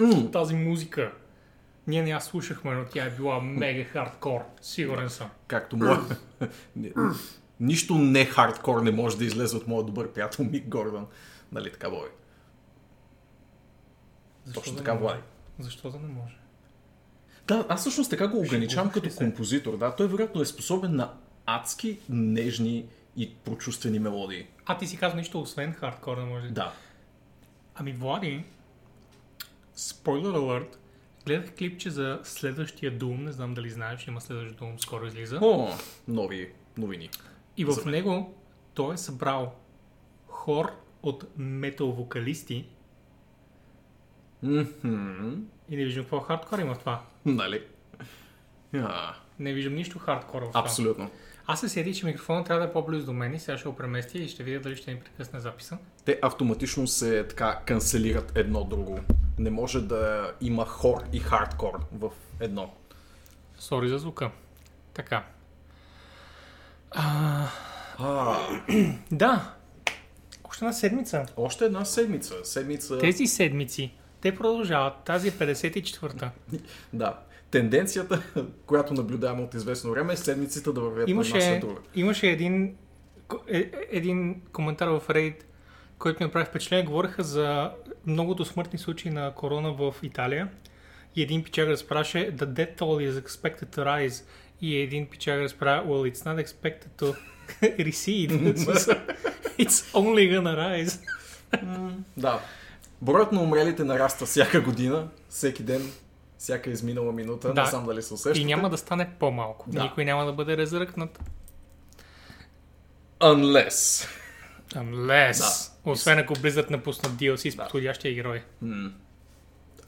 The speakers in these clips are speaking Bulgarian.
м, тази музика. Ние не я слушахме, но тя е била мега хардкор. Сигурен съм. Както моя... Не- Нищо не хардкор не може да излезе от моят добър приятел Мик Гордън. Нали така, Бой? Точно да така? Влади. Защо да не може? Да, аз всъщност така го ограничавам като се? композитор. Да, той вероятно е способен на адски нежни и прочувствени мелодии. А ти си казва нищо освен хардкор не може. Да. Ами Влади, спойлер алърт, гледах клипче за следващия Doom, не знам дали знаеш, има следващ Doom, скоро излиза. О, нови новини. И в него той е събрал хор от метал вокалисти Мгм. и не виждам какво хардкор има в това. Нали? А, Не виждам нищо хардкор в това. абсолютно. Аз се седи, че микрофонът трябва да е по-близо до мен и сега ще го преместя и ще видя дали ще ми прекъсне записа. Те автоматично се така канцелират едно друго. Не може да има хор и хардкор в едно. Сори за звука. Така. А, А, да. Още една седмица. още една седмица. Седмица... Тези седмици, те продължават. Тази е 54-та. Да. Тенденцията, която наблюдаваме от известно време е седмиците да вървят една след Имаше, друга. имаше един, е- е- един коментар в Reddit, който ми направи впечатление. Говореха за многото смъртни случаи на корона в Италия. И един пичага разпраше The death toll is expected to rise. И един пичага разпра Well, it's not expected to recede. it's only gonna rise. Да. Броят на умрелите нараства всяка година, всеки ден, всяка изминала минута. Да. Не знам дали се усещате. И няма да стане по-малко. Да. Никой няма да бъде разръкнат. Unless. Unless. Да. Освен ако Blizzard напуснат DLC с Да. подходящия герой.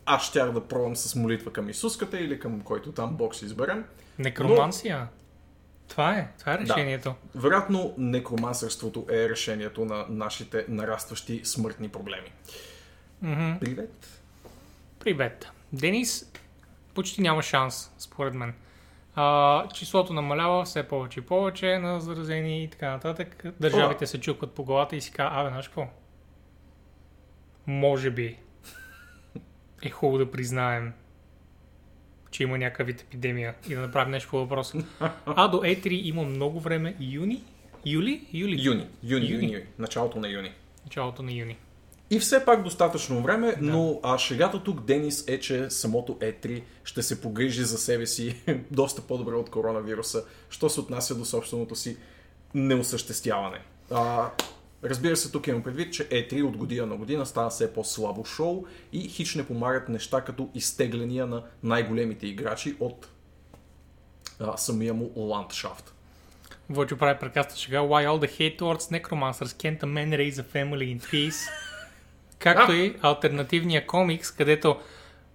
Аз щях да пробвам с молитва към Исуската или към който там бог си изберем. Некромансия. Това е. Това е решението. Вероятно, некромансърството е решението на нашите нарастващи смъртни проблеми. Мгм. Привет. Привет. Денис почти няма шанс, според мен. А, числото намалява все повече и повече на заразени и така нататък. Държавите се чукват по главата и си казват, абе, знаеш какво? Може би е хубаво да признаем, че има някакъв вид епидемия и да направим нещо по въпроса. А до E3 има много време. Юни? Юли? Юли? Юни. Юни, Юни. юни. Началото на юни. Началото на юни. И все пак достатъчно време, но а, шегата тук, Денис, е, че самото E3 ще се погрижи за себе си доста по-добре от коронавируса, що се отнася до собственото си неосъществяване. А, разбира се, тук имам предвид, че E3 от година на година става все по-слабо шоу и хич не помагат неща като изтегляния на най-големите играчи от а, самия му ландшафт. Войчо прави прекрасна шега. Why all the hate towards necromancers? Can't a man raise a family in peace? Както и альтернативния комикс, където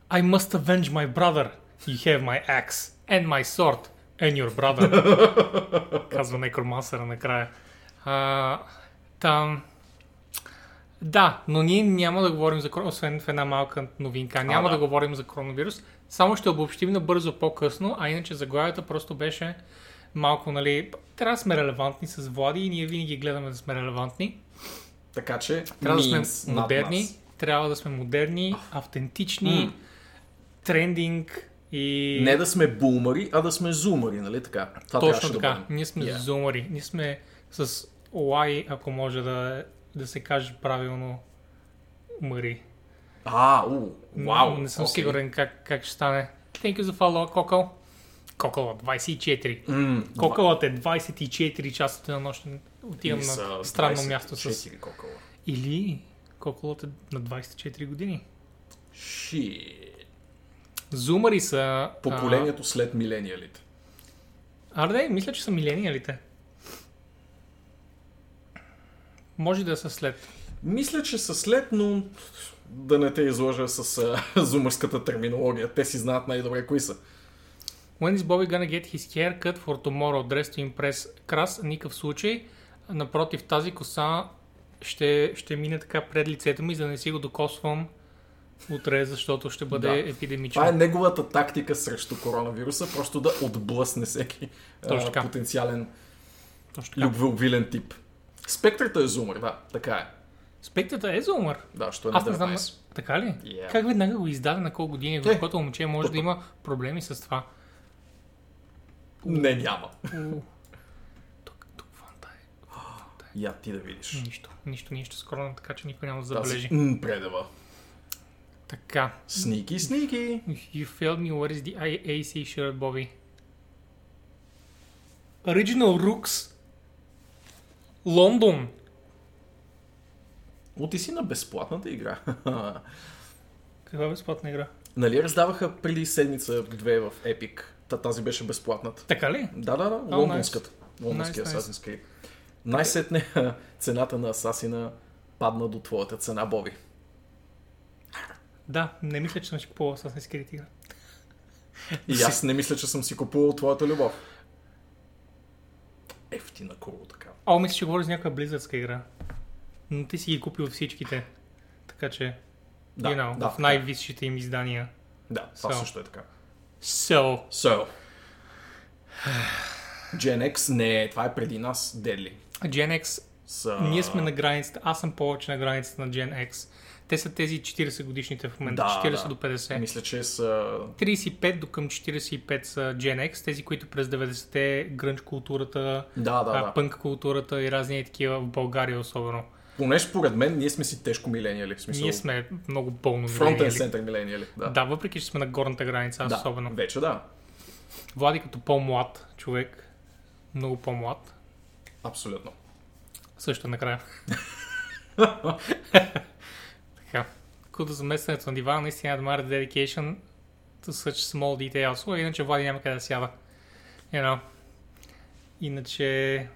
I must avenge my brother. You have my axe and my sword and your brother. Казва некромансъра накрая. А, там... Да, но ние няма да говорим за корон- освен в една малка новинка. Няма да. да. говорим за коронавирус. Само ще обобщим набързо по-късно, а иначе заглавията просто беше малко, нали, трябва да сме релевантни с Влади и ние винаги гледаме да сме релевантни. Така че, Трябва да сме модерни, трябва да сме модерни, автентични, трендинг и... Не да сме бумари, а да сме зумари, нали така? Това Точно да така. бъдем. Ние сме Yeah. зумари. Ние сме с лай, ако може да, да се каже правилно, мари. А, у, вау. Не съм окей. сигурен как, как ще стане. Thank you за follow, Кокъл. Кокъл 24. М, Кокълът е 24 часа на нощ. Отивам на странно място с... 24 кокъла. Или Кокълът е на 24 години. Ши. Зумари са... Поколението след милениалите. А, Арде, мисля, че са милениалите. Може да са след. Мисля, че са след, но да не те изложа с а, зумърската терминология. Те си знаят най-добре кои са. When is Bobby gonna get his haircut for tomorrow? Dress to impress. Крас, никакъв случай. Напротив, тази коса ще, ще мине така пред лицето ми, за да не си го докосвам утре, защото ще бъде Да. епидемично. Това е неговата тактика срещу коронавируса, просто да отблъсне всеки Точно а, потенциален Точно любвеобилен тип. Спектрата е зумър, да, така е. Спектата е за умър. Да, що е Аз на не знам. 19. Така ли? Yeah. Как веднага го издаде на колко години? Е. Защото момче може да има проблеми с това. Не, няма. Тук, тук фанта е. Я ти да видиш. Нищо, нищо, нищо скромно, така че никой няма да Тази забележи. м, предава. Така. Сники, сники. You failed me, what is the AC shirt, Bobby? Original Rooks. Лондон. Оти си на безплатната игра. Каква безплатна игра? нали раздаваха преди седмица-две в Epic? Та тази беше безплатната. Така ли? Да, да, да, лондонската. Лондонския Nice, nice. Assassin's Creed. Най-сетне цената на Асасина падна до твоята цена, Боби. Да, не мисля, че съм си купувал Assassin's Creed игра. И аз не мисля, че съм си купувал твоята любов. Ефтина курво така. О, мисля, че говори за някаква близърска игра. Но ти си ги купил всичките. Така че, Да, you know, да, в най-висшите им издания. Да, това So. също е така. So, So. Gen X не е, това е преди нас, Deadly. Gen X, Са... ние сме на границата, аз съм повече на границата на Gen X. Те са тези 40 годишните в момента, Да, 40 да. до 50. Мисля, че са... 35 до към 45 са Gen X, тези, които през 90-те грънч културата, Да, да, да. пънк културата и разни такива в България особено. Поне според мен, ние сме си тежко милениали. В смисъл, Ние сме много болно Фронтен център милениали. Да. Да, въпреки че сме на горната граница, аз да. особено. Вече да. Влади като по-млад човек, много по-млад, Абсолютно. също накрая. така. Като заместването на дивана, наистина admire the dedication to such small details. О, иначе Влади няма къде да сяда. You know. Иначе,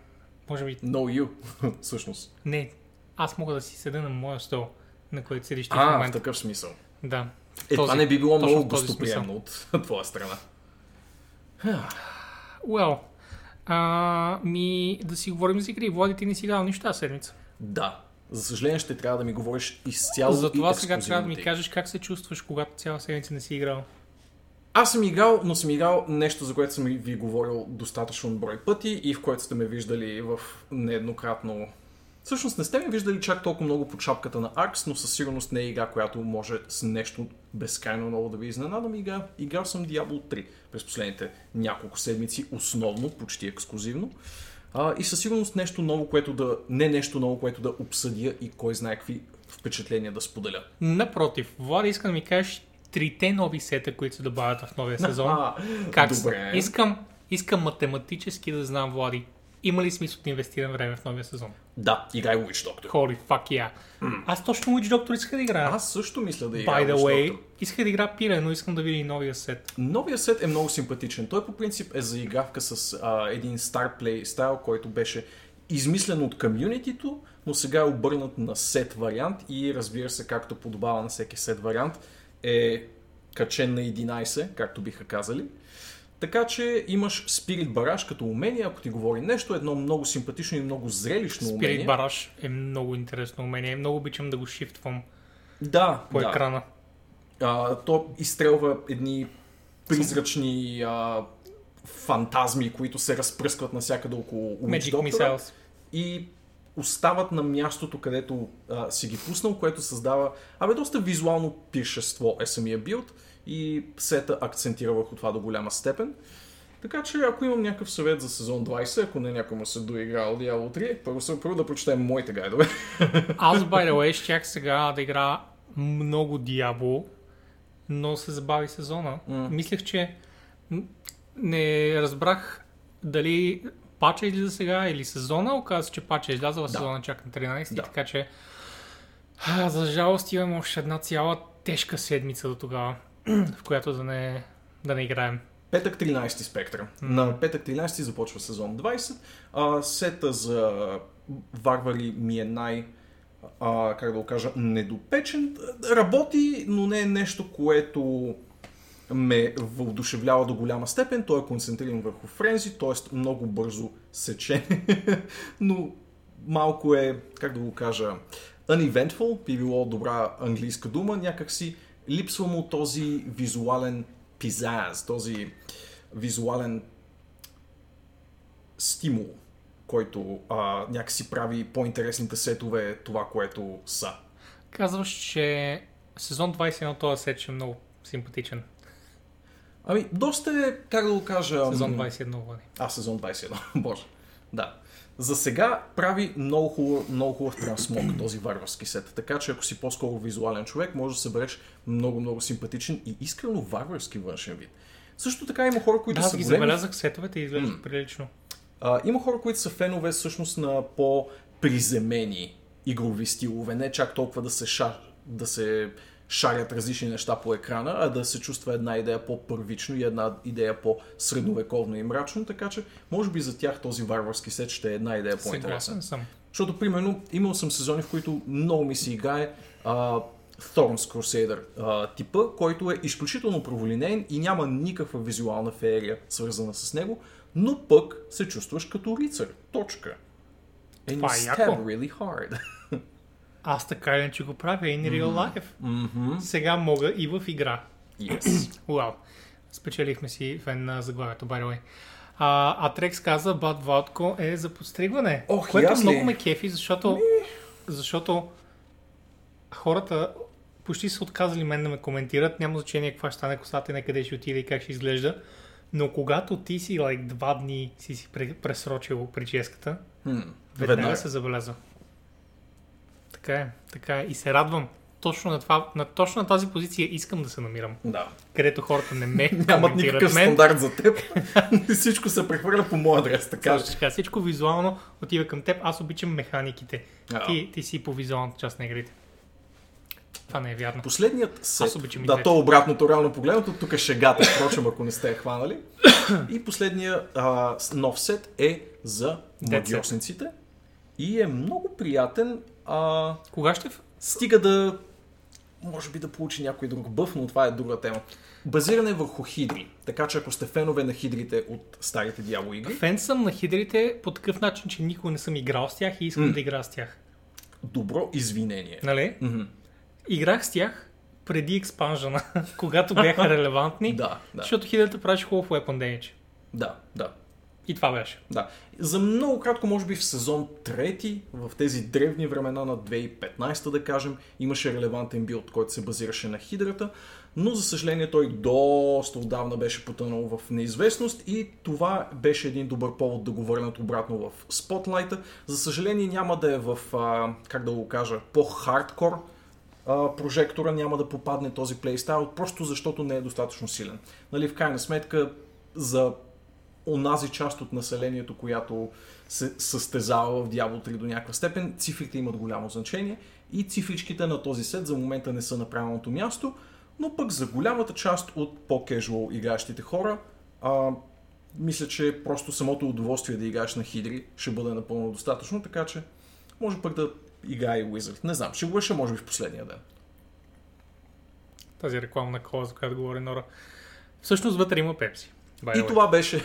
може би, No you, всъщност. не, аз мога да си седа на моя стол, на който седиш ти в А, в момента. такъв смисъл. Да. Е, това не би било много този гостоприемно от твоя страна. Well, а, ми да си говорим за игри. Влади ти не си дал нищо тази седмица. Да. За съжаление ще трябва да ми говориш изцяло Затова и сега трябва да ми кажеш как се чувстваш, когато цяла седмица не си играл. Аз съм играл, но съм играл нещо, за което съм ви говорил достатъчно брой пъти и в което сте ме виждали в нееднократно... Всъщност не сте ме виждали чак толкова много под шапката на Arx, но със сигурност не е игра, която може с нещо безкрайно много да ви изненадам. Игра, играл съм Diablo 3 през последните няколко седмици, основно, почти ексклюзивно. А, и със сигурност нещо ново, което да... Не нещо ново, което да обсъдя и кой знае какви впечатления да споделя. Напротив, Влади, искам да ми кажеш трите нови сета, които се добавят в новия сезон. А, как добре. са? Искам, искам математически да знам, Влади, има ли смисъл да инвестирам време в новия сезон? Да, играй Witch Doctor. Holy fuck yeah. Аз точно Witch Doctor исках да играя. Аз също мисля да играя By the Witch way, Doctor. исках да играя пире, но искам да видя и новия сет. Новия сет е много симпатичен. Той по принцип е заигравка с а, един стар стайл, който беше измислен от комюнитито, но сега е обърнат на сет вариант и разбира се, както подобава на всеки сет вариант, е качен на 11, както биха казали. Така че имаш Spirit Бараж като умение, ако ти говори нещо, едно много симпатично и много зрелищно умение. Spirit Barrage е много интересно умение. Много обичам да го шифтвам Да, по да. екрана. А, то изстрелва едни призрачни а, фантазми, които се разпръскват навсякъде около Magic Doctor Missiles. и остават на мястото, където а, си ги пуснал, което създава абе доста визуално пиршество е самия билд и сета акцентира върху това до голяма степен. Така че ако имам някакъв съвет за сезон 20, ако не някой му се доиграл Diablo 3, първо, са- първо да прочетем моите гайдове. Аз, by the way, щях сега да игра много Diablo, но се забави сезона. М. Мислех, че не разбрах дали пача излиза сега или сезона. Оказва се, че пача е изляза в сезона чак на 13, Да. така че а, за жалост имам още една цяла тежка седмица до тогава, в която да не, да не играем. Петък 13 спектъра. На петък 13 започва сезон 20. А, сета за варвари ми е най... А, как да го кажа, недопечен. Работи, но не е нещо, което ме въодушевлява до голяма степен. Той е концентриран върху френзи, т.е. много бързо сече, но малко е, как да го кажа, uneventful, би било добра английска дума, някакси липсва му този визуален пизаз, този визуален стимул, който а, някакси прави по-интересните сетове това, което са. Казваш, че сезон 21 този сет ще е много симпатичен. Ами, доста е, как да го кажа... Сезон м, 21 Влади. А, сезон 21, боже. Да. За сега прави много хубав, много хубав трансмог този варварски сет. Така че ако си по-скоро визуален човек, може да събереш много, много симпатичен и искрено варварски външен вид. Също така има хора, които Да, са ги големи забелязах сетовете и изглеждат прилично. А, има хора, които са фенове всъщност на по-приземени игрови стилове, не чак толкова да се, ша, да се шарят различни неща по екрана, а да се чувства една идея по-първично и една идея по-средновековно и мрачно, така че може би за тях този варварски сет ще е една идея по-интересна. Съм. Защото, примерно, имал съм сезони, в които много ми се играе а, Thorns Crusader а, типа, който е изключително проволинен и няма никаква визуална феерия свързана с него, но пък се чувстваш като рицар. Точка. And Това you е stab яко. really hard. Аз така или иначе го правя in real life. Мгм. Сега мога и в игра. Yes. Уау. Спечелихме си фен на заглавието, by the way. А, Атрекс каза, Бад Ватко е за подстригване. Ох, което ясно много ме кефи, защото, защото хората почти са отказали мен да ме коментират. Няма значение каква ще стане косата и на къде ще отиде и как ще изглежда. Но когато ти си like, два дни си си пре- пресрочил прическата, Хм. веднага Веднага. се забелязва. Така е, така е. И се радвам. Точно на, това, на, точно на тази позиция искам да се намирам. Да. Където хората не ме Нямат никакъв мен. стандарт за теб. Всичко се прехвърля по моя адрес, така. Така, всичко визуално отива към теб. Аз обичам механиките. А. Ти, ти си по визуалната част на игрите. Това не е вярно. Последният сет, Аз обичам да, двете. то обратното, реално погледнато, тук е шегата, впрочем, ако не сте я хванали. И последният а, нов сет е за магиосниците и е много приятен, а, Кога ще... стига да може би да получи някой друг бъв, но това е друга тема. Базиране върху хидри, така че ако сте фенове на хидрите от старите Diablo игри, Фен съм на хидрите по такъв начин, че никога не съм играл с тях и искам да игра с тях. добро извинение. Нали? Мгм. Играх с тях преди експанжена, когато бяха релевантни, Да, да, защото хидрата правеше хубав weapon damage. да, да. И това беше. Да. За много кратко, може би в сезон 3, в тези древни времена на 2015, да кажем, имаше релевантен билд, който се базираше на хидрата, но за съжаление той доста отдавна беше потънал в неизвестност и това беше един добър повод да го върнат обратно в спотлайта. За съжаление няма да е в, как да го кажа, по-хардкор прожектора, няма да попадне този плейстайл, просто защото не е достатъчно силен. Нали, в крайна сметка, за онази част от населението, която се състезава в Diablo 3 до някаква степен, цифрите имат голямо значение и цифричките на този сет за момента не са на правилното място, но пък за голямата част от по-кежуал игращите хора, а, мисля, че просто самото удоволствие да играеш на хидри ще бъде напълно достатъчно, така че може пък да играе и Wizard. Не знам, ще го реша може би в последния ден. Тази рекламна кола, за която говори Нора. Всъщност вътре има пепси. И way. това беше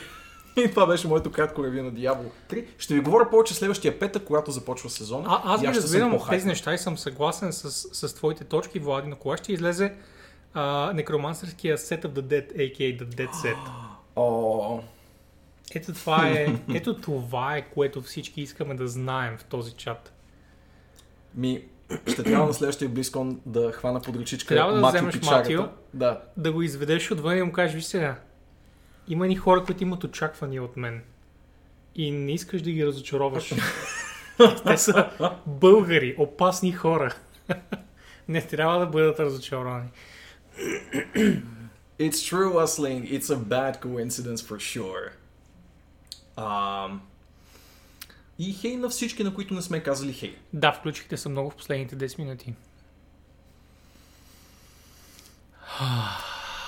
и това беше моето кратко ревю на Diablo 3. Ще ви говоря повече следващия петък, когато започва сезона. А, аз ги ще разбирам тези неща и съм съгласен с, с твоите точки, Влади, но кога ще излезе а, некромансърския Set of the Dead, a.k.a. The Dead Set? О, Ето това е, ето това е, което всички искаме да знаем в този чат. ми, ще трябва на следващия Близкон да хвана под ръчичка Трябва да Матио вземеш. Матио. Да. Да го изведеш отвън и му кажеш, виж сега, има ни хора, които имат очаквания от мен. И не искаш да ги разочароваш. Те са българи, опасни хора. не трябва да бъдат разочаровани. It's true, Asling. It's a bad coincidence for sure. Ам, И хей на всички, на които не сме казали хей. Да, включихте се много в последните 10 минути.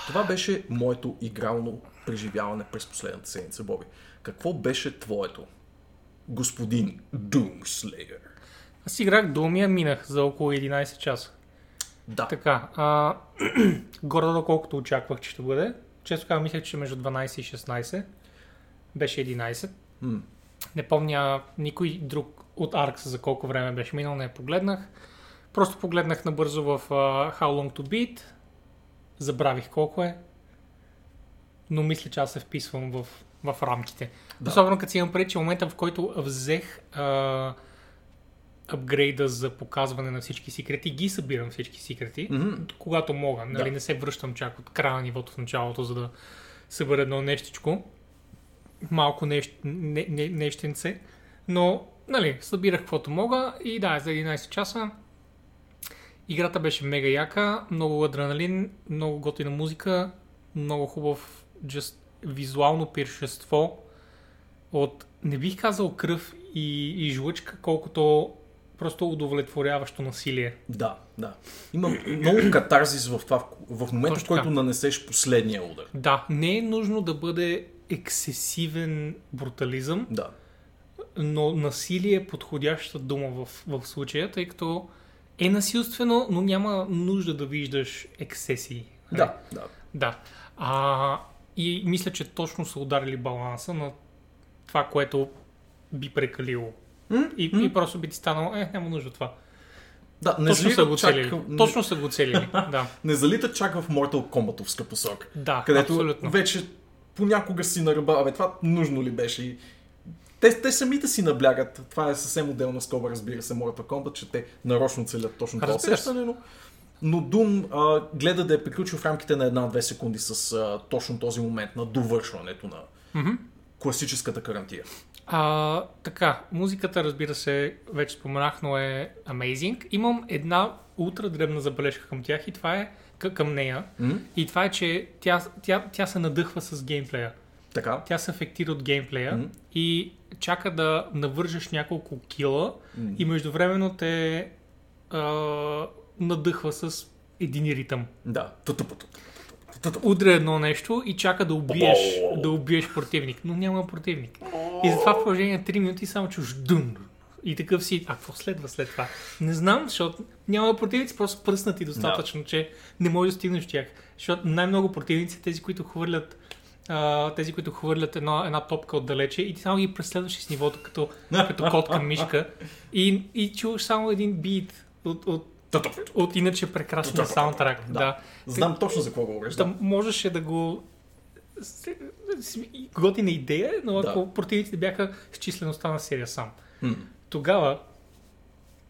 Това беше моето игрално преживяване през последната седмица, Боби. Какво беше твоето? Господин Doomslayer. Аз играх Думия, минах за около 11 часа. Да. Така, а, горе доколкото очаквах, че ще бъде. Често казвам, мислех, че между 12 и 16. Беше 11. М. Не помня никой друг от Аркс за колко време беше минал, не погледнах. Просто погледнах набързо в uh, How Long to Beat. Забравих колко е. Но мисля, че аз се вписвам в в рамките. Да. Особено като си имам преди, че момента в който взех а, апгрейда за показване на всички секрети, ги събирам всички секрети, Мгм. когато мога. Нали, Да. Не се връщам чак от края на нивото в началото, за да събера едно нещичко. Малко нещ, не, не, нещенце. Но, нали, събирах каквото мога и да, за 11 часа играта беше мега яка, много адреналин, много готина музика, много хубав just визуално пиршество от, не бих казал кръв и, и жлъчка, колкото просто удовлетворяващо насилие. Да, да. Има много катарзис в това, в момента, в който нанесеш последния удар. Да, не е нужно да бъде ексесивен брутализъм, Да. но насилие е подходяща дума в, в случая, тъй като е насилствено, но няма нужда да виждаш ексесии. Да, да. Да. А, и мисля, че точно са ударили баланса на това, което би прекалило. И, и просто би ти станало, е, няма нужда това. Да, не Точно са го чак, целили. Точно са го целили. Да, не залита чак в Mortal Kombatовска посока. да където абсолютно. вече понякога си на ръба. Абе, това нужно ли беше? Те, те самите си наблягат. Това е съвсем отделна скоба, разбира се, Mortal Kombat, че те нарочно целят точно това усещане, но, но Doom а, гледа да е приключил в рамките на една-две секунди с а, точно този момент на довършването на Мгм. класическата карантия. А, така, музиката, разбира се, вече споменах, но е amazing. Имам една ултра дребна забележка към тях и това е към нея. М? И това е, че тя, тя, тя се надъхва с геймплея. Така. Тя се афектира от геймплея Мгм. и чака да навържеш няколко кила М. и междувременно те а, надъхва с един ритъм. Да. Удря едно нещо и чака да убиеш, да убиеш противник, но няма противник. И затова в продължение на 3 минути само чуш дун. И такъв си, а какво следва след това? Не знам, защото няма противници, просто пръснати достатъчно, че не можеш да стигнеш тях. Защото най-много противници тези, които хвърлят а, тези, които хвърлят една, една топка отдалече и ти само ги преследваш с нивото като, като котка мишка и, и чуваш само един бит от, от. От иначе прекрасния саундтрак. Да. Да. Знам точно за какво говориш. Да, можеше да го... Готина идея, но ако Да. противниците бяха с числеността на серия сам. М. Тогава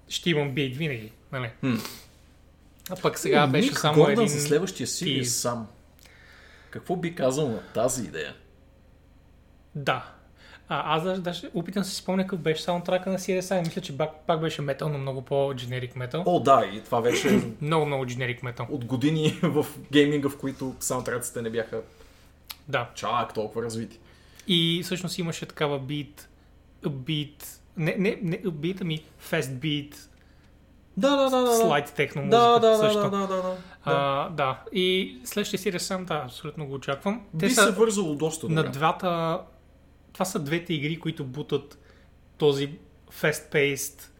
ще имам бейт винаги, нали? А пък сега беше Ник само Гордън един... за следващия си тиз. сам. Какво би казал на тази идея? Да. А, аз даже, даже опитам си спомня какъв беше саундтрака на CSI. Мисля, че пак, пак беше метал, но много по-дженерик метал. О, да, и това вече е Много, много дженерик метал. от години в гейминга, в които саундтраците не бяха Да. чак толкова развити. И всъщност имаше такава бит, бит, не, не, не бит, ами fast beat, Да, да, да, да. слайд техно музика Да, да, да, също. да, да, да, да. А, да. И следващия си сам, да, абсолютно го очаквам. Те Би са се вързало доста на добре. двата... Това са двете игри, които бутат този fast-paced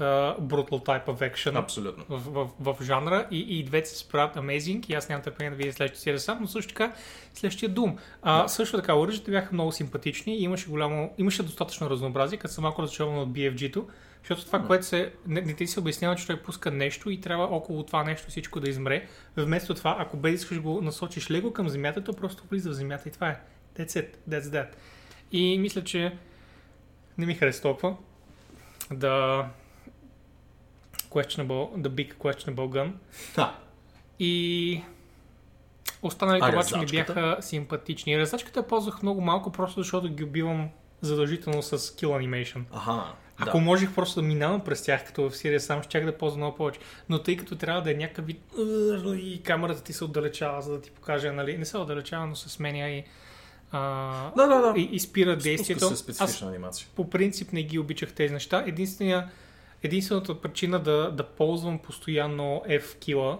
uh, brutal type of action Абсолютно. в, в, в жанра и, и двете се справят amazing и аз нямам търпение да видя следващия си сам, но също така следващия Doom. А, Да. Също така, оръжията бяха много симпатични и имаше голямо, имаше достатъчно разнообразие, като съм малко разочарован от BFG-то, защото това, което се, не, не ти се обяснява, че той пуска нещо и трябва около това нещо всичко да измре. Вместо това, ако без искаш го насочиш лего към земята, то просто влиза в земята и това е. That's it, that's that. И мисля, че не ми хареса толкова да questionable, the big questionable gun. Да. И останалите А обаче ми бяха симпатични. Резачката я ползвах много малко, просто защото ги убивам задължително с kill animation. Аха. Ако да. можех просто да минавам през тях, като в Сирия сам, щях да ползвам много повече. Но тъй като трябва да е някакъв вид и камерата ти се отдалечава, за да ти покаже, нали, не се отдалечава, но се сменя и, а, Да, да, да. и, и спира действието. Аз анимация. по принцип не ги обичах тези неща. Единствения, единствената причина да, да ползвам постоянно F кила,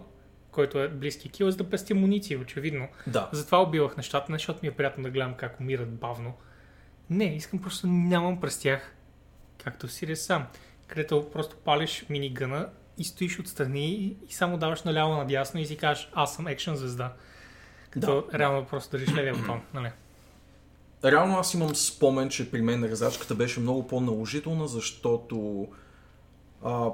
който е близки кил, е за да пестя муниция, очевидно. Да. Затова убивах нещата, не защото ми е приятно да гледам как умират бавно. Не, искам просто да нямам през тях, както в Сирия сам, където просто палиш минигъна и стоиш отстрани и, само даваш наляво надясно и си кажеш, аз съм екшен звезда. Като реално просто държиш левия бутон, нали? Реално аз имам спомен, че при мен резачката беше много по-наложителна, защото а,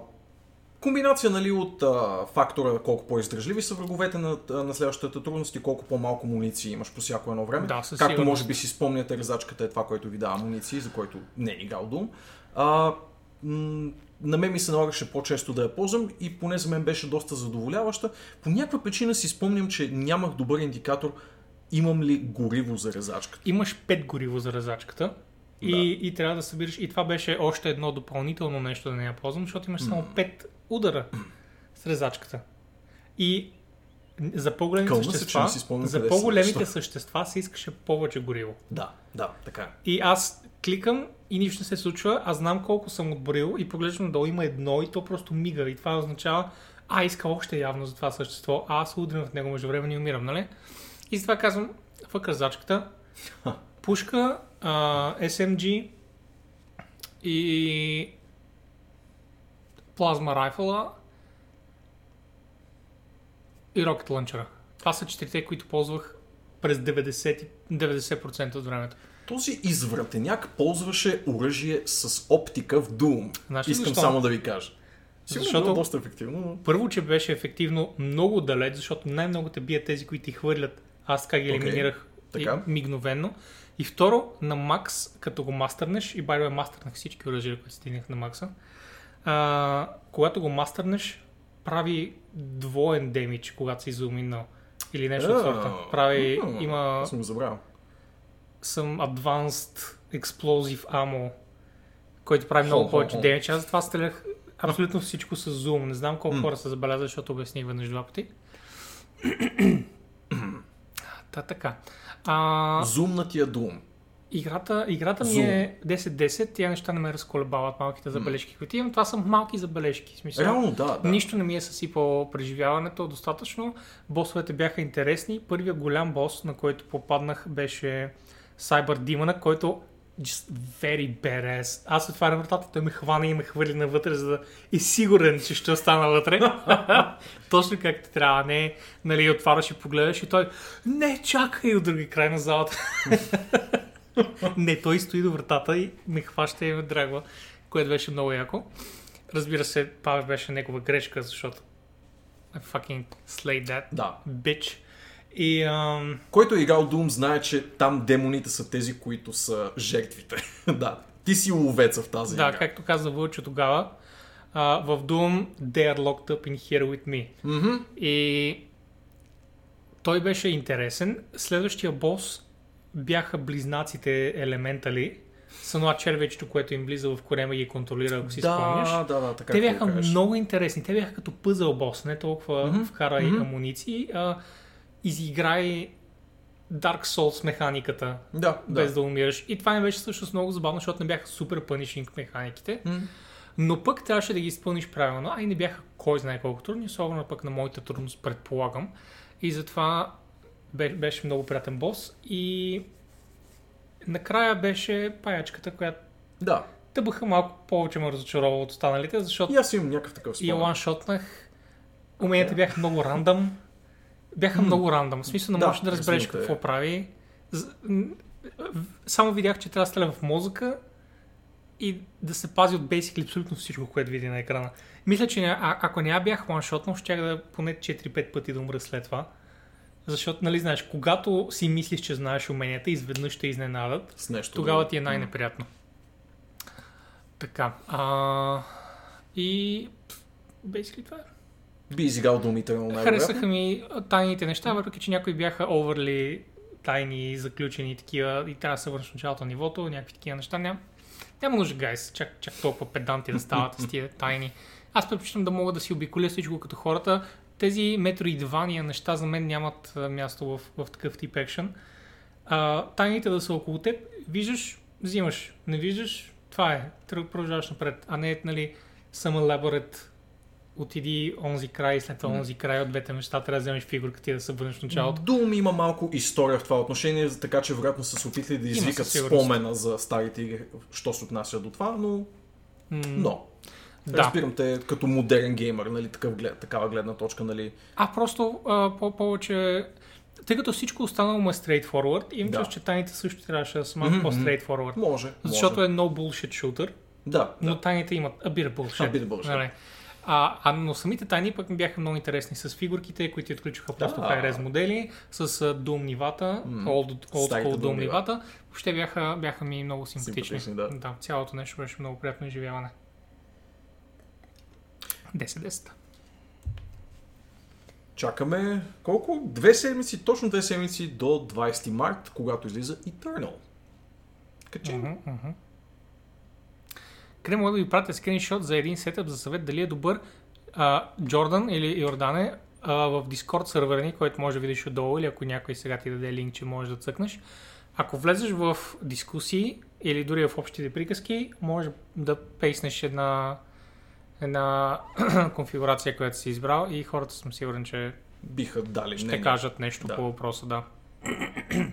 Комбинация нали, от а, фактора колко по-издръжливи са враговете на, на следващата трудност и колко по-малко муниции имаш по всяко едно време. Да, със Както сигурност. може би си спомняте, резачката е това, което ви дава муниции, за който не е играл Doom. А, м- на мен ми се налагаше по-често да я ползвам и поне за мен беше доста задоволяваща. По някаква причина си спомням, че нямах добър индикатор имам ли гориво за резачката. Имаш 5 гориво за резачката. И, и трябва да събираш. И това беше още едно допълнително нещо да не я ползвам, защото имаш само 5 удара с резачката. И за по-големите Кълна се, същества, си спомням за по-големите се същества се искаше повече гориво. Да, да, така е. И аз кликам и нищо не се случва, аз знам колко съм отборил и поглеждам долу има едно и то просто мига и това означава, а иска още явно за това същество, а аз удрям в него между време и умирам, нали? И затова казвам, в кръзачката, пушка, а, SMG и плазма райфъла и рокет лънчера. Това са четирите, които ползвах през 90, 90% от времето. Този извратеняк ползваше оръжие с оптика в Doom. Знаеш ли Искам защо? само да ви кажа. Сигурно Защото- било доста ефективно, но... Първо, че беше ефективно много далеч, защото най-много те бият тези, които ти хвърлят. Аз така ги елиминирах така. и, мигновенно. И второ, на макс, като го мастърнеш, и байде мастърнах всички оръжия, които стигнах на макса, а, когато го мастърнеш, прави двоен демидж, когато си зуминал. Или нещо от А, сорта. Прави, м, има съм го забравил. съм Advanced Explosive Ammo, който прави много повече демидж. Аз затова стрелях абсолютно всичко с зум. Не знам колко хора са забелязали, защото обясних веднъж два пъти. Та така. А, Зумнатия Doom. играта, играта ми Зум. е 10-10, тия неща не ме разколебават малките забележки, които имам. Това са малки забележки. В Смисъл, Реално да, да. Нищо не ми е съсипало преживяването достатъчно. Босовете бяха интересни. Първият голям бос, на който попаднах, беше Cyber Demon, който just very badass. Аз отварям вратата, той ме хвана и ме хвърли навътре, за да е сигурен, че ще остана вътре. Точно както трябва. Не, нали, отваряш и погледаш и той не, чакай от други край на залата. не, той стои до вратата и ме хваща и ме драгва, което беше много яко. Разбира се, това беше негова грешка, защото I fucking slayed that Да. bitch. И ам, Който е играл Doom знае, че там демоните са тези, които са жертвите. да. Ти си ловеца в тази да, игра. както каза Вълчо тогава, а, в Doom they are locked up in here with me. Мгм. И той беше интересен. Следващия бос бяха близнаците елементали. С това червечето, което им влиза в корема и ги контролира, ако си спомняш. Да, да, да, така Те бяха много интересни. Те бяха като пъзъл бос, не толкова Мгм. вкарай Мгм. амуниции, а изиграй Dark Souls механиката, Да, да. без да умираш. И това ми беше всъщност много забавно, защото не бяха супер пънишинг механиките, М. но пък трябваше да ги изпълниш правилно, а и не бяха кой знае колко трудни, особено пък на моята трудност предполагам. И затова бе- беше много приятен бос и накрая беше паячката, която Да. тъбаха малко повече ме разочарова от останалите, защото И аз имам някакъв такъв и спомен. ланшотнах. Уменията бяха много рандъм. Бяха много рандъм. В смисъл не Да, можеш да разбереш развито е. какво прави. Само видях, че трябва да стреля в мозъка и да се пази от basically абсолютно всичко, което види на екрана. Мисля, че а, ако не я бях ланшотнал, щях да поне 4-5 пъти да умра след това. Защото, нали знаеш, когато си мислиш, че знаеш уменията, изведнъж ще изненадат. С нещо. Тогава ти е най-неприятно. Така. А, и... Basically това е. Би изиграл думите най Харесаха ми тайните неща, въпреки че някои бяха overly тайни, заключени такива и трябва да се върнеш в началото на нивото, някакви такива неща. Ням, няма нужда, гайс, чак, чак толкова педанти да стават с тия тайни. Аз предпочитам да мога да си обиколя всичко като хората. Тези метроидвания неща за мен нямат място в, в такъв тип екшен. А, тайните да са около теб, виждаш, взимаш, не виждаш, това е, продължаваш напред, а не нали, съм elaborate отиди онзи край и след това онзи край от двете неща, трябва да вземеш фигурка ти да се върнеш в началото. Doom има малко история в това отношение, така че вероятно са се опитали да извикат спомена за старите игри, що се отнася до това, но... М, но. Да. Разбирам те като модерен геймър, нали, такъв глед, такава гледна точка, нали. А просто а, повече... Тъй като всичко останало му е straightforward, имам Да. че тайните също трябваше да са малко мгм. по-straightforward. Може, Защото може. е no bullshit shooter, Да, но да. тайните имат a bit of bullshit. A bit of bullshit. Нали? А, а, но самите тайни пък ми бяха много интересни с фигурките, които отключиха просто Да. high-res модели, с Doom нивата, old, old school нива. нивата. Въобще бяха, бяха ми много симпатични. Симпатични, да. да. Цялото нещо беше много приятно изживяване. 10-10. Чакаме колко? Две седмици, точно две седмици до 20 март, когато излиза Eternal. Качи. Мгм, мгм. Къде мога да ви пратя скриншот за един сетъп за съвет дали е добър а, Джордан или Йордане а, в Discord сървъра ни, който може да видиш отдолу или ако някой сега ти даде линк, че можеш да цъкнеш. Ако влезеш в дискусии или дори в общите приказки, може да пейснеш една, една конфигурация, която си избрал и хората съм сигурен, че Биха дали ще мнение. кажат нещо Да. по въпроса, да.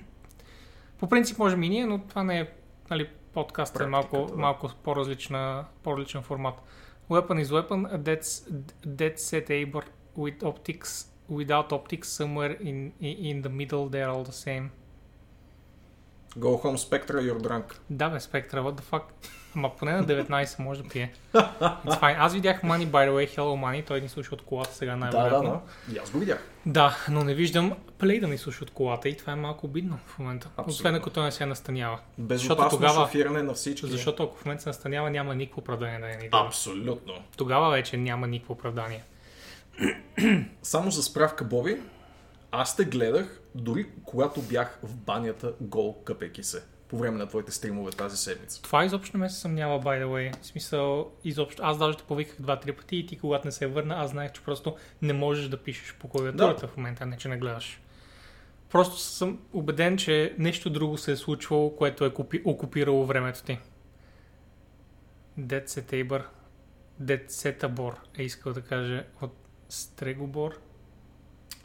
по принцип можем и ние, но това не е, нали, подкаст е малко, Практиката, да. малко по-различна, по-различен формат. Weapon is weapon, that's, dead set Abor with optics, without optics, somewhere in, in the middle they're all the same. Go home Spectra, your drunk. Да, бе, Спектра, what the fuck? Ама поне на 19 може да пие. It's fine. Аз видях Money, by the way, Hello Money, той ни слуша от колата сега Да, най-вероятно. да, да. И аз го видях. Да, но не виждам Play да ни слуша от колата и това е малко обидно в момента. Абсолютно. Освен ако той не се настанява. Безопасно тогава- шофиране на всички. Защото ако в момента се настанява, няма никакво оправдание да не ни дава. Абсолютно. Тогава вече няма никакво оправдание. Само за справка, Боби, аз те гледах дори когато бях в банята гол къпейки се. По време на твоите стримове тази седмица. Това изобщо не ме се съмнява, by the way. В смисъл, изобщо. Аз даже те повиках два-три пъти и ти, когато не се върна, аз знаех, че просто не можеш да пишеш по клавиатурата в момента, а не че не гледаш. Просто съм убеден, че нещо друго се е случвало, което е купи, окупирало времето ти. Dead Setabor е искал да каже от Стрегобор.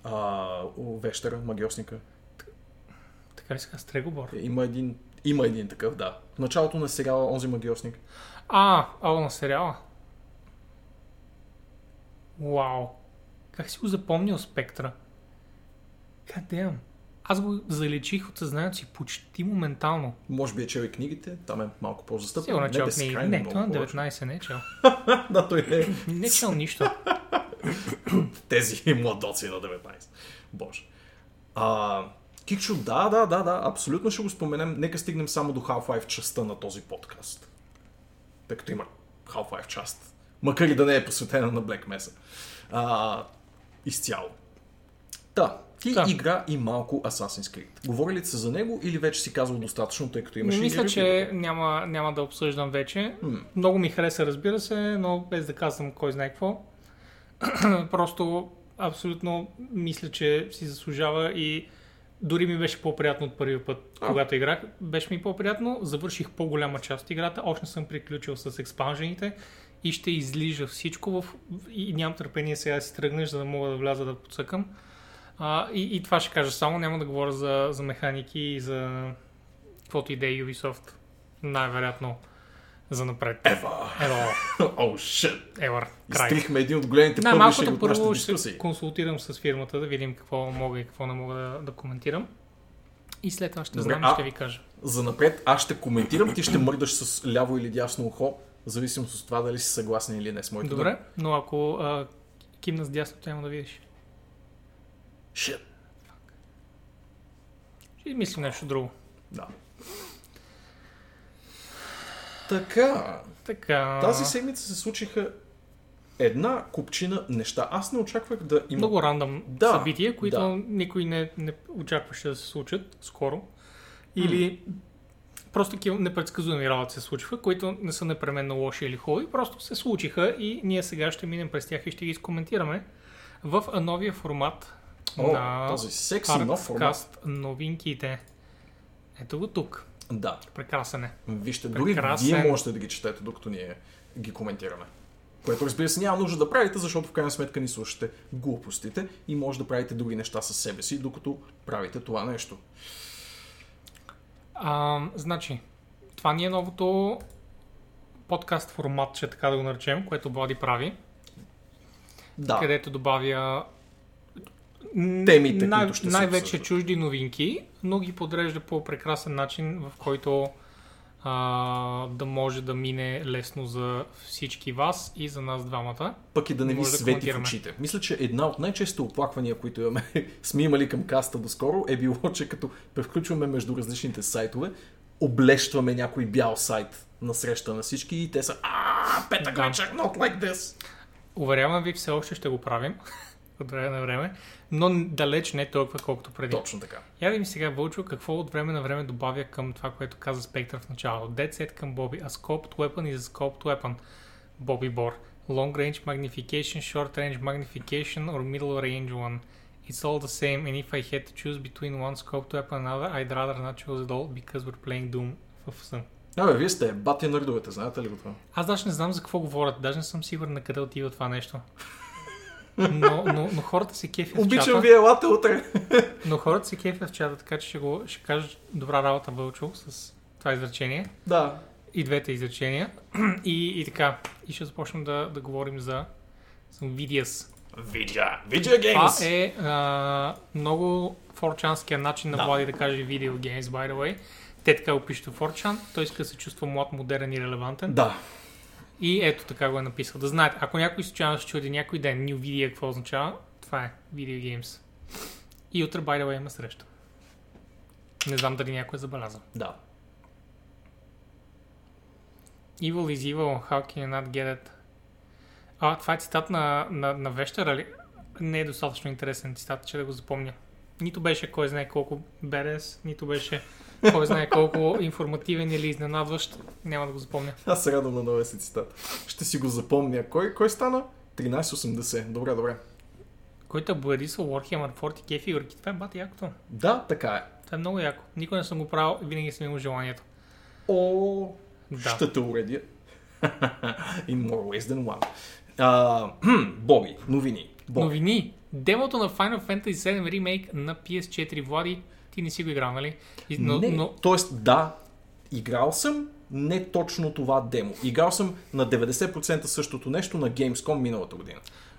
А, вещера, магиосника. Така ли се казва? Стрегобор? Е, Има един, има един такъв, да. В началото на сериала онзи магиосник. А, ало на сериала. Вау. Как си го запомнил Спектра? Къде Аз го заличих от съзнанието си почти моментално. Може би е чел и книгите, там е малко по-застъпен. Сигурно е чел безкрайно книги. Не, той на повече. 19 не е чел. да, той е Не е чел нищо. тези младоци на 19. Боже. А, Кикчо, да, да, да, да, абсолютно ще го споменем. Нека стигнем само до Half-Life частта на този подкаст. Тъй като има Half-Life част. Макар и да не е посветена на Black Mesa. А, изцяло. Та, ти Та. игра и малко Assassin's Creed. Говори ли се за него или вече си казал достатъчно, тъй като имаш Мисля, ревю? че няма, няма да обсъждам вече. М. Много ми хареса, разбира се, но без да казвам кой знае какво. Просто абсолютно мисля, че си заслужава и дори ми беше по-приятно от първия път, А. когато играх. Беше ми по-приятно, завърших по-голяма част от играта, още съм приключил с експанжените и ще излижа всичко в... и нямам търпение сега да си тръгнеш, за да мога да вляза да подсъкам. А, и, и това ще кажа само, няма да говоря за, за механики и за каквото и да е Ubisoft. Най-вероятно за напред. Ева! Ево, О, шит! ever, край. Изтрихме един от големите от нашите първо ще дискусии. консултирам с фирмата, да видим какво мога и какво не мога да, да коментирам. И след това ще Добре, знам а- и ще ви кажа. За напред аз ще коментирам, ти ще мърдаш с ляво или дясно ухо, в зависимост от това дали си съгласен или не с моите Добре, но ако а, кимна с дясното, няма да видиш. Шит. Ще мислим нещо друго. Да. Така, Така. тази седмица се случиха една купчина неща. Аз не очаквах да има... Много рандъм Да, събития, които да. никой не, не очакваше да се случат скоро. Или просто такива непредсказуеми работи се случваха, които не са непременно лоши или хубави, просто се случиха и ние сега ще минем през тях и ще ги изкоментираме в новия формат О, на този секси нов формат. Новинките. Ето го тук. Да, Прекрасен е. вижте, дори Прекрасен. вие можете да ги четете, докато ние ги коментираме. Което разбира се няма нужда да правите, защото в крайна сметка ни слушате глупостите и може да правите други неща със себе си, докато правите това нещо. А, значи, това ни е новото подкаст форматче, така да го наречем, което Влади прави. Да, където добавя Темите, най- които ще най-вече чужди новинки, но ги подрежда по прекрасен начин, в който а, да може да мине лесно за всички вас и за нас двамата. Пък и да не ви да свети в очите. Мисля, че една от най-често оплаквания, които имаме, сме имали към каста доскоро, е било, че като превключваме между различните сайтове, облещваме някой бял сайт на среща на всички и те са а Петък. Вечер, not like this. Уверявам ви, все още ще го правим от време на време, но далеч не толкова колкото преди. Точно така. Я ми сега, Вълчо, какво от време на време добавя към това, което каза Спектър в началото. Dead Set към Боби. A scoped weapon is a scoped weapon. Боби Бор. Long range magnification, short range magnification or middle range one. It's all the same and if I had to choose between one scoped weapon and another, I'd rather not choose at all because we're playing Doom в сън. Абе, вие сте бати нърдовете, знаете ли го това? Аз даже не знам за какво говорят, даже не съм сигурен на къде отива това нещо. Но, но, но хората се кефят в Обичам чата. ви, елате утре. Но хората се кефят в чата, така че ще, го, ще кажа добра работа, Вълчо, с това изречение. да. И двете изречения. И, и така. И ще започнем да, да говорим за, за Vidias. Видеа. Видео Това е а, много форчанския начин на Да. Влади да каже Video Games, by the way. Те така го пишат в Форчан. Той иска да се чувства млад, модерен и релевантен. Да. И ето така го е написал. Да знаете, ако някой случайно се чуди някой ден New Video какво означава, това е Video Games. И утре, by the way, има среща. Не знам дали някой е забелязал. Да. Evil is evil, how can you not get it? А, това е цитат на, на, на Вещера ли? Не е достатъчно интересен цитат, че да го запомня. Нито беше кой знае колко берес, нито беше кой знае колко информативен или изненадващ. Няма да го запомня. Аз се радвам на новия си цитат. Ще си го запомня. Кой, кой стана? 1380. Добре, добре. Който боядисал Warhammer 40k фигурки. Това е бата якото. Да, така е. Това е много яко. Никой не съм го правил винаги съм имал желанието. О, Да. ще те уредя. In more ways than one. Хм, Боби, новини. Боби. Новини. Демото на Final Fantasy VII Remake на PS4 Влади. Ти не си го играл, нали? И- Но, не, но Тоест, да, играл съм не точно това демо. Играл съм на 90% същото нещо на Gamescom миналата година.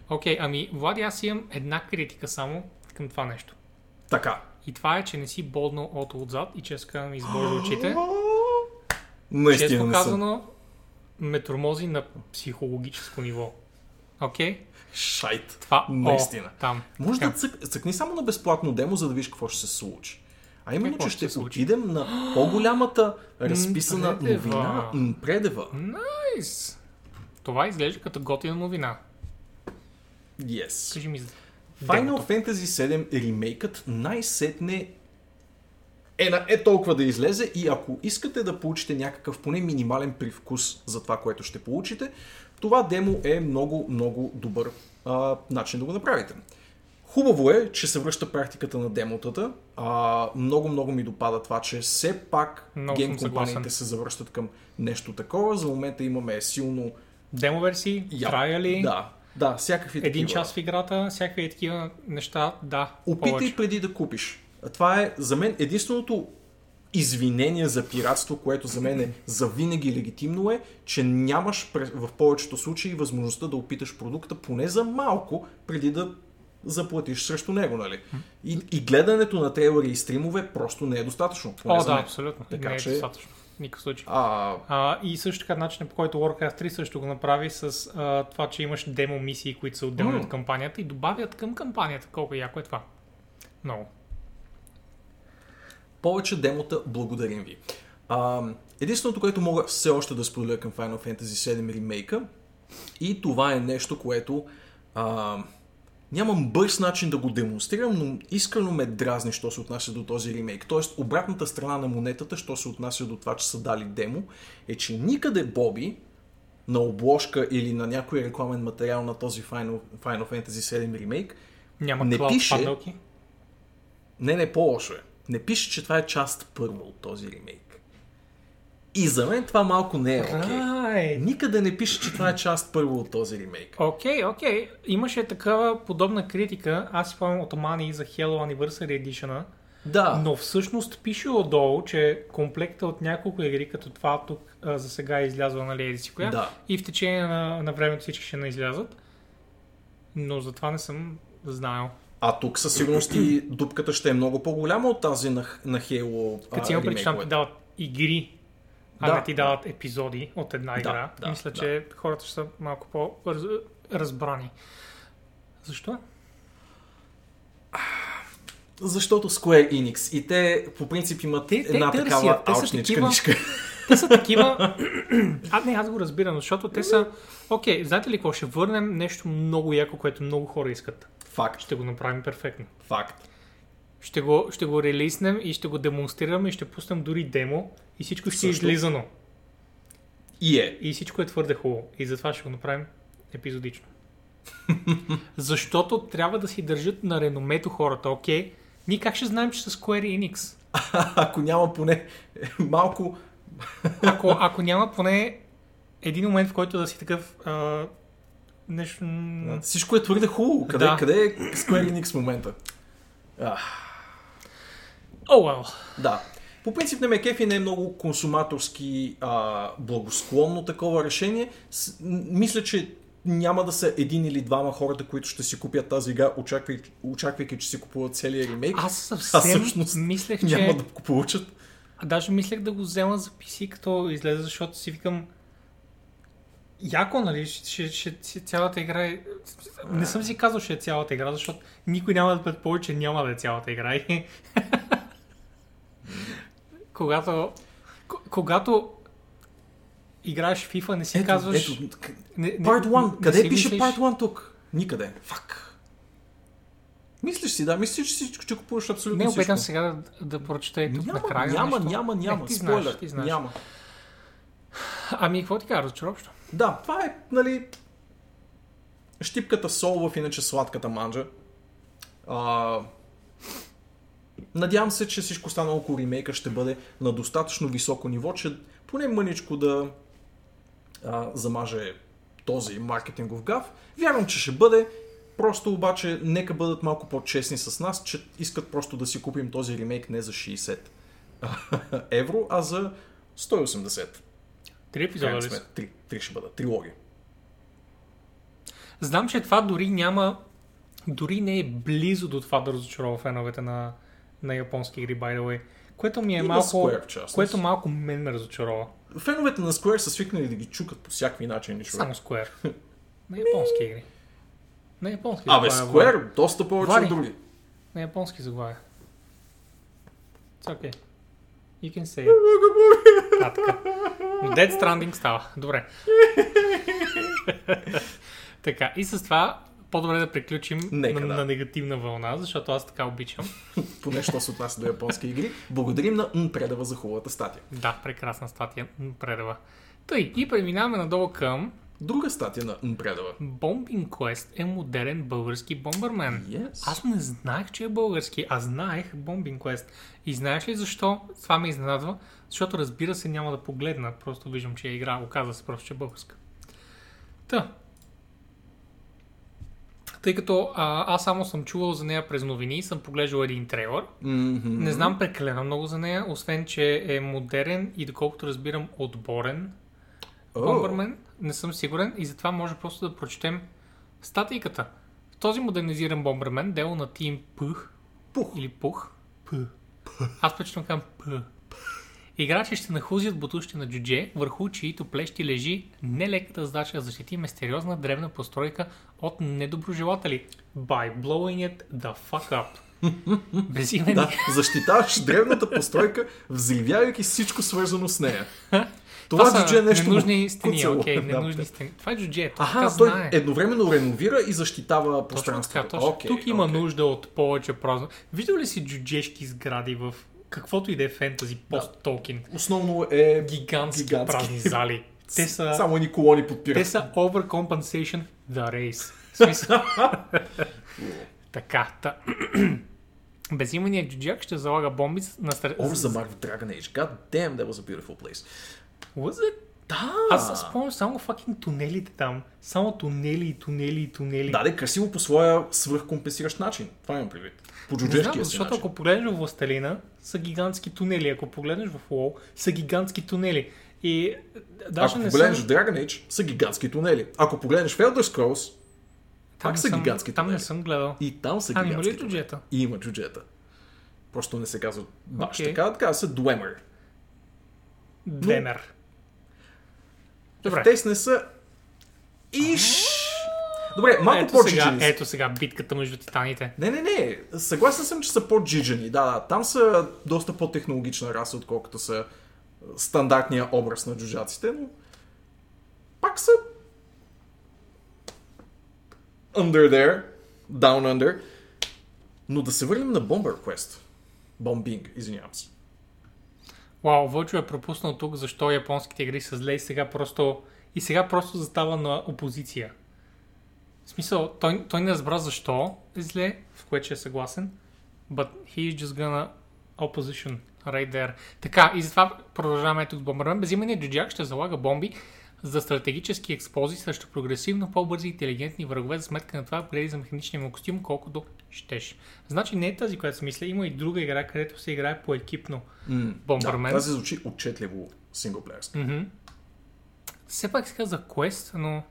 Окей, ами, Влади, аз имам една критика само към това нещо. Така. И това е, че не си боднал ото отзад и често казвам избожда очите. Наистина Често казано, ме тормози на психологическо ниво. Окей? Шайт. Това, Наистина. О, там. Може Така. да цък, цъкни само на безплатно демо, за да видиш какво ще се случи. А именно, Какво че ще отидем на по-голямата разписана новина. Предева. Найс! Това изглежда като готина новина. Yes. Кажи ми за Final демото. Fantasy VII ремейкът най-сетне е, на, е толкова да излезе и ако искате да получите някакъв поне минимален привкус за това, което ще получите, това демо е много, много добър а, начин да го направите. Хубаво е, че се връща практиката на демотата. А, много, много ми допада това, че все пак Много гейм компаниите се завръщат към нещо такова. За момента имаме силно... Демо версии, траяли, Да, да, всякакви един такива. час в играта, всякакви такива неща, да. Опитай повече. преди да купиш. Това е за мен единственото извинение за пиратство, което за мен е завинаги легитимно е, че нямаш в повечето случаи възможността да опиташ продукта поне за малко, преди да заплатиш срещу него, нали? И, и гледането на трейлери и стримове просто не е достатъчно. О, да, абсолютно. Така не е че- достатъчно. Никакъв случай. А, А, и също така начинът по който Warcraft 3 също го направи с а, това, че имаш демо мисии, които са отделни от кампанията и добавят към кампанията. Колко яко е това. Много. повече демота, благодарим ви. А, единственото, което мога все още да споделя към Final Fantasy VII ремейка и това е нещо, което а, нямам бърз начин да го демонстрирам, но искрено ме дразни, що се отнася до този ремейк. Тоест, обратната страна на монетата, що се отнася до това, че са дали демо, е, че никъде Боби на обложка или на някой рекламен материал на този Final, Final Fantasy VII ремейк Няма Не клауд пише. падалки. не, не, по-лошо е. Не пише, че това е част първа от този ремейк. И за мен това малко не е окей. Right. Никъде не пише, че това е част първа от този ремейк. Окей, окей. Имаше такава подобна критика. Аз си спомням от Amani за Hello Anniversary Edition. Да, Но всъщност пише отдолу, че комплекта от няколко игри, като това тук а, за сега е излязла, нали, еди си коя. Да. И в течение на, на времето всички ще не излязат. Но за това не съм знаел. а тук със сигурност и дупката ще е много по-голяма от тази на, на Halo Като си има преди, че там ти ремейковете. дават игри, а Да, не ти дават епизоди от една Да, игра. да, Мисля, да. че хората ще са малко по-разбрани. Защо? Защото Square Enix и те по принцип имат Те- те една търсят, такава те алчничка такива- нишка. Те са такива... а, не, аз го разбирам, защото те са... Окей, знаете ли какво? Ще върнем нещо много яко, което много хора искат. Факт. Ще го направим перфектно. Факт. Ще го, ще го релиснем и ще го демонстрираме и ще пуснем дори демо и всичко ще е Също. излизано. И е. И всичко е твърде хубаво. И затова ще го направим епизодично. Защото трябва да си държат на реномето хората, окей? Ние как ще знаем, че са Square Enix? Ако няма поне малко... Ако, ако няма поне един момент, в който да си такъв... А, нещо... Всичко е твърде хубаво. Къде, Да. къде е Square Enix в момента? О, well. Да. По принцип не ме кефи не е много консуматорски а, благосклонно такова решение. С, мисля, че няма да са един или двама хората, които ще си купят тази игра, очаквайки, очаквайки че си купуват целия ремейк. Аз съвсем всъщност мислех, че... Няма да го получат. А даже мислех да го взема за PC, като излезе, защото си викам... Яко, нали? Ще, ще, ще, цялата игра е... Не съм си казал, че е цялата игра, защото никой няма да предположи, че няма да е цялата игра. Когато... Когато играеш в FIFA, не си Ето, казваш... ето, не, не, Part 1. не Къде си пише мислиш- Part 1 тук? Никъде. Фак. Мислиш си, да. Мислиш, си- че купуваш абсолютно Не, всичко. опитам сега да, да прочета и тук Няма, накрая няма, нещо. няма, няма. Не, ти Спойлер. знаеш, ти знаеш. Няма. Ами, какво ти кажа, разочароващо? Да, това е, нали, щипката сол в иначе сладката манджа. А, надявам се, че всичко останало около ремейка ще бъде на достатъчно високо ниво, че поне мъничко да а, замаже този маркетингов гаф. Вярвам, че ще бъде. Просто обаче нека бъдат малко по-честни с нас, че искат просто да си купим този ремейк не за 60 евро, а за 180. Три епизода ли са? Три, три ще бъдат. Трилогия. Знам, че това дори няма, дори не е близо до това да разочарова феновете на, на японски игри, by the way. Което ми е И малко, Square, в частност. което малко мен ме разочарова. Феновете на Square са свикнали да ги чукат по всякакви начини. човек. Само Square. на японски игри. На японски Абе. Square доста повече Влади. от други. На японски заглавия. It's okay. You can say it. А, така. Dead Stranding става. Добре. така, и с това по-добре да приключим Нека, на, да. на негативна вълна, защото аз така обичам. Поне що се отнася до японски игри. Благодарим на М. Предава за хубавата статия. Да, прекрасна статия. М, Предава. Тъй, и преминаваме надолу към Друга статия на. Предава. Bombing Quest е модерен български бомбърмен. Yes. Аз не знаех, че е български, а знаех Bombing Quest. И знаеш ли защо? Това ме изненадва. Защото разбира се няма да погледна, просто виждам, че е игра. Оказва се просто, че е българска. Та. Тъй като а, аз само съм чувал за нея през новини и съм поглеждал един трейлър. Мгм. Не знам прекалено много за нея, освен, че е модерен и доколкото разбирам отборен О, Бомбърмен, не съм сигурен и затова може просто да прочетем статийката. В този модернизиран бомбърмен, дело на Team Пух, Пух. или Пух, П. Аз предпочитам към П. Играчи ще нахузят бутушки на джудже, върху чието плещи лежи нелеката задача да защити мистериозна древна постройка от недоброжелатели. By blowing it the fuck up. Безимен Да, защитаваш древната постройка, взривявайки всичко свързано с нея. Това, са джудже е нещо ненужни стени, куцало. окей, Да. ненужни стени. Това е джудже, той Аха, той знае. едновременно реновира и защитава Точно така, пространството. точно. Окей, Тук има окей. нужда от повече празно. Виждал ли си джуджешки сгради в каквото и да е фентази, пост-толкин? Основно е Гигантски, Гигантски. празни зали. Те са, само ни колони подпират. те са overcompensation the race. В смисъл. така, та. Безименият джуджак ще залага бомби на стар... Over the Mark of Dragon Age. God damn, that was a beautiful place. Was it? Да! Аз спомням само fucking тунелите там. Само тунели тунели тунели. Да, да, красиво по своя свръхкомпенсиращ начин. Това имам предвид. По Не знам, защото начин. ако погледнеш в Властелина, са гигантски тунели. Ако погледнеш в WoW, са гигантски тунели. И е, даже Ако не погледнеш съм... Dragon Age, са гигантски тунели. Ако погледнеш в Elder Scrolls, Там пак не са съм, гигантски Там не тунели. съм гледал. и там са А, има ли гигантски джуджета? И има джуджета. Просто не се казва баш Окей. така, така се Dwemer. Демер. Добре. Те не са... Иш! Добре, малко Ето сега, по-джиджени. са. ето сега битката между титаните. Не, не, не. Съгласен съм, че са по-джиджени. Да, да. Там са доста по-технологична раса, отколкото са стандартния образ на джуджаците, но пак са under there, down under. Но да се върнем на Bomber Quest. Bombing, извинявам се. Вау, Вълчо е пропуснал тук защо японските игри са зле и сега просто, и сега просто застава на опозиция. В смисъл, той, той не разбра защо е зле, в което ще е съгласен, but he is just gonna opposition right there. Така, и затова продължаваме тук с Bomberman. Безимения джуджак ще залага бомби за стратегически експози срещу прогресивно по-бързи и интелигентни врагове за сметка на това апгрейди за механичния му костюм, колкото щеш. Значи не е тази, която си мисля. Има и друга игра, където се играе по-екипно Да, Bomberman. тази звучи отчетливо синглплеерска. Мгм. Все пак се казва Quest, но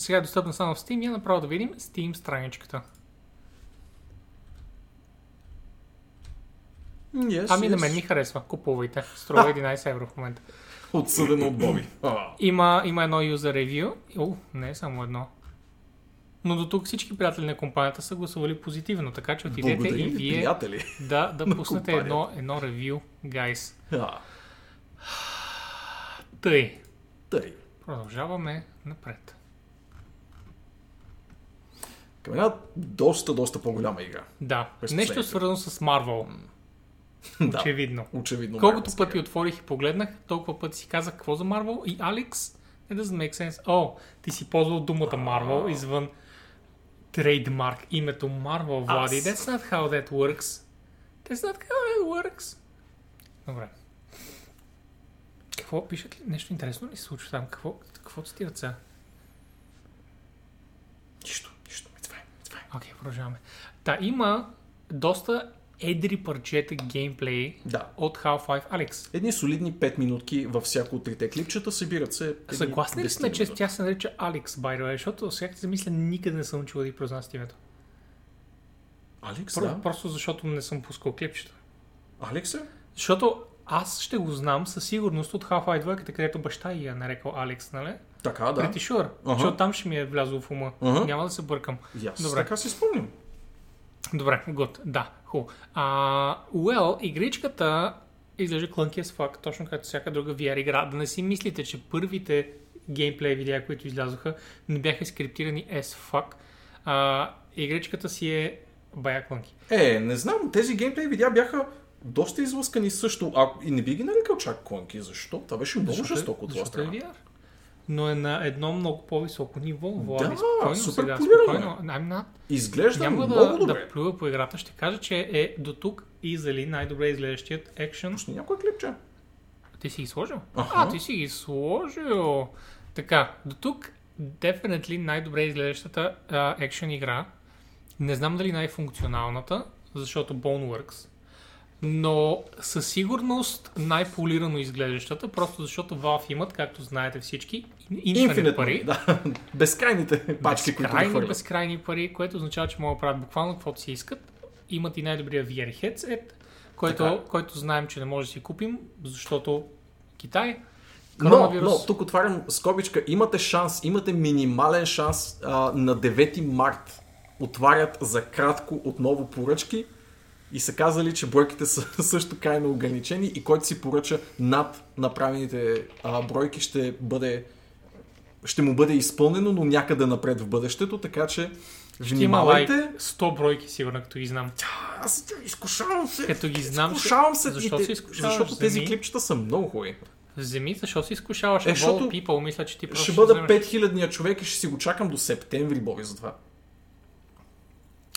сега е достъпна само в Steam. Я направо да видим Steam страничката. Yes, Ами на yes. мен ми харесва. Купувайте. Струва 11 евро в момента. Отсъдено от Боби. Има, има едно user review. О, не е само едно. Но до тук всички приятели на компанията са гласували позитивно, така че отидете Благодаря и ви, вие приятели. да, да на пуснете едно, едно ревю, гайс. Тъй, тъй. продължаваме напред. Към една доста, доста по-голяма игра. Да, нещо свързано с Marvel. да, Очевидно. очевидно. Колкото Marvel's пъти игра. отворих и погледнах, толкова пъти си казах какво за Marvel и Алекс. It doesn't make sense. О, ти си ползвал думата Marvel извън трейдмарк името Marvel, Влади. That's not how that works. That's not how it works. Добре. Какво пишат ли? Нещо интересно ли се случва там? Какво, какво цитират сега? Нищо, Окей, продължаваме. Та, има доста едри парчета геймплей Да. от Half-Life Alex. Едни солидни 5 минутки във всяко от трите клипчета събират се. Съгласни ли 10 сме, че тя се нарича Алекс, by the way, защото сега се мисля, никъде не съм чул да ги произнасят името. Алекс, Про- да. Просто защото не съм пускал клипчета. Алекс е? Защото аз ще го знам със сигурност от Half-Life 2, където баща й я нарекал Алекс, нали? Така, Да. sure. Аха. Защото там ще ми е влязло в ума. Ага. Няма да се бъркам. Аз Добре. така си спомням. Добре, good. Да, хубаво. А, well, игричката изглежда клънки as fuck, точно като всяка друга VR игра. Да не си мислите, че първите геймплей видеа, които излязоха, не бяха скриптирани as fuck. А, игричката си е бая клънки. Е, не знам, тези геймплей видеа бяха доста излъскани също. А, и не би ги нарекал чак клонки. Защо? Това беше много е- жестоко от това е. VR. Но е на едно много по-високо ниво. Влади, Да, спокойно супер сега, е. спокойно. I'm not. Изглежда Няма много да, добре. да плюя по играта. Ще кажа, че е до тук easily най-добре изглеждащият екшен Пусни някой клипче. Ти си ги сложил? Аха. А, ти си ги сложил. Така, до тук definitely най-добре изглеждащата екшен игра. Не знам дали най-функционалната, защото Boneworks. Но със сигурност най-полирано изглеждащата, просто защото Valve имат, както знаете всички, Infinite пари. Да. Безкрайните пачки, които безкрайни, хвърлят. безкрайни пари, което означава, че могат да правят буквално каквото си искат. Имат и най-добрия VR headset, който, Така. който знаем, че не може да си купим, защото Китай. Но, но, тук отварям скобичка. Имате шанс, имате минимален шанс а, на 9 март. Отварят за кратко отново поръчки и са казали, че бройките са също крайно ограничени и който си поръча над направените а, бройки ще бъде ще му бъде изпълнено, но някъде напред в бъдещето, така че Ще има лайк внимавайте. 100 бройки, сигурно, като ги знам. Аз изкушавам се. Като ги знам, ще- изкушавам се. Защо те- се изкушаваш? Защото тези Вземи. клипчета са много хубави. Вземи, защо си изкушаваш? Е, защото people, мисля, че ти просто Ще бъда вземеш. 5000 човек и ще си го чакам до септември, Боби, за това.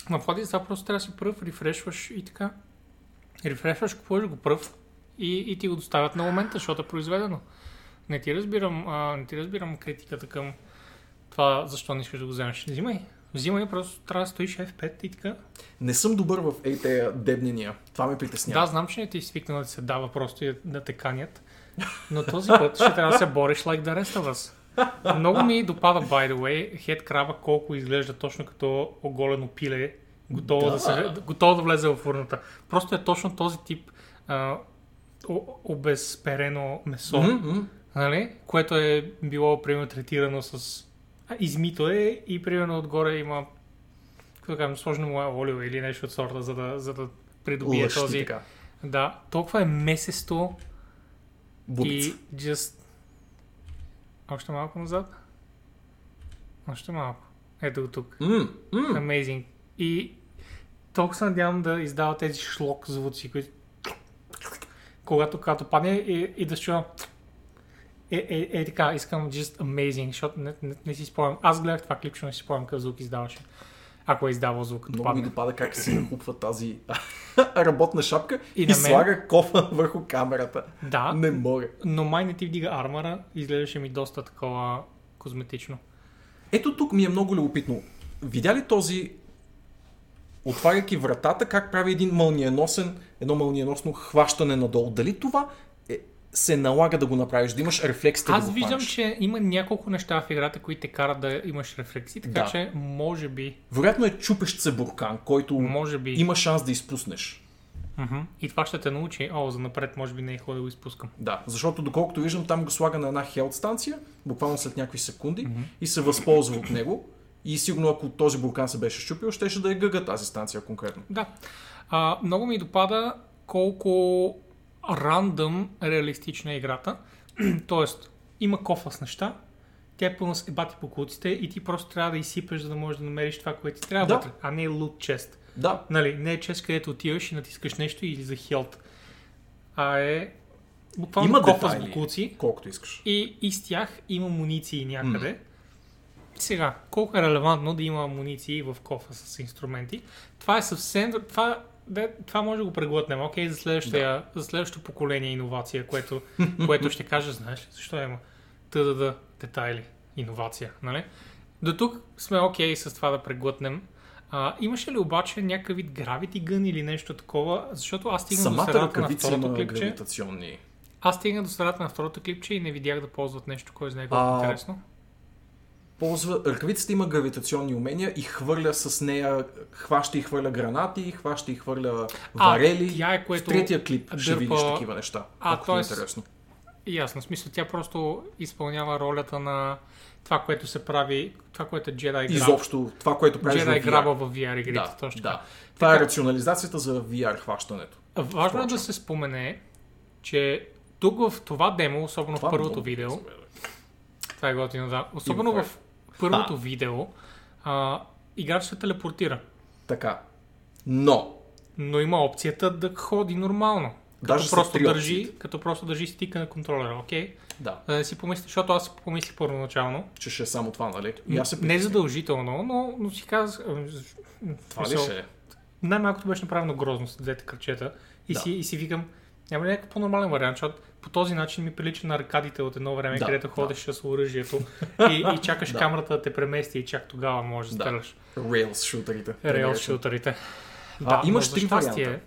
Ма Влади, това просто трябва да си пръв, рефрешваш и така. Рефрешваш, купуваш го пръв и, и ти го доставят на момента, защото е произведено. Не ти разбирам, а, не ти разбирам критиката към това, защо не искаш да го вземеш. Взимай. Взимай, просто трябва да стоиш F5 и така. Не съм добър в ей дебнения. Това ме Да, притеснява. знам, че не ти е свикнал да се дава просто и да те канят. Но този път ще трябва да се бориш like the rest of us. Много ми допада, by the way, хед краба колко изглежда точно като оголено пиле, готово да, Да. се, готово да влезе в урната. Просто е точно този тип а, обезперено месо, мгм. нали? което е било примерно третирано с... А, измито е и примерно отгоре има да кажем, сложено му е олио или нещо от сорта, за да, за да придобие Лъжти този... така. Да, толкова е месесто Бубица. и just... Още малко назад. Още малко. Ето го тук. М, м. Amazing. И толкова се надявам да издава тези шлок звуци, които когато, когато падне и, и да чувам е, е, е, така, искам just amazing, защото не, не, не си спомням. Аз гледах това клипче, не си спомням какъв звук издаваше. Ако е издавал звук, Много ми падне. допада как си нахупва тази работна шапка И и, мен. слага кофа върху камерата. Да, Не мога. но май не ти вдига армара, изглеждаше ми доста такова козметично. Ето тук ми е много любопитно. Видя ли този, отваряйки вратата, как прави един мълниеносен, едно мълниеносно хващане надолу? Дали това се налага да го направиш, да имаш рефлексите да Аз го виждам, хванеш? че има няколко неща в играта, които те карат да имаш рефлекси, така Да. че може би, Вероятно е чупещ се буркан, който може би има шанс да изпуснеш. Мгм. И това ще те научи. О, за напред може би не е хубаво да го изпускам. Да, защото доколкото виждам, там го слага на една хелт станция, буквално след някакви секунди, и се възползва от него. И сигурно ако този буркан се беше щупил, щеше да е гъга тази станция конкретно. Да. А, много ми допада колко рандъм реалистична е играта. Тоест, има кофа с неща, тя е пълна с ебати по куците и ти просто трябва да изсипеш, за да можеш да намериш това, което ти трябва Да. вътре, а не е лут чест. Да, Нали, не е чест, където отиваш и натискаш нещо или за хелт. А е буквално има кофа с детайли, букуци. колкото искаш. И, и с тях има муниции някъде. Сега, колко е релевантно да има муниции в кофа с инструменти? Това е съвсем... Това, да, това може да го преглътнем. Окей, за, следващия, за следващото поколение иновация, което, което ще каже, знаеш защо има ТДД детайли, иновация, нали? До тук сме окей с това да преглътнем. А, имаше ли обаче някакъв вид gravity gun или нещо такова? Защото аз стигнах до Самата средата на второто клипче. Аз стигнах до средата на второто клипче и не видях да ползват нещо, кой знае колко А, интересно. Ползва, ръкавицата има гравитационни умения и хвърля с нея, хваща и хвърля гранати, хваща и хвърля А, варели. тя е В което... третия клип ще дърпа- видиш такива неща. А, ако тоест- е интересно. Ясно, в смисъл тя просто изпълнява ролята на това, което се прави, това, което е Jedi Grab. Изобщо това, което правиш в Jedi. Grab в VR игрите, Да, точно да. така. Това е Така. рационализацията за VR хващането. Важно е да се спомене, че тук в това демо, особено Това в първото видео, това е готино, да, особено Има в първото видео, а, играч се телепортира, Така. Но, но има опцията да ходи нормално. Като Даже са просто, държи, опциите. като просто държи стика на контролера, окей? да, Да не си помисли, защото аз помислих първоначално. че ще е само това, нали? И аз се Не задължително, но, но си казах... Това ли ще е? Най-малкото беше направено грозно с двете кръчета и, Да. си, и си викам, няма ли някакъв по-нормален вариант, защото по този начин ми прилича на аркадите от едно време, Да, където да. ходиш с оръжието и, и чакаш Да. камерата да те премести и чак тогава можеш да Да. стреляш. Rails шутерите. Наречени. шутерите. А, имаш три варианта.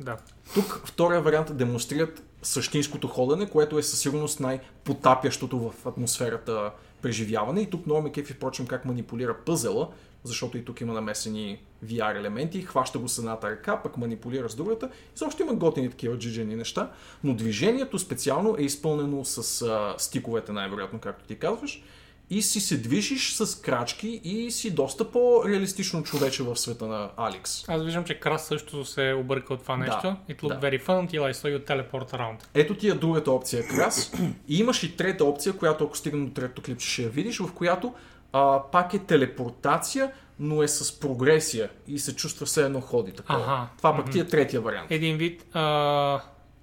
Да. Тук втория вариант демонстрират същинското ходене, което е със сигурност най-потапящото в атмосферата преживяване. И тук много ме кефи, впрочем, как манипулира пъзела, защото и тук има намесени VR елементи, хваща го с едната ръка, пък манипулира с другата. И също има готини такива джиджени неща, но движението специално е изпълнено с а, стиковете, най-вероятно, както ти казваш. И си се движиш с крачки и си доста по-реалистично човече в света на Алекс. Аз виждам, че Крас също се е обърка от това Да, нещо. It looked да. very fun until I saw you teleport around. Ето ти е другата опция крас. И имаш и трета опция, която ако стигнем до третото клипче ще я видиш, в която а, пак е телепортация, но е с прогресия и се чувства все едно ходи такова. Аха, Това пък ти е третия вариант. Един вид uh,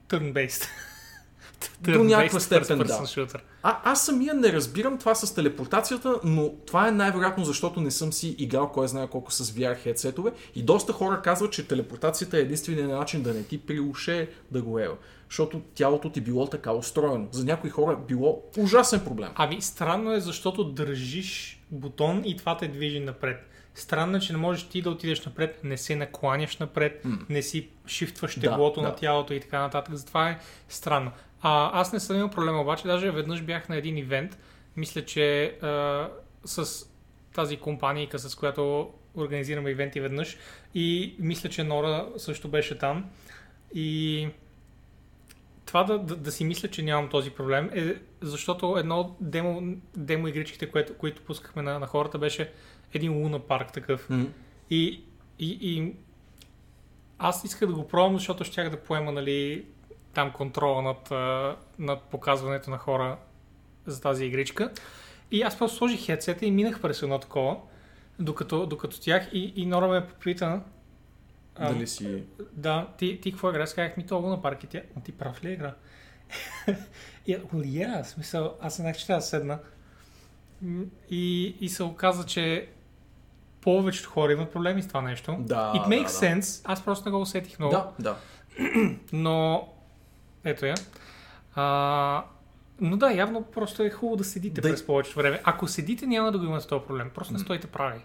turn-based. До някаква степен, да. А, аз самия не разбирам това с телепортацията, но това е най-вероятно защото не съм си играл кой знае колко с VR хедсетове и доста хора казват, че телепортацията е единственият начин да не ти приуше да го ева. Защото тялото ти било така устроено. За някои хора било ужасен проблем. Ами, странно е, защото държиш бутон и това те движи напред. Странно е, че не можеш ти да отидеш напред, не се накланяш напред, не си шифтваш Да, теглото да. на тялото и така нататък. Затова е странно. А, аз не съм имал проблема, обаче даже веднъж бях на един ивент, мисля, че а, с тази компанийка, с която организираме ивенти веднъж и мисля, че Нора също беше там и това да, да, да си мисля, че нямам този проблем е защото едно от демо, демо игричките, което, които пускахме на, на хората беше един луна парк такъв. М. И, и, и аз исках да го пробвам, защото щях да поема нали, там контрола над, над показването на хора за тази игричка. И аз просто сложих хедсета и минах през едно такова, докато, докато тях и, и Нора ме попита, а, Дали си... да, ти, ти какво играеш? Казах ми това на парк и тя, «Ма ти прав ли е игра? и, well, yeah, смисъл, аз знаех, че трябва да седна. И, и се оказа, че повечето хора имат проблеми с това нещо. Да, It makes да, да. sense. Аз просто не го усетих много. Да, да. Но, ето я. А, но да, явно просто е хубаво да седите Да. през повечето време. Ако седите, няма да го имате този проблем. Просто не стойте прави.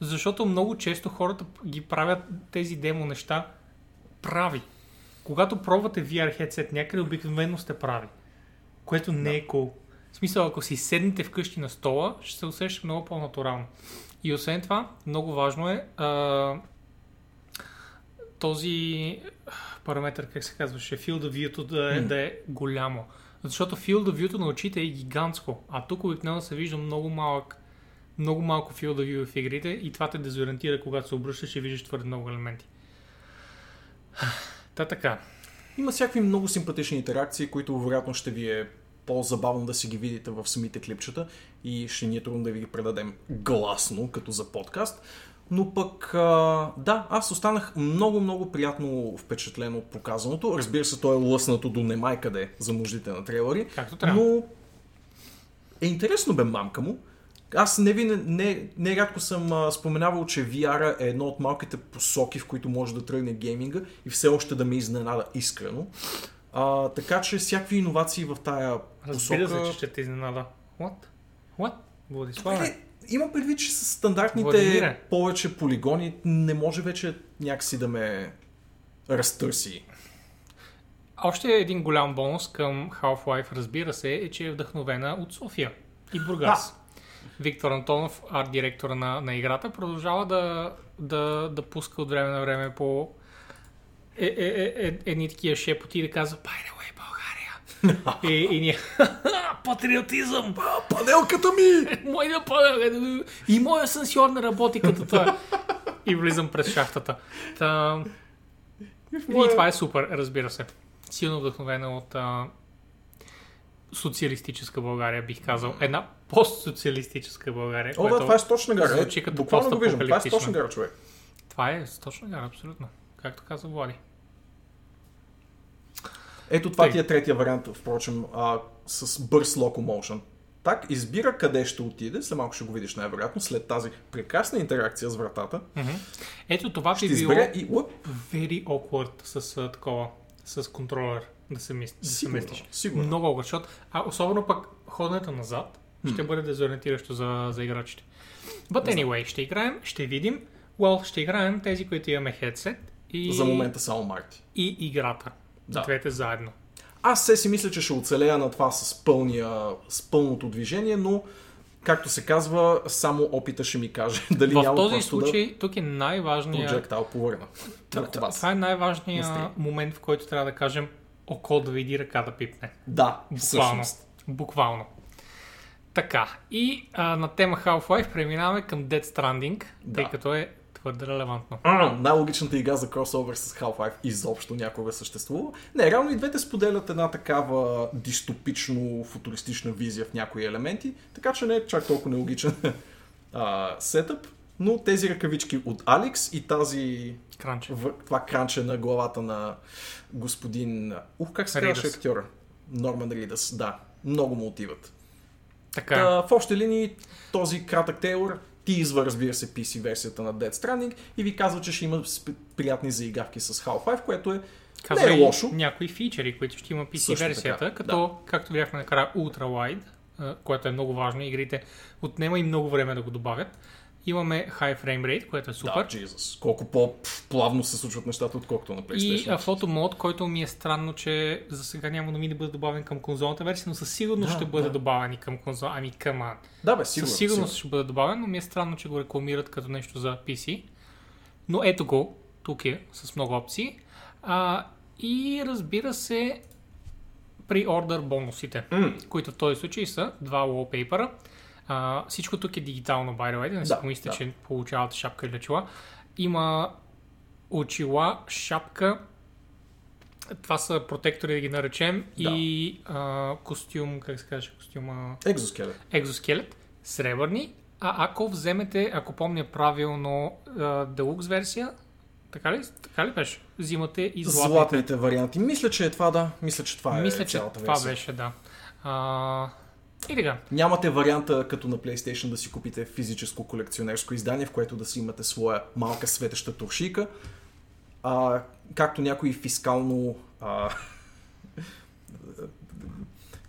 Защото много често хората ги правят тези демо неща прави. Когато пробвате VR headset някъде, обикновено сте прави. Което не е cool. В смисъл, ако си седнете вкъщи на стола, ще се усеща много по-натурално. И освен това, много важно е а, този параметър, как се казваше, field of view да е, М. да е голямо. Защото field of view на очите е гигантско, а тук обикновено се вижда много малък, много малко field of view в игрите и това те дезориентира, когато се обръщаш и виждаш твърде много елементи. Та така. Има всякакви много симпатични интеракции, които вероятно ще ви е по-забавно да си ги видите в самите клипчета и ще ни е трудно да ви ги предадем гласно, като за подкаст. Но пък, а, да, аз останах много-много приятно впечатлен от показаното. Разбира се, то е лъснато до немай къде за нуждите на трейлери. Както трябва. Но е интересно бе мамка му. Аз не, ви, не, не рядко съм а, споменавал, че VR е едно от малките посоки, в които може да тръгне гейминга и все още да ме изненада искрено. А, така че всякакви иновации в тая Разбира посока... се, че ще те изненада. What? What? Владиславе. Има предвид, че с стандартните Владимире. повече полигони не може вече някакси да ме разтърси. Още един голям бонус към Half-Life, разбира се, е, че е вдъхновена от София и Бургас. Виктор Антонов, арт-директора на, на играта, продължава да, да, да пуска от време на време по е, е, е, е, едни такива шепоти и да казва By the way, България. и, и ние Патриотизъм! Панелката ми! Моя панел! И моя сенсор не работи като това. и влизам през шахтата. Та... И това е супер, разбира се. Силно вдъхновена от а, социалистическа България, бих казал. Една постсоциалистическа България. О, да, това е сточна гара. звучи като Буквално го виждам. Това е сточна гара, човек. Това е точно така, абсолютно. Както каза Влади. Ето това Тъй. ти е третия вариант, впрочем, а, с бърз locomotion. Так, избира къде ще отиде, след малко ще го видиш най-вероятно, след тази прекрасна интеракция с вратата. Ето това Ще би било избере и... Very awkward с а, такова, с контролер да се, мис... да се местиш. сигурно. Много защото, а особено пък ходенето назад ще бъде дезориентиращо за, за играчите. But anyway, ще играем, ще видим. Well, ще играем тези, които имаме headset и, за момента само Марти. и играта. Да. Двете заедно. Аз се си мисля, че ще оцелея на това с, пълния, с пълното движение, но както се казва, само опита ще ми каже дали В няма този случай, тук е да най-важният projectile повърна. Това е най-важният момент, в който трябва да кажем око да види, ръка да пипне. Да, Буквално. всъщност. Буквално. Така, и а, на тема Half-Life преминаваме към Dead Stranding, Да. тъй като е твърде релевантно. А, най-логичната игра за кросовер с Half-Life изобщо някога съществува. Не, реално и двете споделят една такава дистопично-футуристична визия в някои елементи, така че не е чак толкова нелогичен а, сетъп, но тези ръкавички от Алекс и тази Кранче. в, това кранче на главата на господин... Ух, как се казваше актьора? Норман Ридъс, да. Много му отиват. Така, е. Та, в общи линии този кратък тейлор ти изва, разбира се, PC версията на Dead Stranding и ви казва, че ще има приятни заигравки с Half-Life, което е казва не е лошо. някои фичери, които ще има PC Също версията, така, като, както видяхме накрая, Ultra Wide, което е много важно. Игрите отнема и много време да го добавят. Имаме High Frame Rate, което е супер. Да, Jesus. Колко по-плавно се случват нещата, отколкото на И PlayStation. а, фотомод, който ми е странно, че за сега няма да ми да бъде добавен към конзолната версия, но със сигурност Да, ще бъде да. добавен и към конзол. Ами към да, бе, сигурно. Със сигурност ще бъде добавен, но ми е странно, че го рекламират като нещо за PC. Но ето го, тук е, с много опции. А, и разбира се, при ордер бонусите, М. които в този случай са два wallpaper. А, всичко тук е дигитално, by the way, не си Да, помислите, да. че получавате шапка или очила. Има очила, шапка, това са протектори, да ги наречем, Да. и а, костюм, как се казва костюма? Екзоскелет. екзоскелет, сребърни, а ако вземете, ако помня правилно, Deluxe версия, така ли, така ли беше? Взимате и златните. Златните варианти. Мисля, че е това, да. Мисля, че това е Мисля, че това версия. беше, да. А, и така, Нямате варианта като на PlayStation да си купите физическо колекционерско издание, в което да си имате своя малка светеща туршика. А, както някои фискално... А,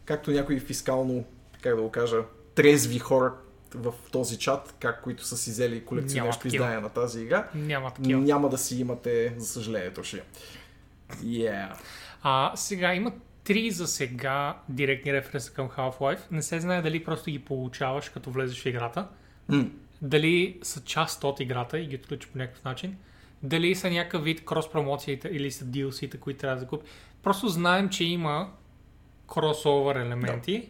както някои фискално, как да го кажа, трезви хора в този чат, как които са си взели колекционерско издание на тази игра, няма няма да си имате, за съжаление, туршия. Yeah. А, сега има три за сега директни референса към Half-Life. Не се знае дали просто ги получаваш като влезеш в играта. М. Дали са част от играта и ги отключи по някакъв начин. Дали са някакъв вид крос промоциите или са DLC-та, които трябва да купи. Просто знаем, че има кросовър елементи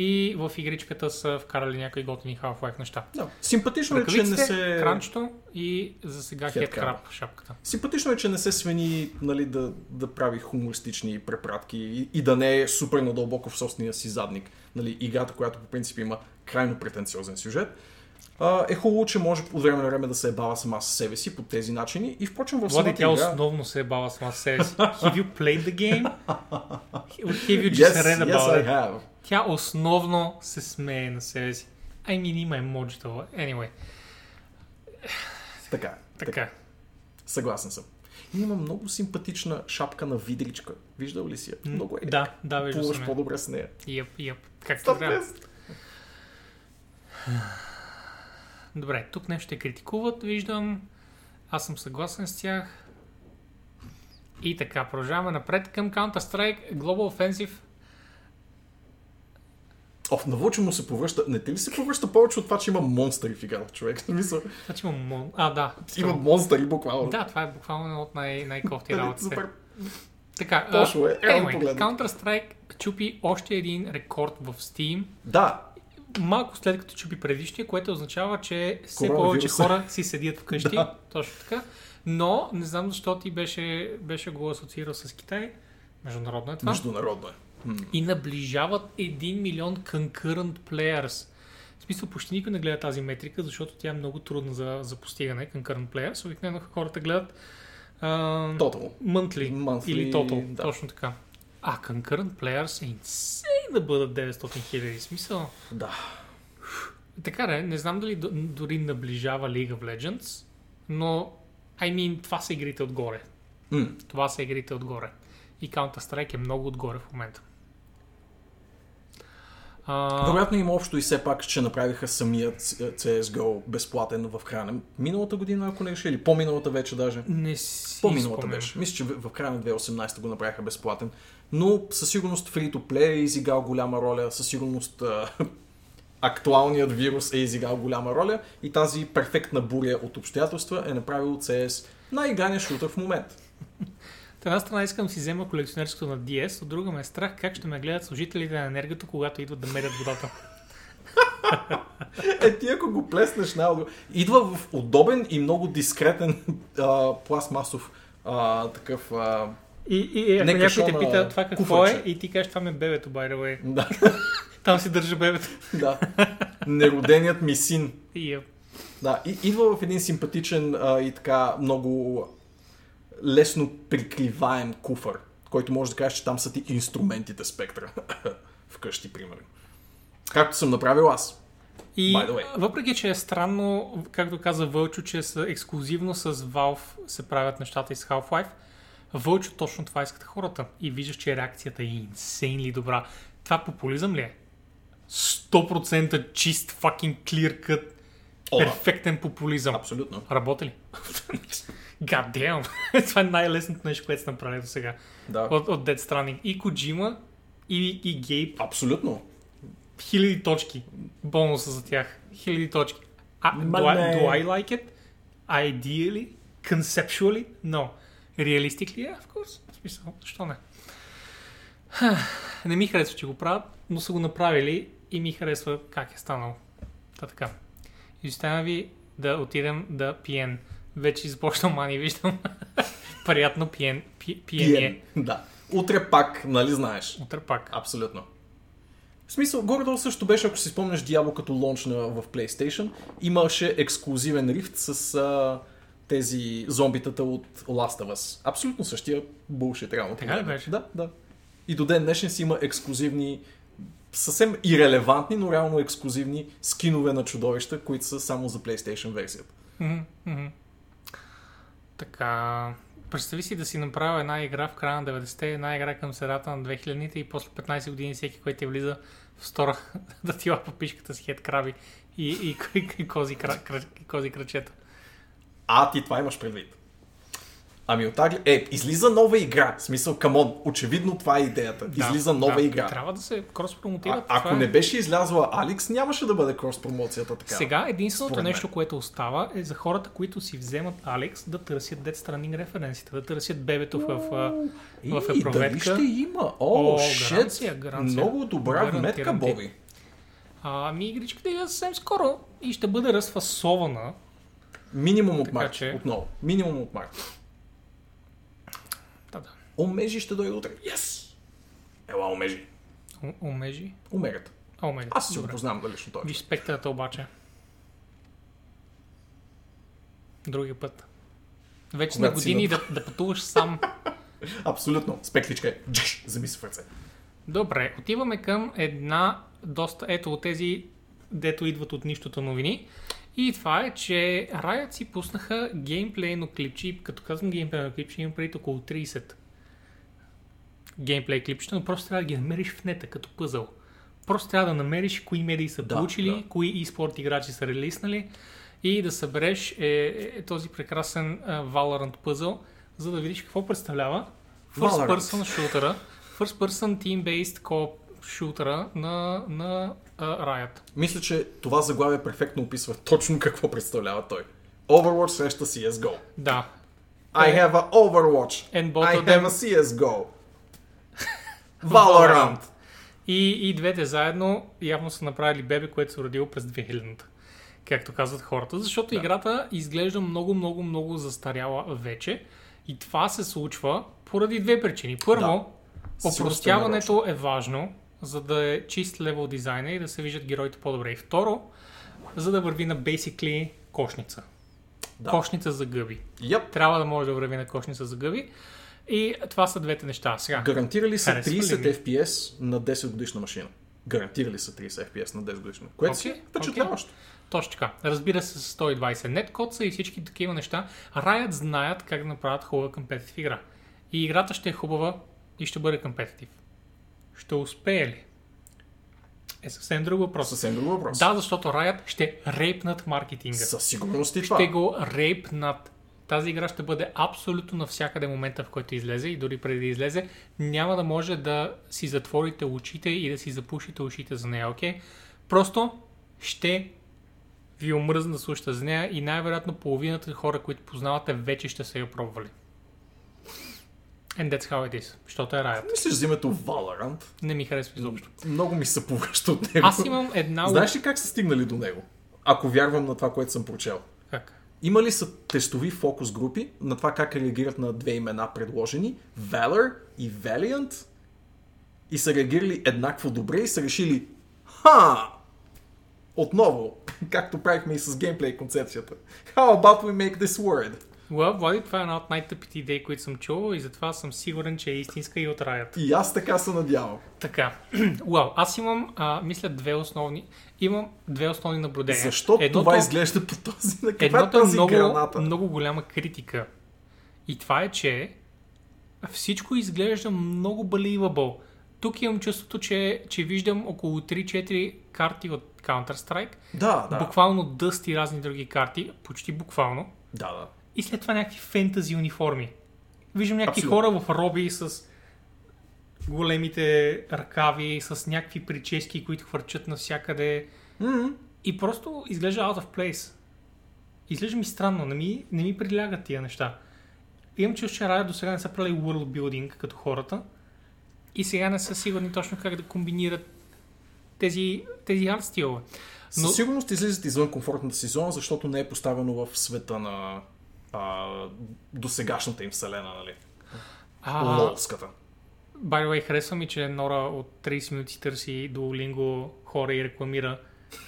и в игричката са вкарали някои готини Half-Life неща. Да. Симпатично е, че не се... кранчето и за сега хедкраб шапката. Симпатично е, че не се свени нали, да, да прави хумористични препратки и, и да не е супер надълбоко в собствения си задник. Нали, играта, която по принцип има крайно претенциозен сюжет. А, е хубаво, че може от време на време да се ебава сама със себе си по тези начини. И впрочем в самата тя игра... основно се е бала сама с себе си. Have you played the game? Have you just Yes, read yes, about I it? have. Тя основно се смее на себе си. I mean, има емоджита. Anyway, Така, така. така. Съгласен съм. И има много симпатична шапка на видричка. Виждал ли си я? Много е. Да, да, виждам Плуваш по-добре с нея. Йеп. Както Стоп, трябва. Добре, тук нещо ще критикуват, виждам. Аз съм съгласен с тях. И така, продължаваме напред към Counter-Strike Global Offensive. Оф, на Вълчо му се повръща. Не те ли се повръща повече от това, че има монстъри в играта, човек? Смисъл, Това, че има мон... А, да. има монстъри буквално. Да, това е буквално от най- най-кофти Нали, работите. Супер. Така, Пошло е. anyway. Counter-Strike чупи още един рекорд в Steam. Да, Малко след като чупи предишния, което означава, че все повече хора си седят вкъщи. Да. Точно така. Но не знам защо ти беше, беше го асоциирал с Китай. Международно е това. международно е. И наближават 1 милион concurrent players. В смисъл, почти никой не гледа тази метрика, защото тя е много трудна за, за постигане. Concurrent players. Обикновено хората гледат Total. monthly, Monthly, или total. да. Точно така. А concurrent players е insane да бъдат 900 хиляди. Смисъл. Да. Така да, е, не знам дали дори наближава League of Legends, но I mean, това са игрите отгоре. М. Това са игрите отгоре. И Counter-Strike е много отгоре в момента. А, Вероятно има общо и все пак, че направиха самият CSGO безплатен в края на миналата година, ако не греша, или по-миналата вече даже. не си По-миналата спомням. беше. Мисля, че в края на 2018 го направиха безплатен. Но със сигурност free to play е изиграл голяма роля, със сигурност актуалният вирус е изиграл голяма роля и тази перфектна буря от обстоятелства е направил CS най-играния шутър в момента. От една страна искам да си взема колекционерското на DS, от друга ме е страх как ще ме гледат служителите на енергията, когато идват да мерят водата. Е, ти ако го плеснеш най Идва в удобен и много дискретен а, пластмасов а, такъв... А, И, и, и ако някой те пита това какво куфарче. е, и ти кажеш това ми е бебето, by the way. да, Там си държа бебето. да. Нероденият ми син. И, е, Да, и, идва в един симпатичен а, и така много лесно прикриваем куфър, който може да кажеш, че там са ти инструментите спектра. Вкъщи, примерно. Както съм направил аз. И въпреки, че е странно, както каза Вълчо, че са ексклюзивно с Valve се правят нещата и с Half-Life, Вълчо точно това искат хората. И виждаш, че реакцията е insanely добра. Това популизъм ли е? 100% чист fucking clear cut, О, да. перфектен популизъм. Абсолютно. Работи ли? God damn! това е най-лесното нещо, което са направили до сега. Да. От, от Dead Stranding. И Kojima, и, и Гейб, Абсолютно. хиляди точки. Бонуса за тях. Хиляди точки. А, do. I, do I like it? Ideally? Conceptually? No. Realistically? Yeah, of course. В смисъл, защо не? Не ми харесва, че го правят, но са го направили и ми харесва как е станало. Та така. И оставям ви да отидем да пием. Вече започна мани, виждам. Приятно пиен, пи, пиение. Пиен. Да. Утре пак, нали знаеш? Утре пак. Абсолютно. В смисъл, горе-долу също беше, ако си спомняш Diablo като лончна в PlayStation, имаше ексклюзивен рифт с а, тези зомбитата от Last of Us. Абсолютно същия булшит, реално. Така ли беше? Да, да. И до ден днешен си има ексклюзивни, съвсем ирелевантни, но реално ексклюзивни скинове на чудовища, които са само за PlayStation версията. Така, представи си да си направил една игра в края на 90-те, една игра към средата на 2000-те и после 15 години всеки, който ти влиза в стора да ти лапа пишката с хет краби и, и, и, и, кози, кра, и кози крачета. А, ти това имаш предвид. Ами от тази... Е, излиза нова игра. В смисъл, камон, очевидно това е идеята. Да, излиза нова да, игра. Трябва да се крос А, промотира. ако не беше излязла Алекс, нямаше да бъде крос промоцията така. Сега единственото според нещо, което остава е за хората, които си вземат Алекс да търсят Death Stranding референсите, да търсят бебето в, в, И, в дали епроветка. ще има? О, О, шет. гаранция, гаранция. Много добра вметка, ти. Боби. Ами игричката е съвсем скоро и ще бъде разфасована. Минимум от март. че- Отново. Минимум от март. Омежи ще дойде утре. Yes! Ела, омежи. О- Омежи. Умерят. А. Аз си го познавам далечно той. Виж спектърата обаче. Другия път. Вече на Когато години да, да пътуваш сам. Абсолютно. Спекличка е. Зами се в ръце. Добре, отиваме към една доста, ето от тези, дето идват от нищото новини. И това е, че Riot си пуснаха геймплейно клипче. Като казвам геймплейно клипче, имам преди около 30 геймплей клипчета, но просто трябва да ги намериш в нета, като пъзъл. Просто трябва да намериш кои медии са Да, получили, да. кои e-спорт играчи са релиснали и да събереш е, е, този прекрасен е, Valorant пъзъл, за да видиш какво представлява First Valorant. person шутера, First person team-based co шутера на, на uh, Riot. Мисля, че това заглавие перфектно описва точно какво представлява той. Overwatch среща CSGO. Да. I have a Overwatch. And both I of them- have a CSGO. Valorant. И, и двете заедно явно са направили бебе, което се родило през 2000-та. Както казват хората. Защото Да. играта изглежда много, много, много застаряла вече. И това се случва поради две причини. Първо, е опростяването е важно, за да е чист левел дизайна и да се виждат героите по-добре. И второ, за да върви на basically кошница. Да. Кошница за гъби. Yep. Трябва да може да върви на кошница за гъби. И това са двете неща. Сега, Гарантирали са Харесва ли 30 ми? FPS на 10 годишна машина. Гарантирали са 30 FPS на 10 годишна. Което си Окей, е впечатляващо. Точно така. Разбира се, с 120 неткод са и всички такива неща. Riot знаят как да направят хубава компетитив игра. И играта ще е хубава и ще бъде компетитив. Ще успее ли? Е съвсем друг въпрос. Съвсем друг въпрос. Да, защото Riot ще рейпнат маркетинга. Със сигурност и това. Ще го рейпнат. Тази игра ще бъде абсолютно навсякъде момента, в който излезе и дори преди да излезе, няма да може да си затворите очите и да си запушите ушите за нея, окей? Просто ще ви омръзна да слушате за нея и най-вероятно половината хора, които познавате, вече ще са я пробвали. And that's how it is. Защото е Riot. Мислиш за името Valorant? Не ми харесва изобщо. Много ми се повръща от него. Аз имам една... Знаеш ли как са стигнали до него? Ако вярвам на това, което съм прочел. Как? Има ли са тестови фокус групи на това как реагират на две имена предложени? Valor и Valiant? И са реагирали еднакво добре и са решили Ха! Отново, както правихме и с геймплей концепцията. How about we make this word? Well, Влади, това е една от най-тъпите идеи, които съм чувал и затова съм сигурен, че е истинска и от Riot. И аз така се надявам. Така, Уау, аз имам, а, мисля, две основни, имам две основни наблюдения. Защо това изглежда по този... На каква е едното е много, граната? много голяма критика. И това е, че всичко изглежда много believable. Тук имам чувството, че, че виждам около 3-4 карти от Counter-Strike, Да, да. буквално дъст и разни други карти, почти буквално, Да, да. и след това някакви фентази униформи. Виждам някакви Абсолютно. хора в роби с големите ръкави, с някакви прически, които хвърчат навсякъде. М-м. И просто изглежда out of place. Изглежда ми странно, не ми, не ми прилягат тия неща. Имам че Riot до сега не са правили world building като хората. И сега не са сигурни точно как да комбинират тези, тези арт стилове. Но... Със сигурност излизат извън комфортната си зона, защото не е поставено в света на а, досегашната им вселена, нали? А... Лолската. By the way, харесва ми, че Нора от 30 минути търси Duolingo хора и рекламира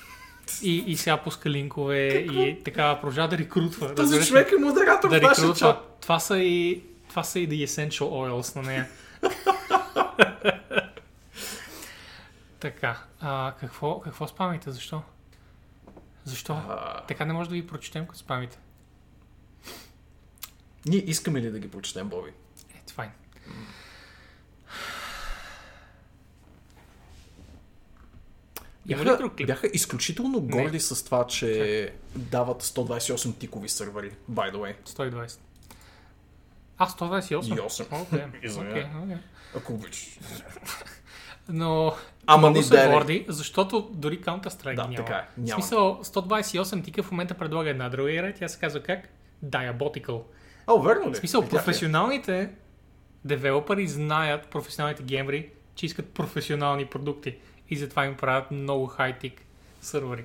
и, и сега пуска линкове Какво? и така продължава да рекрутва. Този да човек е модератор да в нашия чат. Това са и това са и the essential oils на нея. така, а, какво, какво спамите? Защо? Защо? А... Така не може да ги прочетем, като спамите. Ние искаме ли да ги прочетем, Боби? Е, това е. Бяха, бяха изключително горди не. с това, че Чак. дават 128 тикови сървъри, by the way. 120. А, 128? И 8. Okay. okay, okay. Ако обичаш. Но Ама много са горди, защото дори Counter-Strike да, няма. Така е. няма. В смисъл, 128 тика в момента предлага една друга игра, тя се казва как? Diabolical. О, верно ли? В смисъл, професионалните девелопери знаят, професионалните геймери, че искат професионални продукти и затова им правят много хай-тик сървъри.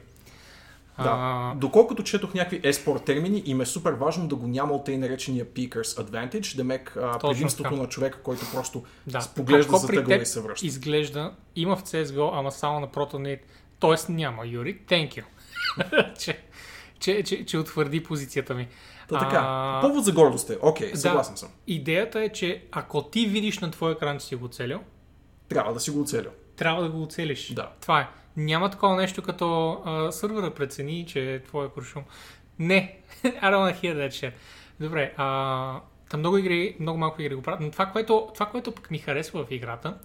Да. А... Доколкото четох някакви еспорт термини, им е супер важно да го няма от тъй наречения Peakers Advantage, мек предимството на човека, който просто да. поглежда за тъгла и се връща. изглежда, има в CSGO, ама само на Protonate, т.е. няма, Юри, thank you, че, че, че, че утвърди позицията ми. Та, така, а... повод за гордост е, окей, okay, съгласен да, съм. Идеята е, че ако ти видиш на твоя екран, че си го целил, трябва да си го оцелил. Трябва да го оцелиш. Да. Това е. Няма такова нещо като а, сървъра прецени, че е твоя куршум. Не. I don't hear that shit. Добре. А, там много игри, много малко игри го правят. Но това което, това, което пък ми харесва в играта,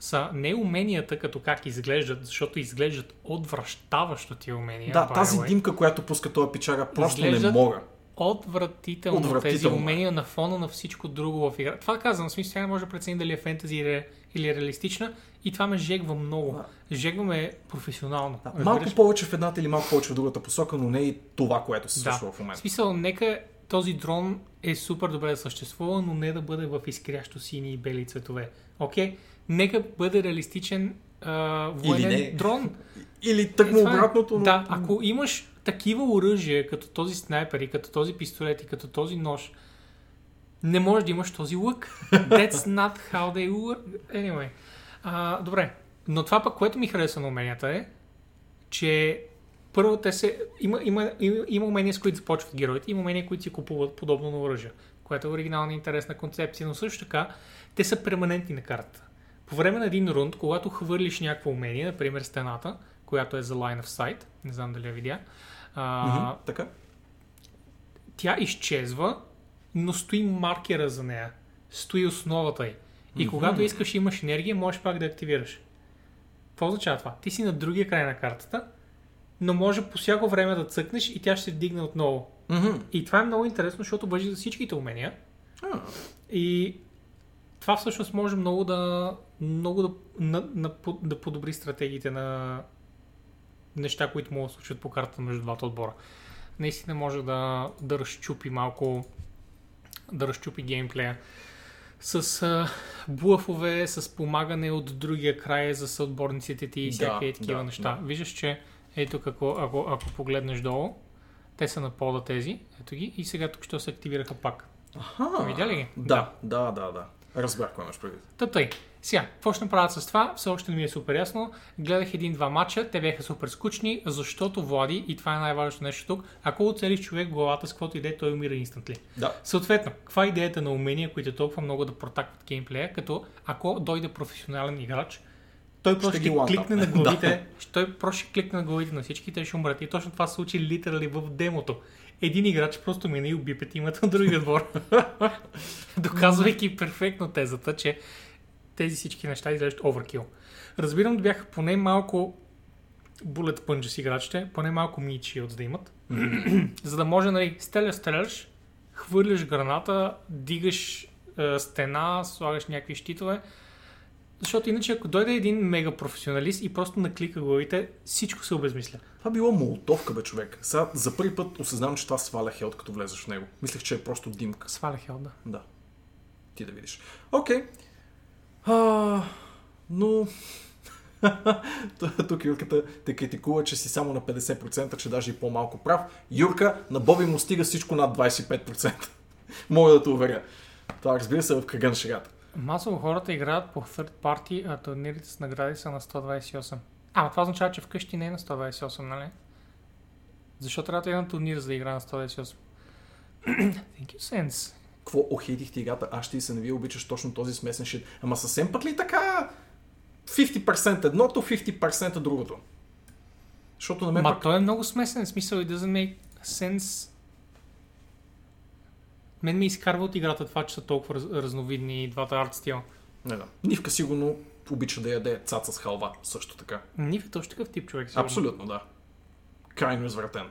са не уменията като как изглеждат, защото изглеждат отвръщаващо ти умения. Да, тази way. димка, която пуска този пичага, просто изглеждат не мога. Отвратително, отвратително тези умения на фона на всичко друго в игра. Това казвам, в смисъл, тя не може да прецени дали е фентази или, или реалистична и това ме жегва много. Да. Жегва ме професионално. Да. Малко повече в едната или малко повече в другата посока, но не и това, което се случва да. в момента. В смисъл, нека този дрон е супер добре да съществува, но не да бъде в изкрящо сини и бели цветове. Окей? Okay? Нека бъде реалистичен а, военен или не. дрон. Или тъкмо е, обратното. Но... Да, ако имаш такива оръжия, като този снайпер и като този пистолет и като този нож, не можеш да имаш този лък. That's not how they work. Anyway. А, добре. Но това пък, което ми харесва на уменията е, че първо те се... Има, има, има, има умения, с които започват героите, има умения, които си купуват подобно на оръжие, което е оригинална и интересна концепция, но също така те са перманентни на картата. По време на един рунд, когато хвърлиш някакво умение, например стената, която е за line of sight, не знам дали я видя, а, mm-hmm, така. тя изчезва, но стои маркера за нея. Стои основата й. И mm-hmm. когато искаш и имаш енергия, можеш пак да активираш. Какво означава това? Ти си на другия край на картата, но може по всяко време да цъкнеш и тя ще се вдигне отново. Mm-hmm. И това е много интересно, защото бъжи за всичките умения. Ah. И това всъщност може много да, много да, на, на, да подобри стратегиите на неща, които могат да случват по картата между двата отбора. Наистина може да, да разчупи малко да разчупи геймплея с а, блъфове, с помагане от другия край за съотборниците ти и всякакви да, такива да, неща. Да. Виждаш, че ето какво, ако, ако погледнеш долу, те са на пода тези, ето ги, и сега тук ще се активираха пак. Аха. Видя ли ги? Да, да, да, да. Разбрах какво имаш предвид. Та тъй. Сега, какво ще направят с това? Все още не ми е супер ясно. Гледах един-два матча, те бяха супер скучни, защото Влади, и това е най-важното нещо тук, ако оцелиш човек в главата с каквото иде, той умира инстантли. Да. Съответно, каква е идеята на умения, които толкова много да протакват геймплея, като ако дойде професионален играч, той просто ще, ще кликне на главите, той просто ще кликне на главите на всички, те ще умрат. И точно това се случи литерали в демото. Един играч просто мина и уби петимата на другия отбор. Доказвайки перфектно тезата, че тези всички неща изглеждат оверкил. Разбирам да бяха поне малко punch с играчите, поне малко мичи от да имат, за да може, нали, стреляш, стреляш, хвърляш граната, дигаш е, стена, слагаш някакви щитове, защото иначе ако дойде един мега професионалист и просто наклика главите, всичко се обезмисля. Това било молотовка, бе, човек. Сега за първи път осъзнавам, че това сваля хелт, като влезеш в него. Мислех, че е просто димка. Сваля хелт, да. Да. Ти да видиш. Окей. Okay. А, но... Тук Юрката те критикува, че си само на 50%, че даже и по-малко прав. Юрка, на Боби му стига всичко над 25%. Мога да те уверя. Това разбира се е в кръга на шегата. Масово хората играят по third party, а турнирите с награди са на 128. А, това означава, че вкъщи не е на 128, нали? Защо трябва да е на турнир, за да игра на 128? Thank you, sense. Какво охейтихте играта? Аз ще и се не ви обичаш точно този смесен шит. Ама съвсем пък ли така 50% едното, 50% другото? Защото на мен Ма пък... той е много смесен, смисъл и doesn't make sense. Мен ми изкарва от играта това, че са толкова раз, разновидни двата арт стила. Не да. Нивка сигурно обича да яде цаца с халва, също така. Нив е точно такъв тип човек. Сигурно. Абсолютно, да. Крайно извратен.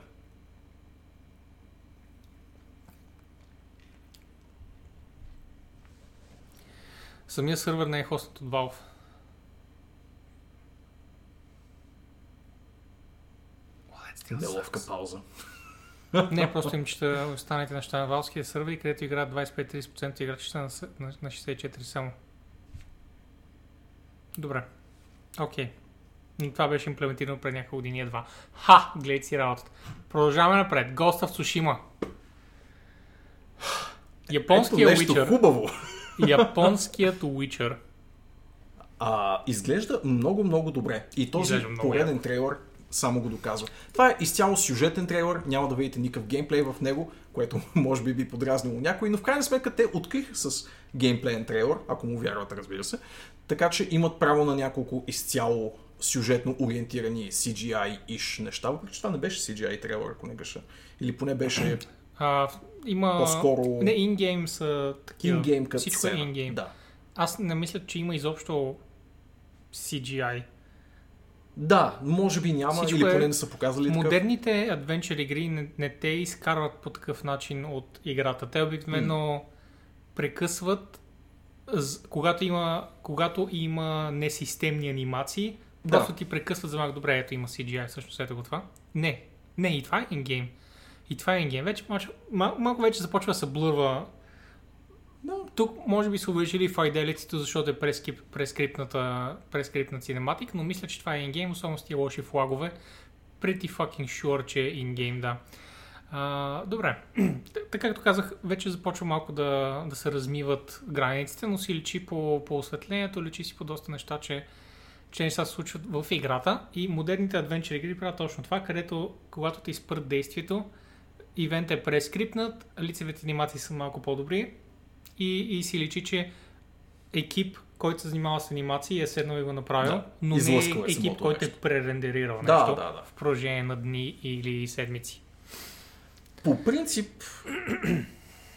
Самия сървър не е хостнат от Valve. Well, Неловка пауза. Не, просто им чета останалите неща на валския сървър, където играят 25-30% играчи са на, на, на 64 само. Добре. Окей. И това беше имплементирано пред няколко години едва. Ха! Гледайте си работата. Продължаваме напред. Ghost of Tsushima. Японският Ето нещо Witcher. хубаво. Японският Witcher. А, изглежда много, много добре. И този Изглежда пореден трейлър само го доказва. Това е изцяло сюжетен трейлър, няма да видите никакъв геймплей в него, което може би би подразнило някой, но в крайна сметка те откриха с геймплеен трейлър, ако му вярват, разбира се. Така че имат право на няколко изцяло сюжетно ориентирани CGI-иш неща, въпреки че това не беше CGI трейлър, ако не греша. Или поне беше А, има... По-скоро- Не, ингейм са такива. ингейм като Всичко е ингейм. Да. Аз не мисля, че има изобщо CGI. Да, може би няма, Всичко или е- поне не са показали такъв. Модерните adventure игри не, не те изкарват по такъв начин от играта. Те обикновено прекъсват, з- когато има, когато има несистемни анимации, Да. просто ти прекъсват за малко. Добре, ето има CGI, всъщност ето го това. Не, не, и това е ингейм. И това е ингейм. Вече малко, мал- малко вече започва да се блърва. Да. Тук може би са увеличили fidelity защото е прескрип, прескрипната, прескрипнат cinematic, но мисля, че това е ингейм, особено с тия лоши флагове. Pretty fucking sure, че е ингейм, да. А, добре. Така както казах, вече започва малко да, да се размиват границите, но си личи по, по осветлението, личи си по доста неща, че, че неща се случват в играта и модерните адвенчър игри правят точно това, където когато ти спрат действието, ивент е прескрипнат, лицевите анимации са малко по-добри и, и си личи, че екип, който се занимава с анимации е седнал и го направил, Да. но не е е екип, който е пререндерирал Да, нещо да, да. в продължение на дни или седмици. По принцип,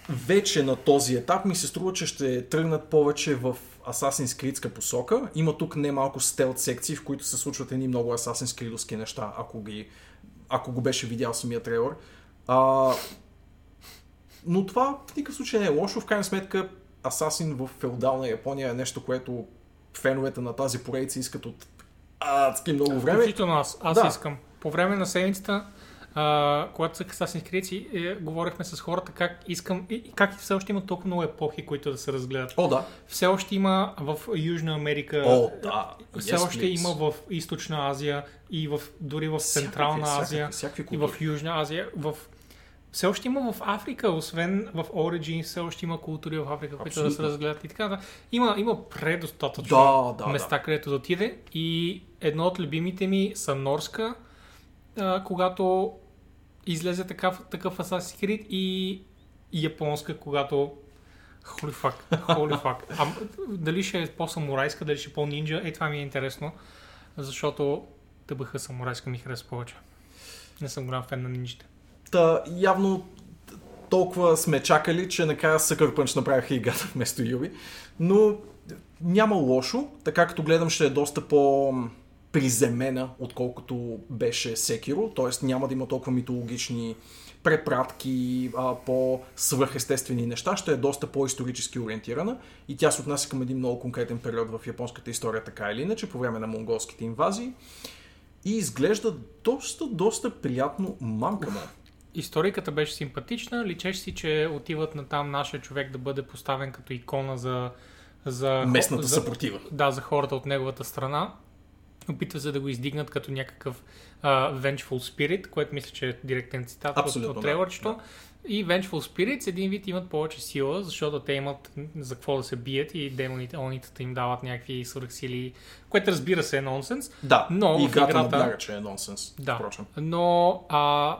вече на този етап ми се струва, че ще тръгнат повече в Assassin's Creed посока. Има тук немалко стелт секции, в които се случват едни много Assassin's Creed неща, ако, ги, ако го беше видял самия трейлър. А, но това в никакъв случай не е лошо. В крайна сметка, Асасин в феодална Япония е нещо, което феновете на тази поредица искат от адски много време. Включително аз. Аз Да. искам. По време на седмицата, а, когато са Assassin's Creed, е, говорихме с хората как искам и как все още има толкова много епохи, които да се разгледат. О, да. Все още има в Южна Америка, О, да. все Yes, още please. има в Източна Азия и в, дори в Централна Всякакви- Азия всякакви- всякакви и в. Южна Азия. В... Все още има в Африка, освен в Origins, все още има култури в Африка, които да се разгледат и така. Да. Има, има предостатъчно Да, да, места, където да отиде. И едно от любимите ми са Норска, а, когато излезе такъв, такъв Assassin's Creed и японска, когато Holy fuck, holy fuck. А, дали ще е по-самурайска, дали ще е по-нинджа, е това ми е интересно, защото ТБХ самурайска ми харесва повече. Не съм голям фен на нинджите. Та, явно толкова сме чакали, че накрая Sucker Punch направиха играта вместо Юби. Но няма лошо. Така като гледам ще е доста по приземена, отколкото беше Секиро. Т.е. няма да има толкова митологични препратки, а, по-свръхестествени неща. Ще е доста по-исторически ориентирана. И тя се отнася към един много конкретен период в японската история, така или иначе, по време на монголските инвазии. И изглежда доста, доста приятно мамкамо. Историката беше симпатична, личеше си, че отиват на там нашия човек да бъде поставен като икона за за, Местната за, съпротива. да, за хората от неговата страна. Опитва се да го издигнат като някакъв uh, Vengeful Spirit, което мисля, че е директен цитат от, Абсолютно, от да, трейлърчето. да. И Vengeful Spirits един вид имат повече сила, защото те имат за какво да се бият и демоните, онитата им дават някакви свръхсили, което разбира се е нонсенс. Да, Но и играта играта- набляга, че е нонсенс. Да. Впрочем. Но а,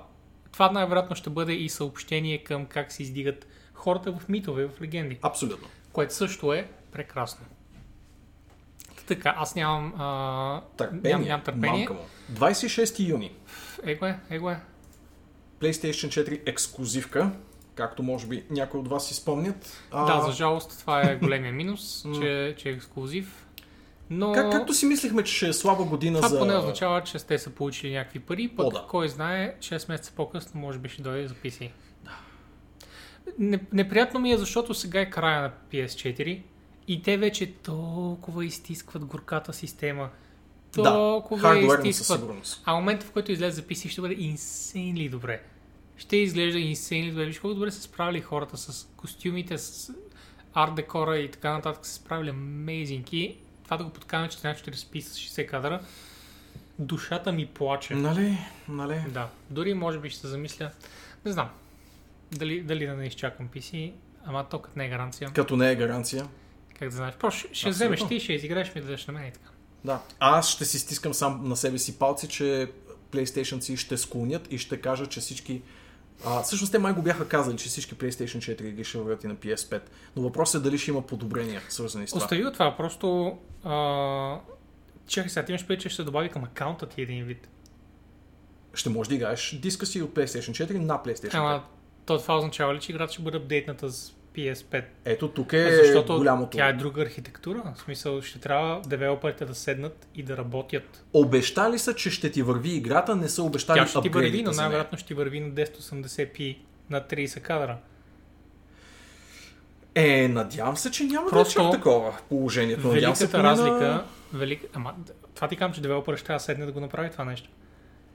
това най-вероятно ще бъде и съобщение към как се издигат хората в митове, в легенди, Абсолютно. което също е прекрасно. Така, аз нямам, а, Търпение. ням, нямам търпение. Мамка му. 26 юни. Его е, его е. PlayStation 4 ексклюзивка, както може би някои от вас си спомнят. А, Да, за жалост това е големия минус, че, че е ексклюзив. Но как, както си мислихме, че ще е слаба година това за... поне означава, че те са получили някакви пари, пък О, да. кой знае, 6 месеца по-късно може би ще дойде за PC. Не, неприятно ми е, защото сега е края на PS4 и те вече толкова изтискват горката система. Да, Толкова със изтискват. А момента, в който излезе за PC, ще бъде инсейнли добре. Ще изглежда инсейнли добре. Виж колко добре са справили хората с костюмите, с арт декора и така нататък. Са справили. И това да го подканем 1440p с 60 кадра, душата ми плаче. Нали, нали. Да, дори може би ще се замисля. Не знам. Дали, дали да не изчакам PC, ама то като не е гаранция. Като не е гаранция. Как да знаеш? Просто ще, Абсолютно. вземеш ти, ще изиграеш ми да дадеш на мен и така. Да. Аз ще си стискам сам на себе си палци, че PlayStation си ще склонят и ще кажат, че всички... А, всъщност те май го бяха казали, че всички PlayStation 4 игри ще вървят и на PS5. Но въпросът е дали ще има подобрения, свързани с това. Остави от това, просто... А... Чакай сега, ти имаш предвид, че ще се добави към акаунта ти един вид. Ще можеш да играеш диска си от PlayStation 4 на PlayStation 5. Ама, то това означава ли, че играта ще бъде апдейтната с PS5? Ето тук е Защото голямото. тя е друга архитектура. В смисъл, ще трябва девелоперите да седнат и да работят. Обещали са, че ще ти върви играта, не са обещали Тя ще ти върви, но най-вероятно ще ти върви на 1080p на 30 кадра. Е, надявам се, че няма Просто да е такова положението. Надявам се Великата поне разлика, На... велик... ама това ти казвам, че девелопър ще трябва да седне да го направи това нещо.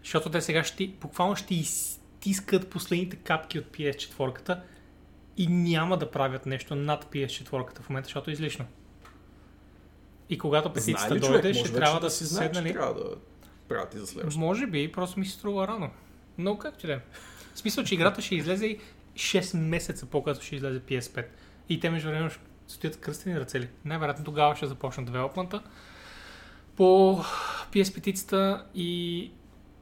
Защото те сега ще, буквално ще изтискат последните капки от PS4 и няма да правят нещо над PS4 в момента, защото е излишно. И когато петицията ли дойде, ще трябва вече да си се знае, че седнали. трябва да правят и за следващото. Може би, просто ми се струва рано. Но както и да е. В смисъл, че играта ще излезе и 6 месеца по-късно ще излезе PS5. И те между време стоят кръстени ръце ли. Най-вероятно тогава ще започнат девелопмента по PS петицата и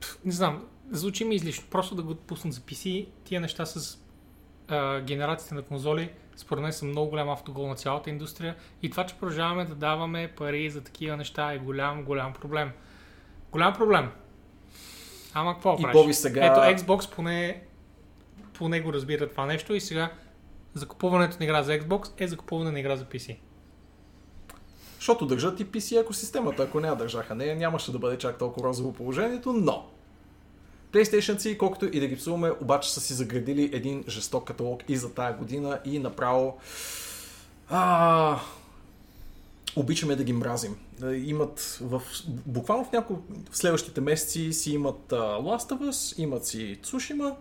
пф, не знам, звучи ми излишно. Просто да го пуснат за PC, тия неща с а, на конзоли, според мен са много голям автогол на цялата индустрия и това, че продължаваме да даваме пари за такива неща е голям, голям проблем. Голям проблем. Ама какво И правиш? Боби сега- Ето Xbox поне, поне го разбира това нещо и сега закупуването на игра за Xbox е закупуване на игра за PC. Защото държат и PC екосистемата. Ако не я държаха нея, нямаше да бъде чак толкова розово положението, но PlayStation си, колкото и да ги псуваме, обаче са си заградили един жесток каталог и за тая година и направо а, обичаме да ги мразим. Имат в, буквално в няколко в следващите месеци си имат а, Last of Us, имат си Tsushima.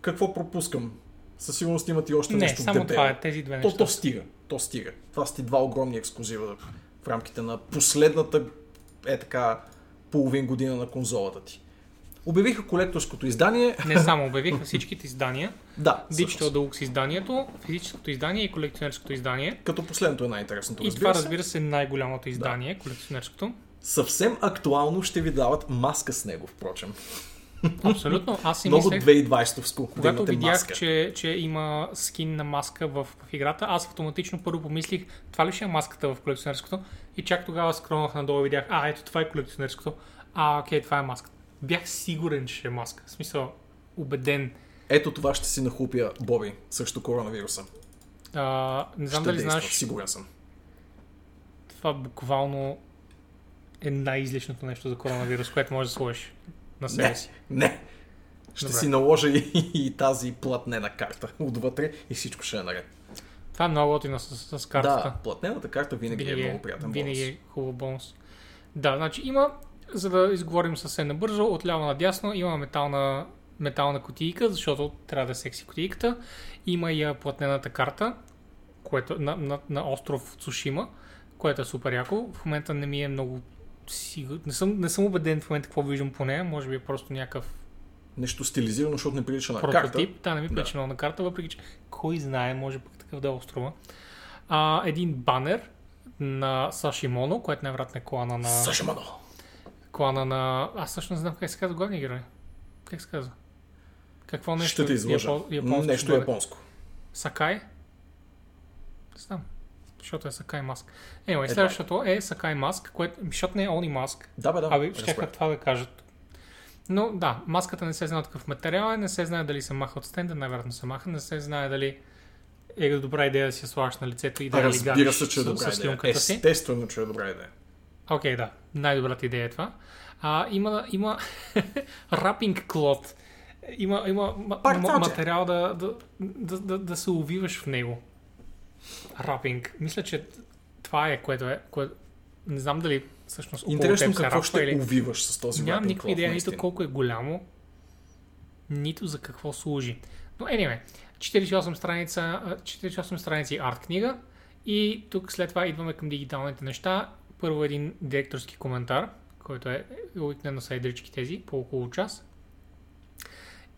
Какво пропускам? Със сигурност имат и още Не, нещо само дебело. това е, тези две То, неща. то стига. То стига. Това са ти два огромни ексклюзива в рамките на последната е така половин година на конзолата ти. Обявиха колекторското издание. Не само обявиха всичките издания, Да, Digital. Deluxe изданието, физическото издание и колекционерското издание. Като последното е най-интересното, И разбира това, се. разбира се, е най-голямото издание, колекционерското. Съвсем актуално ще ви дават маска с него, впрочем. Абсолютно. Аз си Много мислех, 2020-овско да когато имате видях, маска. че, че има скин на маска в, в играта, аз автоматично първо помислих, това ли ще е маската в колекционерското? И чак тогава скронах надолу и видях, а, ето това е колекционерското. А, окей, това е маската. Бях сигурен, че е маска. В смисъл, убеден. Ето това ще си нахлупя Боби срещу коронавируса. А, не знам ще дали действа, знаеш, сигурен съм. това буквално е най-излишното нещо за коронавирус, което можеш да сложиш на себе Не, си. не. Ще Добре. си наложа и, и тази платнена карта отвътре и всичко ще е наред. Това е много готино с, с картата. Да, платнената карта винаги, е много приятен винаги бонус. е хубав бонус. Да, значи има, за да изговорим съвсем набързо, отляво надясно има метална, метална кутийка, защото трябва да е секси кутийката. Има и платнената карта, което, на, на, на остров Цушима, което е супер яко. В момента не ми е много сигурен. Не съм, не съм убеден в момента какво виждам по нея. Може би е просто някакъв Нещо стилизирано, защото не прилича на прототип. карта. Да, не ми прилича много на карта, въпреки че кой знае, може пък такъв да е острова. А, един банер на Сашимоно, което най-вероятно е клана на... Сашимано. Клана на... Аз също не знам как се казва главния герой. Как се казва? Какво нещо? Ще те излъжа. Япон- японско ще Нещо бъде? японско. Сакай? Не знам. Защото е Сакай Маск. Anyway, Едва. следващото е Сакай Маск, което, защото не е Они Маск. Да, бе, да. Абе, щяха това да кажат. Но да, маската не се знае какъв материал е, не се знае дали се маха от стенда, най-вероятно се маха, не се знае дали е добра идея да си слагаш на лицето и да я Разбира лиганиш се, че е добра идея. Естествено, че е добра идея. Окей, да. Най-добрата идея е това. А, има, има рапинг клот. Има, има че- материал да, да, да, да, да се увиваш в него. Рапинг. Мисля, че това е, което е. Кое... Не знам дали всъщност Интересно какво рапва ще или... увиваш с този Нямам никаква идея нито колко е голямо, нито за какво служи. Но anyway, 48 страница, а, 48 страници арт книга и тук след това идваме към дигиталните неща. Първо един директорски коментар, който е обикновено са едрички тези, по около час.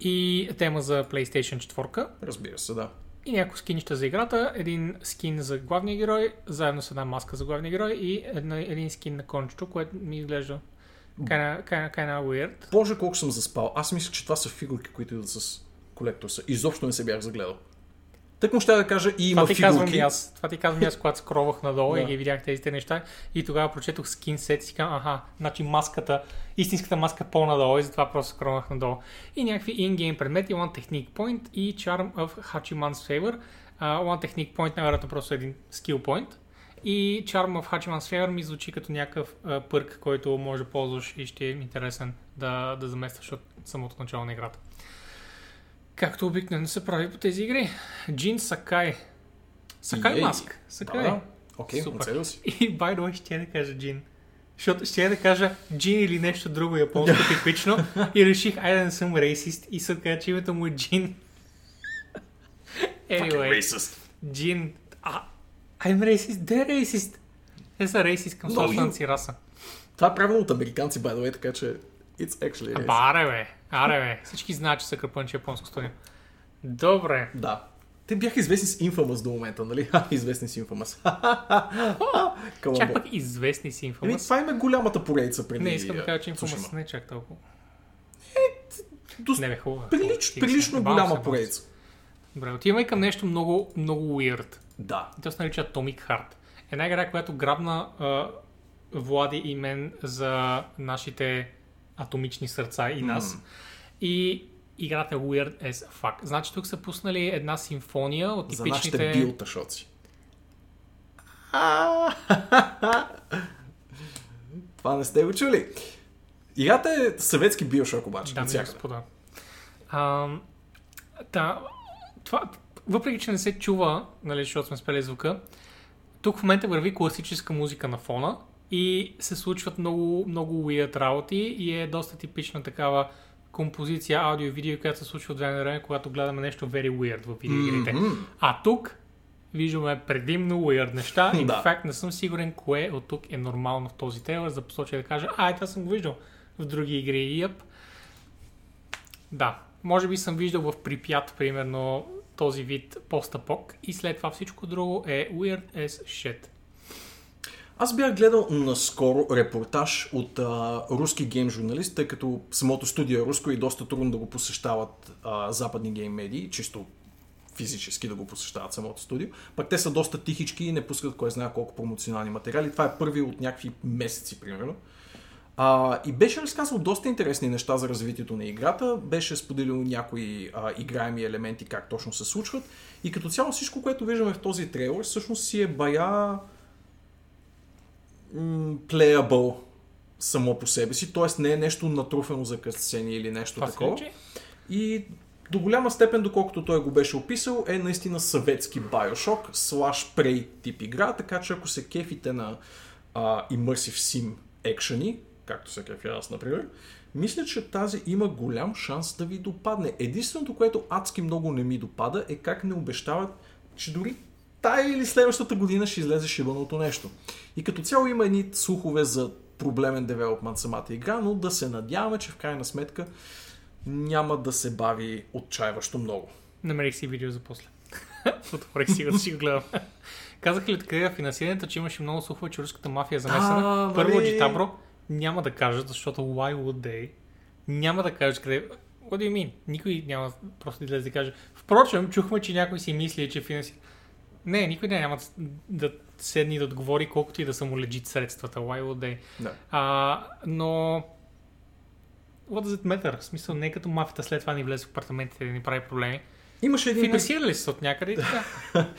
И тема за PlayStation 4 Разбира се, да. и няколко скинища за играта, един скин за главния герой, заедно с една маска за главния герой и една, един скин на кончето, което ми изглежда kinda, kinda, kinda weird. Боже, колко съм заспал. Аз мисля, че това са фигурки, които идват с колекторса. Изобщо не се бях загледал. Так му ще да кажа и има Това ти казвам и фигурки. аз. Това ти казвам и аз, когато скровах надолу Да. и ги видях тези неща. И тогава прочетох скин сет и си казвам, аха, значи маската, истинската маска по-надолу и затова просто скровах надолу. И някакви in-game предмети, One Technique Point и Charm of Hachiman's Favor. Uh, one Technique Point най-вероятно просто един skill point. И Charm of Hachiman's Favor ми звучи като някакъв uh, пърк, който може да ползваш и ще е интересен да, да заместваш от самото начало на играта. Както обикновено се прави по тези игри. Джин Сакай. Сакай маск. Сакай. Да. Окей, оцелил си. И by the way ще я да кажа Джин. Защото ще я да кажа Джин или нещо друго японско типично и реших, айде да не съм рейсист и се кажа, че името му е Джин. Anyway. Джин. А, I'm racist, they're racist. Те са рейсист към No, собствената you- си раса. Това е правилно от американци, by the way, така че it's actually racist. Аба, аре бе, аре бе. Всички знаят, че са кръпънче японско студио. Добре. Да. Те бяха известни с Infamous до момента, нали? Известни с Infamous. Чак пък известни си Еми, информация. това им е голямата поредица преди Не, искам да кажа, че Tsushima. не е чак толкова. Доста Не бе, хубаво. прилич, Стига прилично голяма поредица. Добре, отиваме към нещо много, много weird. Да. То се нарича Atomic Heart. Една игра, която грабна а, Влади и мен за нашите атомични сърца и нас. И играта weird as fuck. Значи тук са пуснали една симфония от За нашите типичните... билташоци. Това не сте го чули. Играта е съветски биошок обаче. Навсякъде. господа. А, да, това, въпреки, че не се чува, нали, защото сме спели звука, тук в момента върви класическа музика на фона и се случват много, много weird работи и е доста типична такава композиция, аудио и видео, която се случва от време на време, когато гледаме нещо very weird в видеоигрите. Мгм. А тук виждаме предимно weird неща и Да. в факт не съм сигурен кое от тук е нормално в този трейлър, за посоча да кажа, а, това съм го виждал в други игри. И Yep. Да, може би съм виждал в Припят, примерно, този вид постапок и след това всичко друго е weird as shit. Аз бях гледал наскоро репортаж от а, руски гейм журналист, тъй като самото студио е руско и доста трудно да го посещават а, западни гейм медии, чисто физически да го посещават самото студио. Пък те са доста тихички и не пускат кой знае колко промоционални материали. Това е първи от някакви месеци, примерно. А, и беше разказал доста интересни неща за развитието на играта, беше споделил някои а, играеми елементи, как точно се случват. И като цяло всичко, което виждаме в този трейлер, всъщност си е бая playable само по себе си, т.е. не е нещо натруфено за късцени или нещо Това такова. И до голяма степен, доколкото той го беше описал, е наистина съветски Bioshock, слаш Prey тип игра, така че ако се кефите на а, Immersive Sim екшени, както се кефя аз, например, мисля, че тази има голям шанс да ви допадне. Единственото, което адски много не ми допада, е как не обещават, че дори тая или следващата година ще излезе шибаното нещо. И като цяло има едни слухове за проблемен девелопмент самата игра, но да се надяваме, че в крайна сметка няма да се бави отчаиващо много. Намерих си видео за после. Отворих си го да си го гледам. Казах ли така финансирането, че имаше много слухове, че руската мафия е замесена? А, Първо? Джитабро няма да кажат, защото why would they? Няма да кажат къде... What do you mean? Никой няма просто да излезе да каже. Впрочем, чухме, че някой си мисли, че финанси... Не, никой не, няма да, да седне и да отговори колкото и да са му лежит средствата. Why would they? Да. А, но... What does it matter? В смисъл, не като мафията след това ни влезе в апартаментите да ни прави проблеми. Имаше един, Финансирали се от някъде така.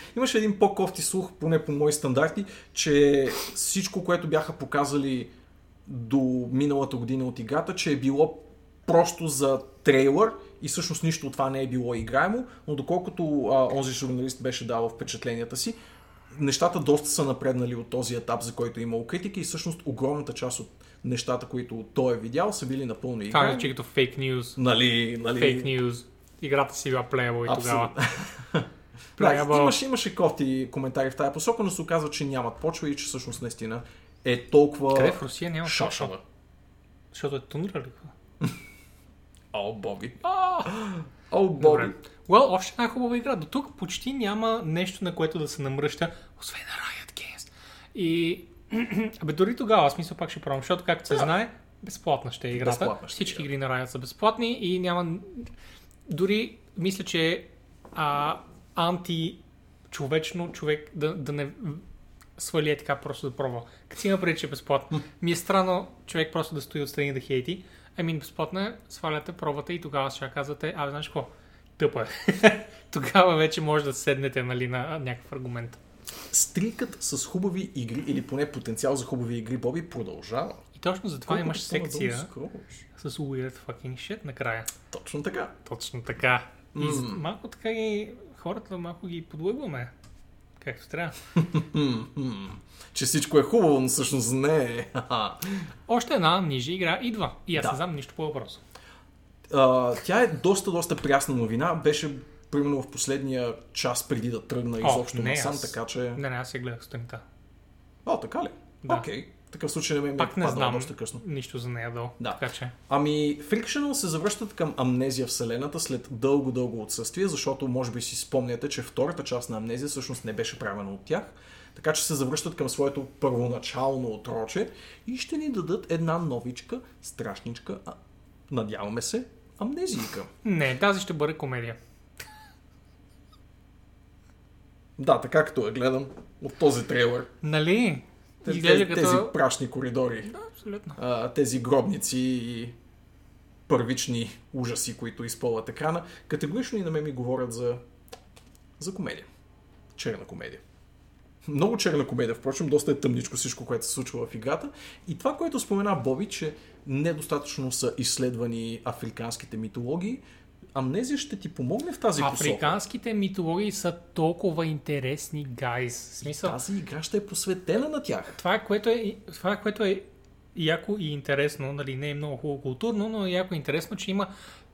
имаше един по-кофти слух, поне по мои стандарти, че всичко, което бяха показали до миналата година от играта, че е било просто за трейлър и всъщност нищо от това не е било играемо, но доколкото а, онзи журналист беше дал впечатленията си, нещата доста са напреднали от този етап, за който е имало критики и всъщност огромната част от нещата, които той е видял, са били напълно Това играеми. звучи като фейк нюз. Нали, нали... Фейк нюз. Играта си била плеябъл и тогава. Да, имаше, имаше кофти коментари в тази посока, но се оказва, че нямат почва и че всъщност наистина е толкова Къде в Русия няма почва? Защото е тундра ли? О, Боби. О, Боби. Well, още една хубава игра. До тук почти няма нещо, на което да се намръща, освен на Riot Games. И... Абе, дори тогава, аз мисля пак ще пробвам, защото, както се Да. знае, безплатна ще е играта. Безплатна ще е Всички игри на Riot са безплатни и няма... Дори, мисля, че а, анти-човечно човек да, да не свали е така просто да пробва. Като си има преди, че е безплатно. Ми е странно човек просто да стои отстрани да хейти. Ами безплатно е, сваляте, пробвате и тогава ще казвате, а знаеш какво? Тъпа е. тогава вече може да седнете нали, на някакъв аргумент. Стрикът с хубави игри, или поне потенциал за хубави игри, Боби, продължава. И точно затова Колкото имаш секция с weird fucking shit накрая. Точно така. Точно така. И малко така ги, хората малко ги подлъгваме. Както трябва. Че всичко е хубаво, но всъщност не е. Още една нижа игра идва. И аз Да. не знам нищо по въпроса. Тя е доста, доста прясна новина. Беше примерно в последния час преди да тръгна О, изобщо не, насам, аз- така че... Не, не, аз я гледах сутринта. О, така ли? Да. Окей. В такъв случай не ме е Пак не паднало знам доста късно. нищо за нея долу. Да. Така че. Ами, Frictional се завръщат към Амнезия Вселената след дълго-дълго отсъствие, защото може би си спомняте, че втората част на Амнезия всъщност не беше правена от тях. Така че се завръщат към своето първоначално отроче и ще ни дадат една новичка, страшничка, а, надяваме се, амнезийка. Не, тази ще бъде комедия. Да, така като я гледам от този трейлер. Нали? Изглежда тези, като... тези прашни коридори, Да, абсолютно. а, тези гробници и първични ужаси, които изпълват екрана, категорично и на мен ми говорят за, за комедия. Черна комедия. Много черна комедия, впрочем, доста е тъмничко всичко, което се случва в играта. И това, което спомена Боби, че недостатъчно са изследвани африканските митологии, Амнезия ще ти помогне в тази посока. Африканските митологии са толкова интересни, гайз. Смисъл, Тази игра ще е посветена на тях. това, което е, това, което е яко и интересно, нали, не е много хубаво културно, но е яко интересно, че има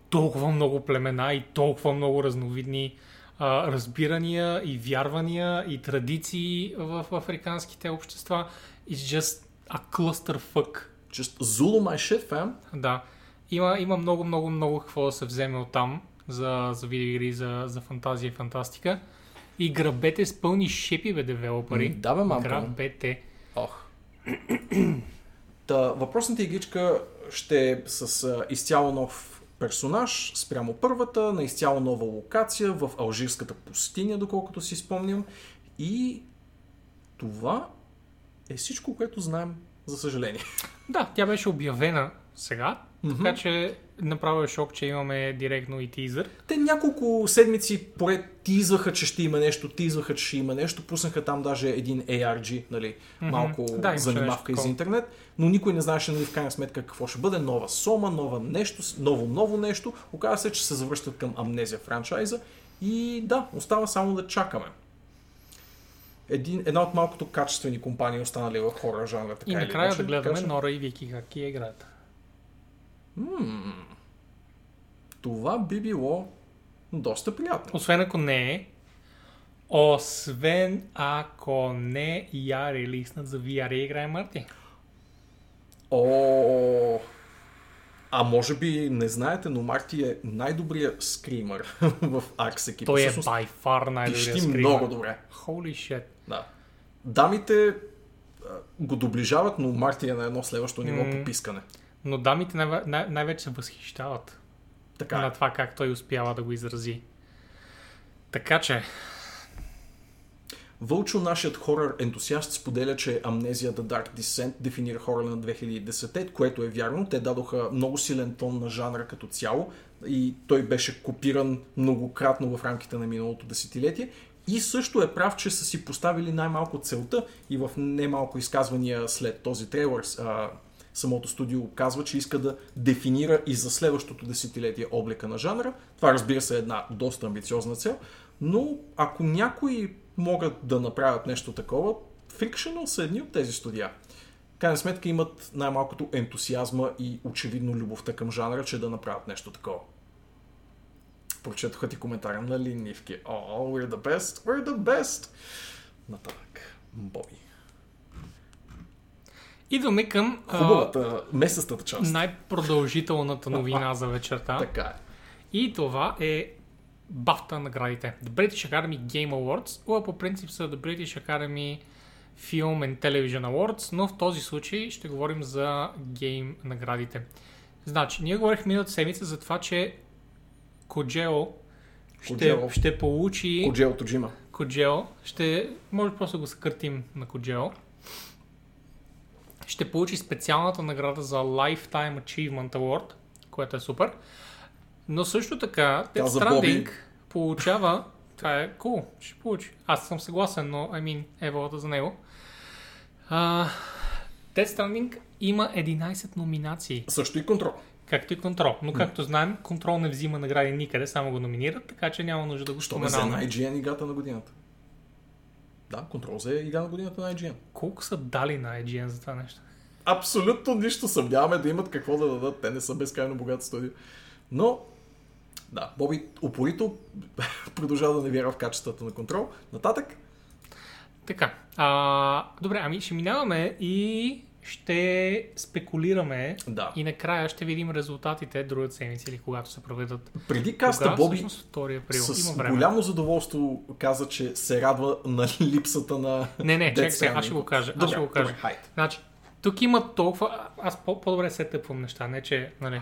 толкова много племена и толкова много разновидни а, разбирания и вярвания и традиции в африканските общества. It's just a clusterfuck. Just Zulu my shit, fam. Да. Има, има много, много, много какво да се вземе от там за, за видеоигри, за, за фантазия и фантастика. И грабете с пълни шепи, бе, девелопери. Да, бе, мамка. Грабете. Ох. Та, въпросната игричка ще е с а, изцяло нов персонаж спрямо първата, на изцяло нова локация в Алжирската пустиня, доколкото си спомням. И това е всичко, което знаем, за съжаление. Да, тя беше обявена сега, Мгм. така че направо е шок, че имаме директно и тизър. Те няколко седмици поред тизваха, че ще има нещо, тизваха, че ще има нещо, пуснаха там даже един ARG, нали, Мгм. малко Да, занимавка из интернет, но никой не знаеше нали, в крайна сметка какво ще бъде, нова сома, нова нещо, ново, ново нещо. Оказва се, че се завръщат към Амнезия франчайза и да, остава само да чакаме. Един, една от малкото качествени компании останали в хора жанра. Така и накрая да гледаме. Нора и Вики как я играят. М, Това би било доста приятно. Освен ако не е Освен ако не я релиснат за VR и играе Мърти. О, а може би не знаете, но Марти е най-добрият скримър в Акс екипа. Той е Всъщност, by far най-добрият пищи скример. много добре. Holy shit. Да. Дамите го доближават, но Марти е на едно следващо ниво М. по пискане. Но дамите най- най- най-вече се възхищават Така на е. това как той успява да го изрази. Така че, Вълчо, нашият хорър ентусиаст, споделя, че Amnesia The Dark Descent дефинира хорър на 2010, което е вярно. Те дадоха много силен тон на жанра като цяло и той беше копиран многократно в рамките на миналото десетилетие. И също е прав, че са си поставили най-малко целта и в немалко изказвания след този трейлър самото студио казва, че иска да дефинира и за следващото десетилетие облика на жанра. Това разбира се е една доста амбициозна цел, но ако някои могат да направят нещо такова, Frictional са едни от тези студия. Крайна сметка имат най-малкото ентусиазма и очевидно любовта към жанра, че да направят нещо такова. Прочетоха ти коментаря на Линивки. Oh, we're the best, we're the best. Нататък. Боби. Идваме към Хубавата, месестата част. най-продължителната новина за вечерта. Така е. И това е бафта наградите. The British Academy Game Awards, а по принцип са The British Academy Film and Television Awards, но в този случай ще говорим за гейм наградите. Значи, ние говорихме миналата седмица за това, че Коджео ще, ще получи... Коджео Тоджима. Коджео, ще, може просто да го съкратим на Коджео, ще получи специалната награда за Lifetime Achievement Award, което е супер. Но също така, Death. Stranding получава, това е cool, ще получи. Аз съм съгласен, но I mean, е волата за него. Uh, Death Stranding има 11 номинации, Също и контрол. както и контрол. Но както знаем, контрол не взима награди никъде, само го номинират, така че няма нужда да го Що не споменаваме. IGN играта на годината? Да, контрол за игра на годината на IGN. Колко са дали на IGN за това нещо? Абсолютно нищо. Съмняваме да имат какво да дадат. Те не са безкрайно богато студио. Но, да, Боби упорито продължава да не вярва в качествата на контрол. Нататък, Така, а, добре, ами ще минаваме и ще спекулираме да. и накрая ще видим резултатите другата седмица или когато се проведат. Преди каста Кога? Боби Всъщност 2 април. Има с време. голямо задоволство каза, че се радва на липсата на Не, не, чакай сега, аз ще го кажа. Аз Добре, ще го кажа. добре. Значи, тук има толкова... Аз по- по-добре се тъпвам неща, не че... Нали.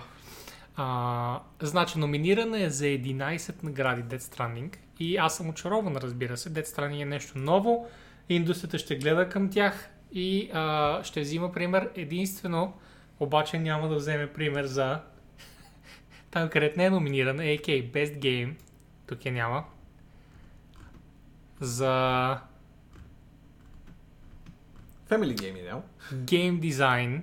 А, значи, номинирана е за 11 награди Death Stranding и аз съм очарован, разбира се. Death Stranding е нещо ново, индустрията ще гледа към тях и а, ще взима пример единствено, обаче няма да вземе пример за там, където не е номинирана, AK Best Game, тук я няма, за Family Game няма. Game Design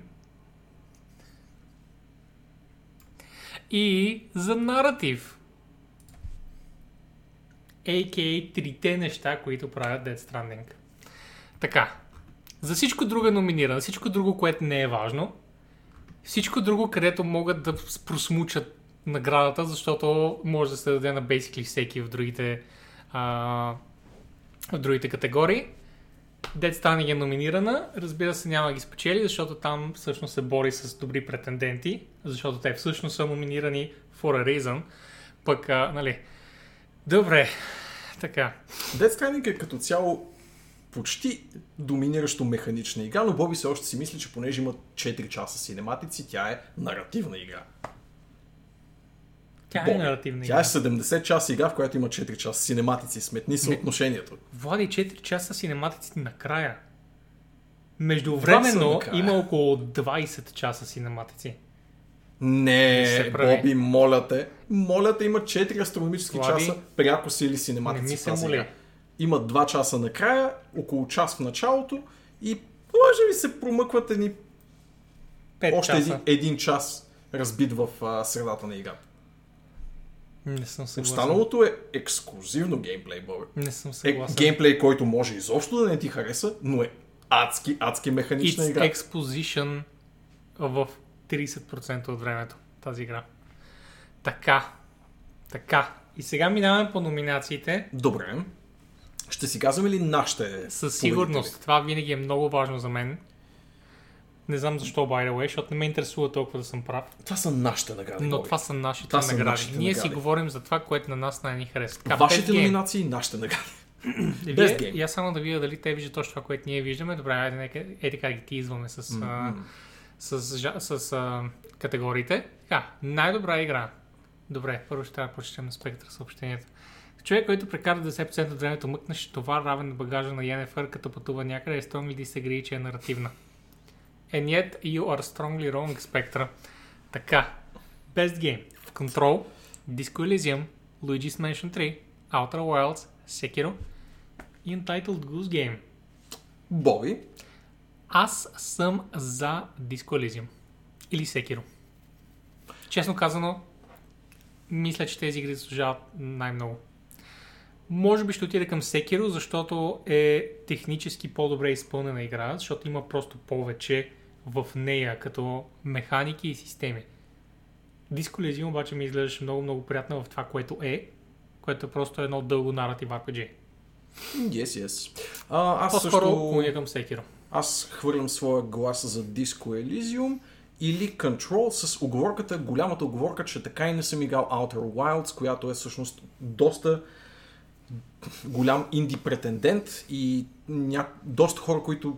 и за наратив. A.K.A. трите неща, които правят Dead Stranding. Така. За всичко друго е номинирано, всичко друго, което не е важно. Всичко друго, където могат да просмучат наградата, защото може да се даде на basically всеки в другите, а, в другите категории. Dead Stranding е номинирана, разбира се няма ги спечели, защото там всъщност се бори с добри претенденти, защото те всъщност са номинирани for a reason. Пък, а, нали, добре, така. Death Stranding е като цяло почти доминиращо механична игра, но Боби все още си мисли, че понеже има 4 часа синематици, тя е наративна игра. Тя е Боби, наративна Тя игра. е 70 часа игра, в която има 4 часа синематици. Сметни съотношението. Влади 4 часа синематици накрая. Междувременно накрая. има около 20 часа синематици. Не. Боби, моля те. Моля те, има 4 астрономически Влади, часа пряко си или Не синематици ми се игра. Има 2 часа накрая, около час в началото и може би се промъкват едни 5 още часа. един, един час разбит в а, средата на играта. Не съм съгласен. Останалото е ексклюзивно геймплей, Боби. Не съм Е, съгласен. геймплей, който може изобщо да не ти хареса, но е адски, адски механична It's игра. exposition в 30% от времето тази игра. Така. Така. И сега минаваме по номинациите. Добре. Ще си казваме ли нашите Със сигурност. Това винаги е много важно за мен. Не знам защо, by the way, защото не ме интересува толкова да съм прав. Това са нашите награди. Но това са нашите Това са награди. нашите Ние награди. си говорим за това, което на нас най-ни харесва. Вашите номинации, нашите награди. Вие, Best Game. и аз само да видя дали те виждат точно това, което ние виждаме. Добре, айде, нека е така ги тизваме с, а, с, жа- с а, категориите. Така, най-добра игра. Добре, първо ще трябва да прочетем на спектъра съобщението. Човек, който прекара 10% от времето мъкнеш това равен на багажа на Йенефър, като пътува някъде, е strongly disagree, че е наративна. And yet you are strongly wrong, Spectra. Така, Best Game. Control, Disco Elysium, Luigi's Mansion 3, Outer Wilds, Sekiro и Untitled Goose Game. Боби, Аз съм за Disco Elysium. Или Sekiro. Честно казано, мисля, че тези игри заслужават най-много. Може би ще отида към Sekiro, защото е технически по-добре изпълнена игра, защото има просто повече в нея, като механики и системи. Disco Elysium обаче ми изглеждаше много-много приятна в това, което е, което е просто едно дълго наратив RPG. yes, yes. А, аз По-скоро също... към Sekiro. Аз хвърлям своя глас за Disco Elysium или Control с оговорката, голямата оговорка, че така и не съм играл Outer Wilds, която е всъщност доста голям инди претендент и ня... доста хора, които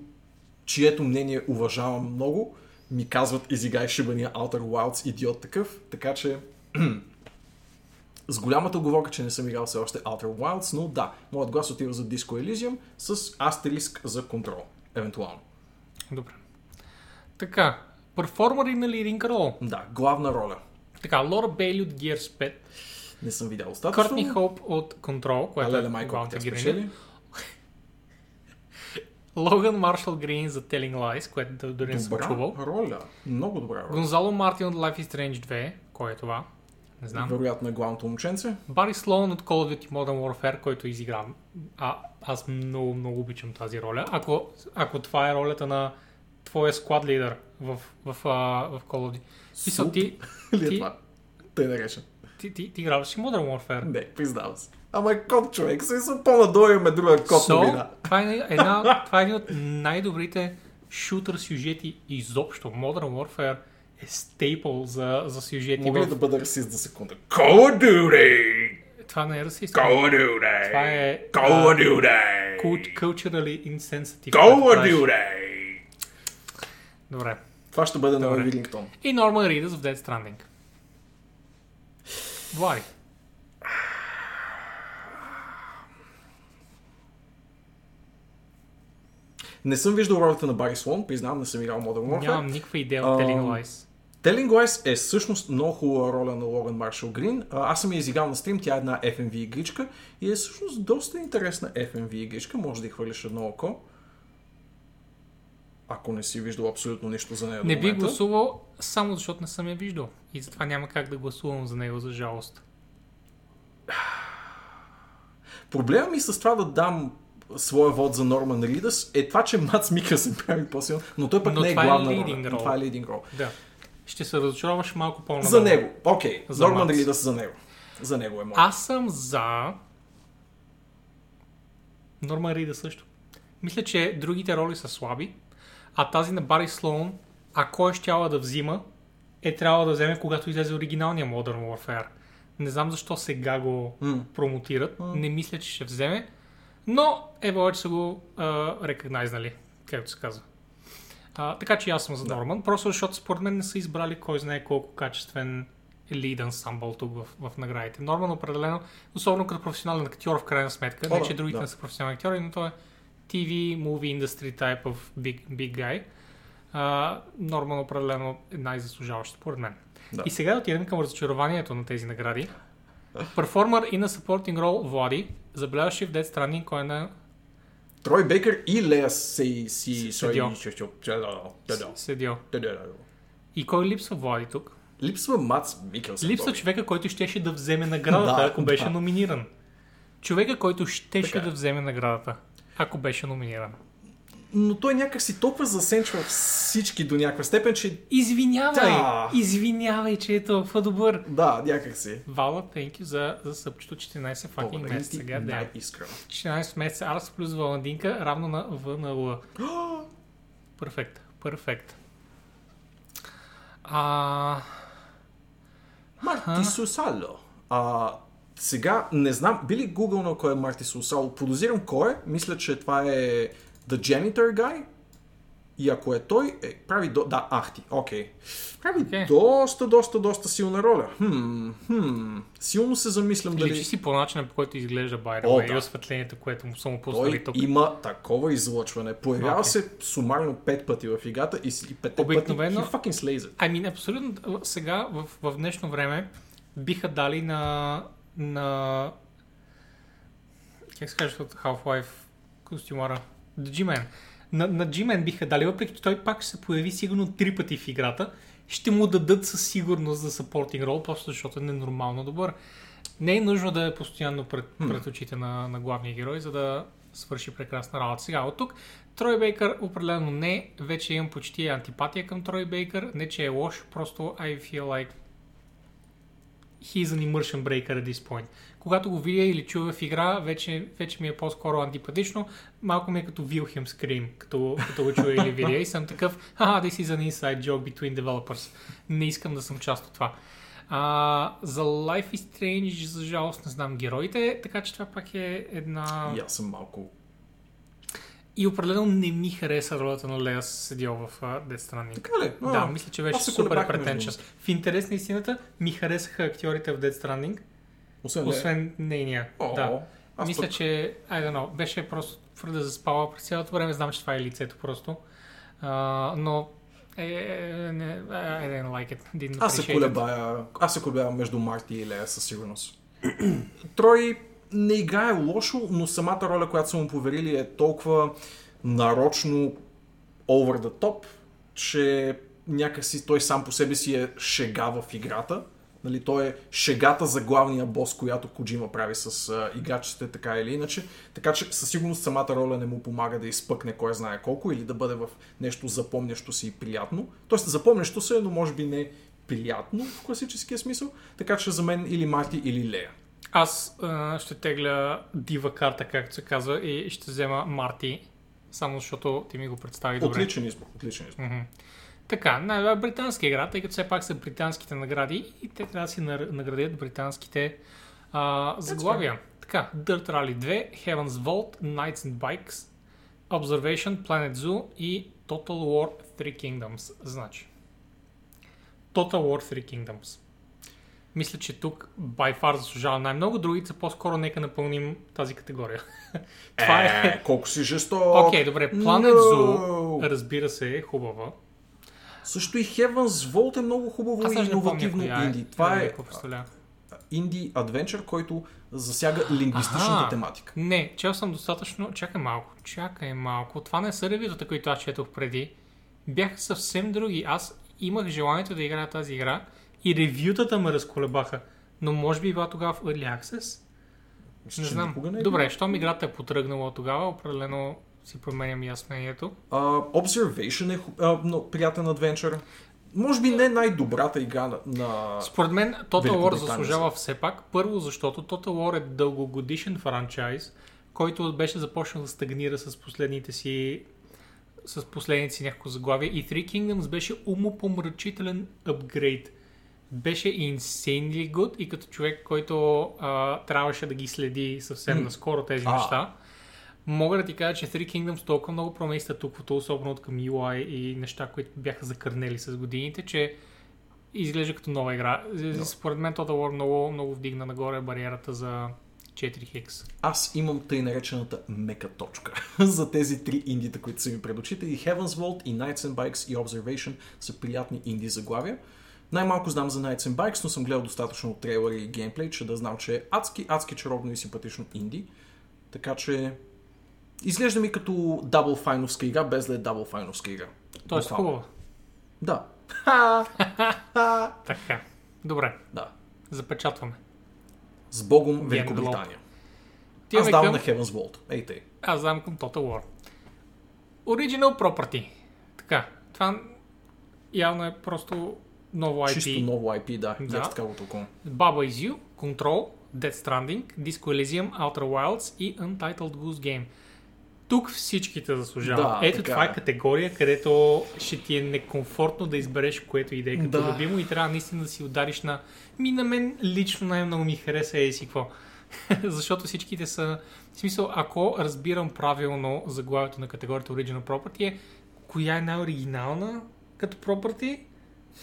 чието мнение уважавам много, ми казват изигай шибания Outer Wilds, идиот такъв, така че с голямата оговорка, че не съм играл все още Outer Wilds, но да, моят глас отива за Disco Elysium с астериск за контрол, евентуално. Добре. Така, перформери на лидинг рол. Да, главна роля. Така, Лора Бейли от Gears 5, Не съм видял достатъчно. Къртни Хоуп от Control, А, която леле, е майко, главната героиня. спечели. Логан Маршал Грин за Telling Lies, което дори не съм чувал. Роля. Много добра роля. Гонзало Мартин от Life is Strange 2, кой е това? Не знам. Вероятно е главното момченце. Бари Слоун от Call of Duty Modern Warfare, който изиграм. А, аз много, много обичам тази роля. Ако, ако това е ролята на твоя склад лидер в, в, в, в Call of Duty. Суп. ти, Или е ти, това? Тъй наречен. Ти, ти, ти играваш и Modern Warfare. Не, признавам се. Ама е код човек, се съм по-надолу имаме друга код So, новина. това, е една, това е един от най-добрите шутър сюжети изобщо. Modern Warfare е стейпъл за, за сюжети. Мога ли в... да бъда расист за секунда? Call of Duty! Това не е расист. Call of Duty! Това е Call of Duty! cult- culturally insensitive. Call of. Duty! Добре. Това ще бъде Добре. на рингтон. И Norman Reedus в Dead Stranding. Влади. Не съм виждал ролята на Бари Слон, признавам, не съм играл Modern Warfare. Нямам никаква идея от Telling Lies. Telling Lies е всъщност много хубава роля на Логан Маршал Грин. Аз съм я изиграл на стрим, тя е една FMV игричка и е всъщност доста интересна FMV игричка. Може да й хвърлиш едно око. Ако не си виждал абсолютно нищо за нея Не би гласувал само защото не съм я виждал. И затова няма как да гласувам за него, за жалост. Проблема ми с това да дам своя вод за Норман Ридъс е това, че Мац Микълсън прави по-силно, но той пък Но не е е главна leading роля. role. Това е лидинг рол. Да. Ще се разочароваш малко по-надолу. За него. Окей. За Норман. Ридъс за него. За него е моят. Аз съм за... Норма Рида също. Мисля, че другите роли са слаби, а тази на Бари Слоун, ако е щяла да взима, е трябвало да вземе, когато излезе оригиналния Modern Warfare. Не знам защо сега го М. промотират. Не мисля, че ще вземе. Но е че са го рекогнайзнали, както се казва. А, така че аз съм за Норман, просто защото според мен не са избрали кой знае колко качествен лид ансамбъл тук в, в наградите. Норман определено, особено като професионален актьор в крайна сметка, О, не да, че другите да. не са професионални актьори, но той е TV, movie industry type of big, big guy. А, Норман определено е най-заслужаващ, според мен. Да. И сега отидем към разочарованието на тези награди. Performer и на supporting role Влади, забеляващи в Dead Stranding, кой е на Трой Бейкър и Лея Си... Седьо. Седьо. седьо. И кой липсва Влади тук? Липсва Мац Микълсън. Липсва Боби. човека, който щеше да вземе наградата, Да, ако беше номиниран. Човека, който щеше Така е. да вземе наградата, ако беше номиниран. но той някак си толкова засенчва всички до някаква степен, че Извинявай! Да. Извинявай, че е толкова добър. да, някак си. Вала, thank you за, за съпчето 14 fucking месеца. Damn. най-искрено. 14 месеца Арс плюс Валандинка равно на В на Л. Перфект. Перфект. А, Марти Сусало. А, сега не знам, би ли гугълнал кой е Марти Сусало? Подозирам кой е. Мисля, че това е The Janitor Guy. И ако е той, е, прави до... Да, Ахти, окей. Прави Окей. доста, доста, доста силна роля. Хм, хм. Силно се замислям дали... личи си по начина, по който изглежда Байра О, и да. осветлението, което му са му пуснали тук. има такова излъчване. Появява Окей. се сумарно пет пъти в играта и си петте Обикновено- пъти he fucking slays it. Ами, абсолютно сега, в, в днешно време, биха дали на, на как се казва от Half-Life костюмара? G-Man. На, на G-Man биха дали, въпреки че той пак ще се появи сигурно три пъти в играта, ще му дадат със сигурност за supporting рол, просто защото е ненормално добър. Не е нужно да е постоянно пред, пред очите на, на главния герой, за да свърши прекрасна работа. Сега, от тук Трой Бейкър определено не, вече имам почти антипатия към Трой Бейкър, не че е лош, просто I feel like he's an immersion breaker at this point. Когато го видя или чува в игра, вече, вече ми е по-скоро антипатично. Малко ми е като Wilhelm Scream, като, като го чуя или видя и съм такъв, а, this is an inside joke between developers. Не искам да съм част от това. А, за Life is Strange, за жалост, не знам героите, така че това пак е една... И аз съм малко И определено не ми хареса ролята на Лея седял в Stranding. Така ли? Да, А, мисля, че беше супер претенчъс. В интерес на истината ми харесаха актьорите в Death Stranding, Освен, освен нейния. О, да. аз Мисля, пък- че, I don't know, беше просто твърде заспала през цялото време. Знам, че това е лицето просто. А, но е, е, не, I didn't like it. Didn't Аз се колебая, аз се колебавам между Марти и Лея със сигурност. Трой не играе лошо, но самата роля, която са му поверили е толкова нарочно over the top, че някакси той сам по себе си е шега в играта. Нали, той е шегата за главния бос, която Коджима прави с а, играчите, така или иначе. Така че със сигурност самата роля не му помага да изпъкне кой знае колко или да бъде в нещо запомнящо се и приятно. Тоест запомнящо се, но може би не приятно в класическия смисъл. Така че за мен или Марти, или Лея. Аз а, ще тегля дива карта, както се казва, и ще взема Марти, само защото ти ми го представи добре. Отличен избор, отличен избор. Така, на британска игра, тъй като все пак са британските награди и те трябва да си наградят британските а, заглавия. Така, Dirt Rally 2, Heaven's Vault, Knights and Bikes, Observation, Planet Zoo и Total War Three Kingdoms. Значи, Total War Three Kingdoms. Мисля, че тук by far заслужава най-много, другите са по-скоро нека напълним тази категория. Това е... Е, колко си жесток. Окей, добре, Planet No. Zoo, разбира се, е хубава. Също и Heaven's Vault е много хубаво и иновативно е. инди. Това е инди адвенчър, който засяга лингвистичната Аха. тематика. Не, чел съм достатъчно. Чакай малко, чакай малко. Това не са ревютата, които аз четох преди. Бяха съвсем други. Аз имах желанието да играя тази игра и ревютата ме разколебаха. Но може би била тогава в Early Access? Не знам. никога не е Добре, щом играта е потръгнала тогава, определено си променям аз мнението. А, Observation е а, но, приятен адвенчър. Може би не най-добрата игра на... на... Според мен Total War заслужава все пак. Първо, защото Total War е дългогодишен франчайз, който беше започнал да стагнира с последните си с последните си някакво заглавие и Three Kingdoms беше умопомрачителен апгрейд. Беше insanely good и като човек, който а, трябваше да ги следи съвсем М. наскоро тези А. неща, мога да ти кажа, че Three Kingdoms толкова много промени статуквото, особено от към UI и неща, които бяха закърнели с годините, че изглежда като нова игра. Да. Според мен Total War много, много вдигна нагоре бариерата за 4 хекс. Аз имам тъй наречената мека точка за тези три индита, които са ми пред очите. И Heaven's Vault, и Knights and Bikes, и Observation са приятни инди заглавия. Най-малко знам за Knights and Bikes, но съм гледал достатъчно трейлери и геймплей, че да знам, че е адски, адски чаровно и симпатично инди. Така че изглежда ми като дабл файновска игра, без да е дабл файновска игра. Тоест Буквално. хубава. Да. Така. Добре, да. запечатваме. С Богом Великобритания. Аз Отиваме давам към... на Heaven's Vault. Ей тъй. Аз давам към Total War. Original Property. Така, това явно е просто ново IP. Чисто ново IP, да. Да. Аз така го тълкувам. Baba Is You, Control, Death Stranding, Disco Elysium, Outer Wilds и Untitled Goose Game. Тук всичките заслужават. Да, Ето така това е. е категория, където ще ти е некомфортно да избереш което и да е като Да. любимо и трябва наистина да си удариш на... Ми на мен лично най-много ми хареса е си какво. Защото всичките са... В смисъл, ако разбирам правилно заглавието на категорията Original Property е коя е най-оригинална като property?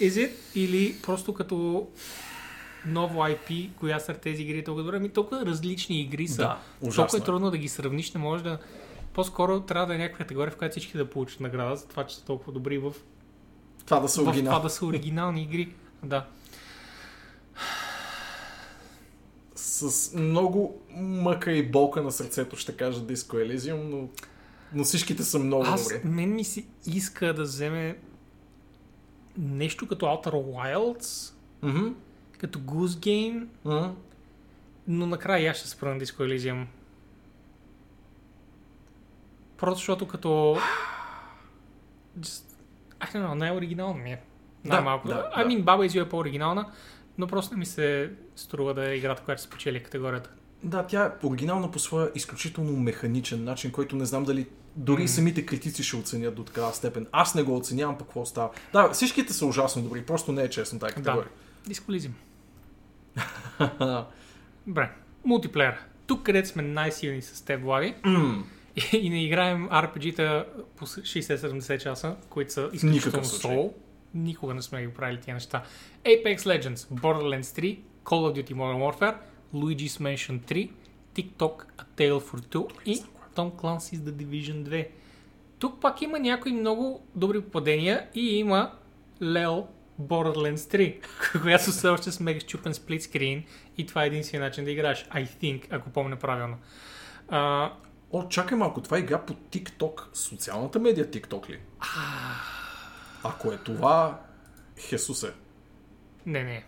Is it? Или просто като ново IP, коя са тези игри е толкова добре? Ми толкова различни игри са. Да, ужасно толкова е е. трудно да ги сравниш, не може да... По-скоро трябва да е някаква категория, в която всички да получат награда за това, че са толкова добри в, Това да са в това оригинал. да са оригинални игри. Да. С много мъка и болка на сърцето ще кажа Disco Elysium, но, но всичките са много Аз, добри. мен ми се иска да вземе нещо като Outer Wilds, Мгм. като Goose Game, Мгм. но накрая аз ще спра на Disco Elysium. Просто защото като... Just... I don't know, най-оригинално ми е. Най-малко. да, I да. mean, Baba Is You е по-оригинална, но просто не ми се струва да е играта, която се спечели категорията. Да, тя е оригинална по своя изключително механичен начин, който не знам дали дори Мгм. самите критици ще оценят до такава степен. Аз не го оценявам, по какво става. Да, всичките са ужасно добри, просто не е честно тази категория. Disco Elysium. Добре. Мултиплеер. Тук, където сме най-силни с теб, Влади, М, и, и не играем RPG-та по 60-70 часа, които са изключително сол. Никога не сме ги правили тия неща. Apex Legends, Borderlands 3, Call of Duty Modern Warfare, Luigi's Mansion 3, TikTok, A Tale for Two и Tom Clancy's The Division 2. Тук пак има някои много добри попадения и има Lel Borderlands 3, която все още с мега щупен сплитскрин и това е единствения начин да играеш. I think, ако помня правилно. А, О, чакай малко, това е игра по TikTok. Социалната медия TikTok ли? Ако е това, Хесусе, не, не.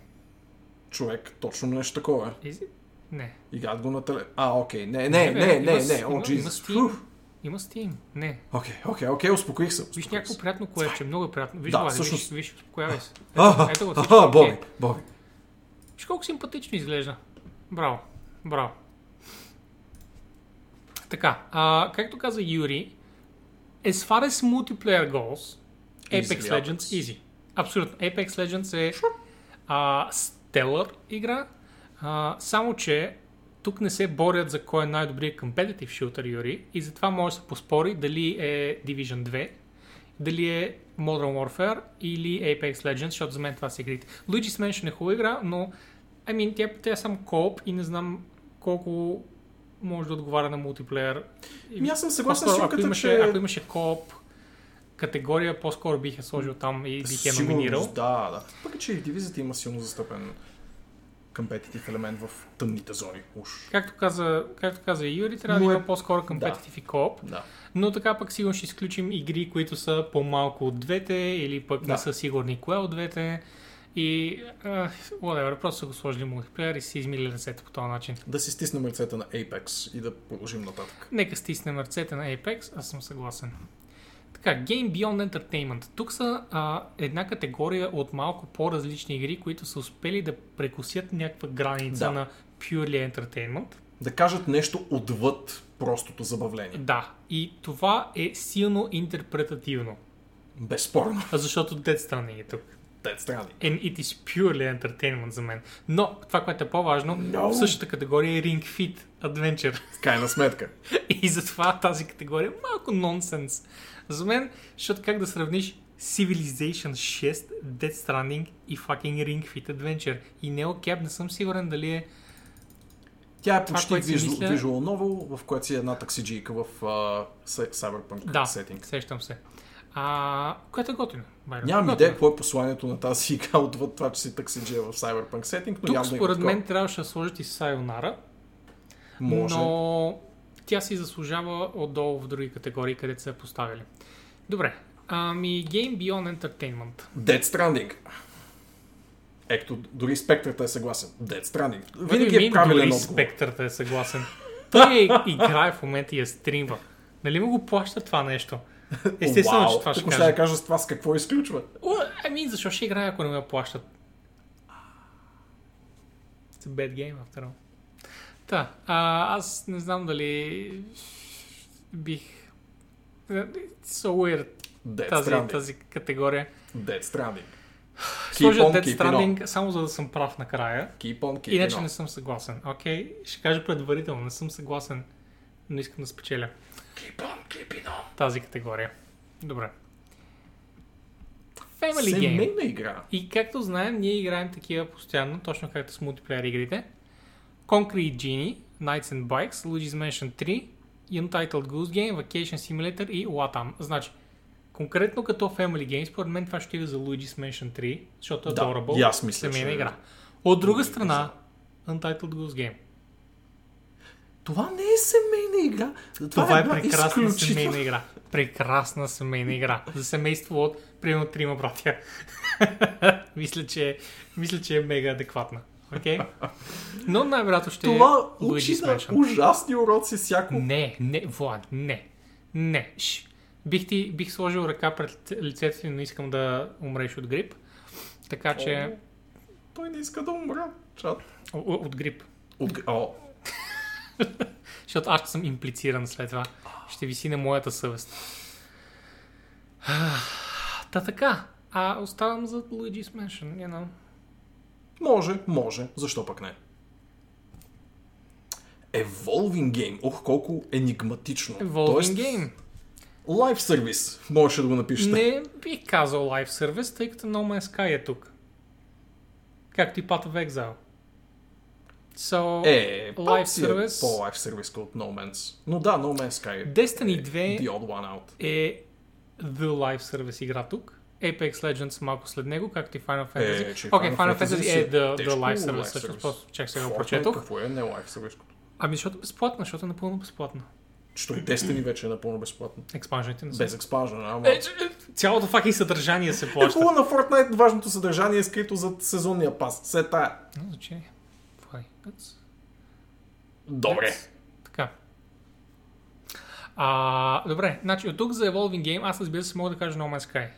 Човек, точно нещо такова е. Is it? Не. Играят го на теле... А, окей, не, не, не, има не, с- не, о, има-. Steam. Има Steam. Не. Окей, окей, окей, успокоих се. Виж някакво приятно коече. Много е приятно. Виж, Да, Влади, всъщност- виж, виж, успокоявай се. Ето го, всичко аха, е. Боби, Боби. Виж колко симпатично изглежда. Браво. Браво. Така, а, както каза Юри, as far as multiplayer goes, Apex Legends, easy. Абсолютно. Apex Legends е а, стелър игра, а, само че тук не се борят за кой е най-добрият competitive shooter, Юри, и затова може да се поспори дали е Division 2, дали е Modern Warfare или Apex Legends, защото за мен това са игрите. Luigi's Mansion е хубава игра, но I mean, тя, тя е само кооп и не знам колко може да отговаря на мултиплеер. Ми аз съм съгласен с ако Юката, имаше, че... ако имаше кооп категория, по-скоро бих я сложил там и бих я номинирал. Да, да. Пък че и дивизията има силно застъпен компетитив елемент в тъмните зони. Уж. Както каза, както каза и Юри, трябва Но да е- има по-скоро компетитив и кооп. Да. Но така пък сигурно ще изключим игри, които са по-малко от двете или пък Да. не са сигурни кое от двете. И, uh, whatever, просто са го сложили мултиплеер и си измили ръцете по този начин. Да си стиснем ръцете на Apex и да продължим нататък. Нека стиснем ръцете на Apex, аз съм съгласен. Така, Game Beyond Entertainment. Тук са а, една категория от малко по-различни игри, които са успели да прекусят някаква граница Да. на purely entertainment. Да кажат нещо отвъд простото забавление. Да, и това е силно интерпретативно, Безспорно. защото Dead Stranding е тук. Те страни. And it is purely entertainment за мен. Но това, което е по-важно, No. в същата категория е Ring Fit Adventure. Крайна сметка. И затова тази категория е малко нонсенс. За мен, защото как да сравниш Civilization 6, Dead Stranding и fucking Ring Fit Adventure. И Neo Cap не съм сигурен дали е... Тя е почти което си визу, мисля- novel, в която си една таксиджийка в се- Cyberpunk Да, сетинг. сещам се. А, което е the way. Нямам Готино. идея какво е посланието на тази игра отвъд това, че си таксиджия в Cyberpunk сетинг, но Тук явно според такова. мен трябваше да сложат и Sayonara, Може. но тя си заслужава отдолу в други категории, където са я поставили. Добре. Ами Game Beyond Entertainment. Dead Stranding. Ето, дори спектрата е съгласен. Dead Stranding. Винаги е правилен дори отговор. спектърта е съгласен. Той е играе в момента и я стримва. Нали му го плаща това нещо? Естествено, че това ще кажа. ще кажа с това с какво изключва. Ами, защо ще играя, ако не ме плащат? It's a bad game, after all. Та, а, аз не знам дали бих... It's so weird, Dead тази, Stranding. тази категория. Dead Stranding. Сложа Dead Stranding само за да съм прав накрая. Keep on, keep Иначе не съм съгласен. Окей, ще кажа предварително, не съм съгласен, но искам да спечеля Keep on, тази категория. Добре. Family Game. Семейна игра. И както знаем, ние играем такива постоянно, точно както с мултиплеер игрите. Concrete Genie, Knights and Bikes, Luigi's Mansion 3, Untitled Goose Game, Vacation Simulator и Latam. Значи, конкретно като Family Game, според мен това ще иде за Luigi's Mansion 3, защото е Да, adorable, и аз мисля, семейна че- игра. От друга страна, Untitled Goose Game. Това не е семейна игра. Това, Това е една прекрасна семейна игра. Прекрасна семейна игра. За семейство от примерно трима братя. мисля, че, мисля, че е мега адекватна. Окей? Но най-вероятно ще Това е учи на ужасни уроци всяко. Не, не, Влад, не. Не. Ш. Бих, ти, бих сложил ръка пред лицето си, но искам да умреш от грип. Така че... О, Той не иска да умра. Чат. О, от грип. От... О, Защото аз ще съм имплициран след това. Ще виси на моята съвест. Та така. А оставам за Luigi's Mansion, you know. може, може. Защо пък не? Evolving Game. Ох, колко енигматично. Evolving Game. Live Service. Можеше да го напишете. Не бих казал Live Service, тъй като No Man's Sky е тук. Както и Path of Exile. So, Е, си е Service. по-Live Service от No Man's. Но да, No Man's Sky е Destiny 2 the odd one out. е The Live Service игра тук. Apex Legends малко след него, както и Final Fantasy. Е, Окей, Final Fantasy си е The, the Live Live Service, всъщност. Чак сега го е- прочетох. Какво е не Live Service? Ами защото е безплатна, защото е напълно безплатна. Що и Destiny вече е напълно безплатно. Експанжените не са. Без експанжен, ама... Е, е, цялото факин съдържание се Е, плаща. хубаво на Fortnite важното съдържание е скрито зад сезонния пас. Се тая. Значение. Това е. That's- Добре. that's- Така. А, добре, значи от тук за Evolving Game аз разбира се мога да кажа No Man's Sky.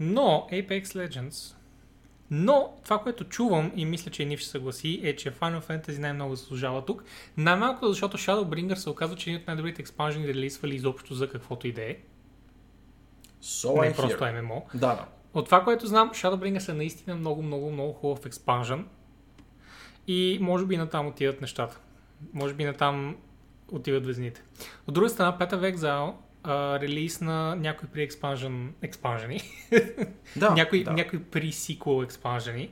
Но Apex Legends но това, което чувам и мисля, че и Нив ще съгласи, е, че Final Fantasy най-много заслужава тук. Най-малко защото Shadowbringer се оказва, че един от най-добрите експанжени релизвали изобщо за каквото и да е. So Не I просто hear. ММО. Да, да. От това, което знам, Shadowbringers е наистина много, много, много хубав експанжен. И може би натам отиват нещата. Може би натам отиват везните. От друга страна, of Exile а, релиз на някои при експанжен, експанжени, Да, някои, да. някои при сиквел експанжени,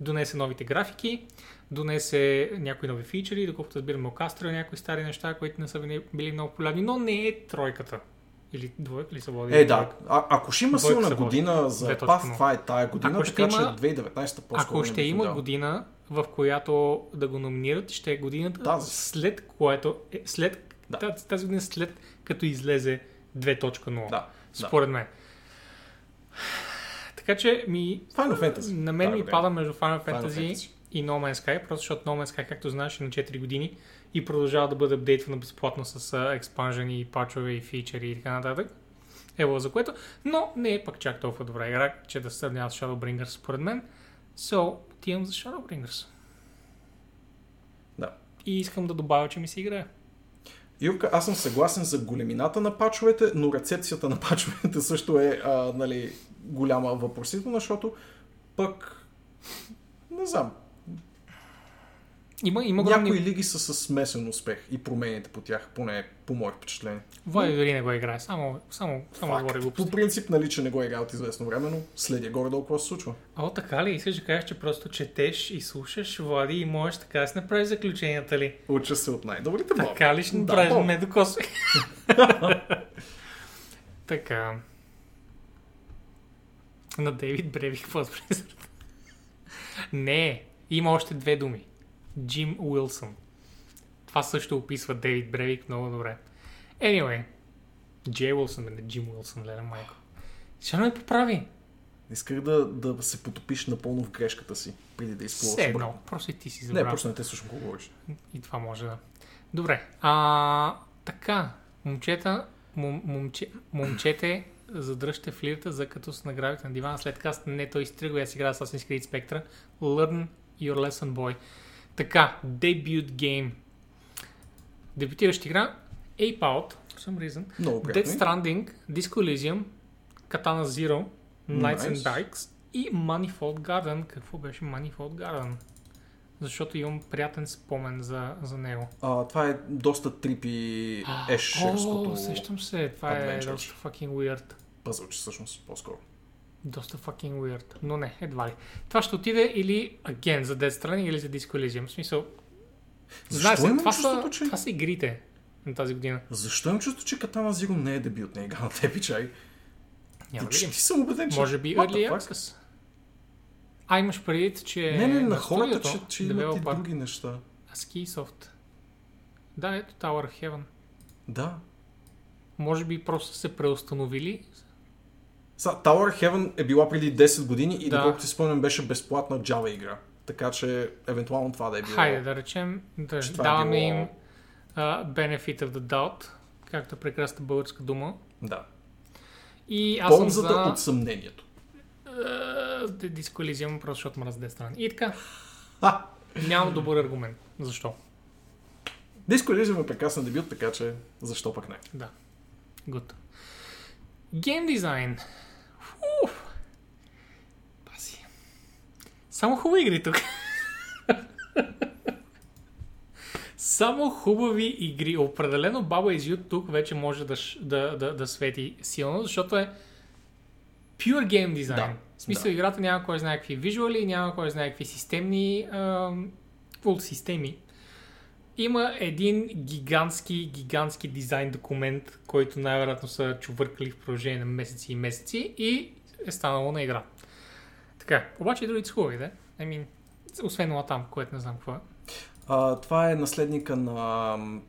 донесе новите графики, донесе някои нови фичери, доколкото разбираме окастра някои стари неща, които не са били- много популярни, но не е тройката. Или двойка ли са води? Е, да. А, ако ще има силна се година за 2.0. пас, това е тая година, Ако ще така че има- 2019 по-скоро Ако ще има дал. година, в която да го номинират, ще е годината Тази. след което, е, след, Да. тази, тази година след като излезе 2.0. Да, Според мен. Така че ми, Final Fantasy. на мен тази ми пада между Final Final Fantasy, Fantasy. и No Man's Sky, просто защото No Man's Sky, както знаеш, е на 4 години и продължава да бъде апдейтвана безплатно с експанжени, пачове и фичери и така нататък. Ево за което, но не е пък чак толкова добра игра, че да се сравнява с Shadowbringers според мен. So, отивам за Shadowbringers. Да. И искам да добавя, че ми се играе. Юрка, аз съм съгласен за големината на пачовете, но рецепцията на пачовете също е а, нали, голяма въпросителна, защото пък не знам, Има, има огромни... някои лиги са с смесен успех и промените по тях, поне по мое впечатление. Влади дори не го играе, само, само, само Факт. говори По глупости. принцип, нали, че не го е играл от известно време, но следя горе-долу какво се случва. О, така ли? Искаш да кажеш, че просто четеш и слушаш, Влади, и можеш така да си направиш заключенията ли? Уча се от най-добрите моби. Така ли ще Да, направиш Боб. ме докосвай? така. На Дейвид Бревик какво да? Не, има още две думи. Джим Уилсън. Това също описва Дейвид Бревик много добре. Anyway. Джей Уилсън, не Джим Уилсън, леля майко. Ще ме поправи. Исках да, да се потопиш напълно в грешката си, преди да изплуваш Все едно, просто и ти си Не, забравя. просто не те слушам какво говориш. И това може да. Добре. А, така, момчета, Мом, момче, момчете, задръжте флирта, за като се награбите на дивана след каст. Не, той изтръгва, аз играя Assassin's Creed Spectre. Learn your lesson, boy. Така, debut game. Дебютираща игра Ape Out, for some reason. Много Dead приятно. Stranding, Disco Elysium, Katana Zero, Knights and Nice. Bikes и Manifold Garden. Какво беше Manifold Garden? Защото имам приятен спомен за, за него. А, това е доста трипи ешерското О, сещам се. Това е adventure. доста fucking weird. пъзълче, всъщност, по-скоро. Доста fucking weird. Но не, едва ли. Това ще отиде или again за Dead Stranding или за Disco Elysium. В смисъл, знае се, имам това са, че... това са игрите на тази година. Защо имам чувство, че Katana Zero не е дебют на игра на тебе, чай? Няма. Почти съм убеден, че... Може би Early? Access. А, имаш предвид, че Не, не, на хората, че, че имат и други неща. Skisoft. Да, ето Tower Heaven. Да. Може би просто се преустановили. Са, Tower Heaven е била преди 10 години и Да. доколкото си спомням беше безплатна Java игра. Така че, евентуално това да е било. Хайде да речем, да е даваме било- им uh, benefit of the doubt, както е прекрасна българска дума. Да. И аз съм Ползата за от съмнението. uh, Disco Elysium, просто защото разде страни. И така, А! нямам добър аргумент. Защо? Disco Elysium е прекрасен дебют, така че защо пък не? Да. Good. Гейм дизайн. Само хубави игри тук. Само хубави игри. Определено Баба Изют тук вече може да, да, да, да свети силно, защото е pure game дизайн. Да, В смисъл, да. играта няма кой знае какви визуали, няма кой знае какви системни full системи. Има един гигантски, гигантски дизайн документ, който най-вероятно са чувъркали в продължение на месеци и месеци и е станало на игра. Така, обаче и другите са хубави, да? I mean, освен това там, което не знам какво е. А, това е наследника на ам,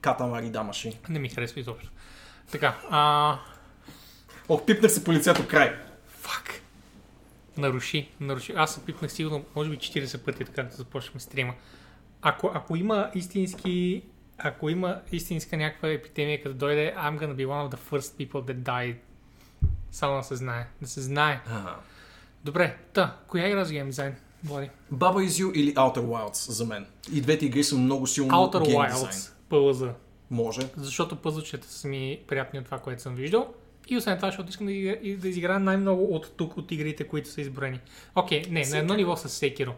Катамари Дамаши. Не ми харесва изобщо. Така, а... Ох, пипнах се по лицето край. Фак. Наруши, наруши. Аз се пипнах сигурно, може би 40 пъти, така да започнем стрима. Ако, ако има истински ако има истинска някаква епидемия, като дойде, I'm gonna be one of the first people that died. Само да се знае. Да се знае. Ага. Добре, та, коя игра за гейм дизайн? Влади. Baba Is You или Outer Wilds за мен. И двете игри са много силно Outer гейм Wilds. PLZ. Може. Защото пъзълчета са ми приятни от това, което съм виждал. И освен това, защото искам да, игра, да изиграя най-много от тук, от игрите, които са изброени. Окей, не, на едно Sekiro. ниво с Sekiro.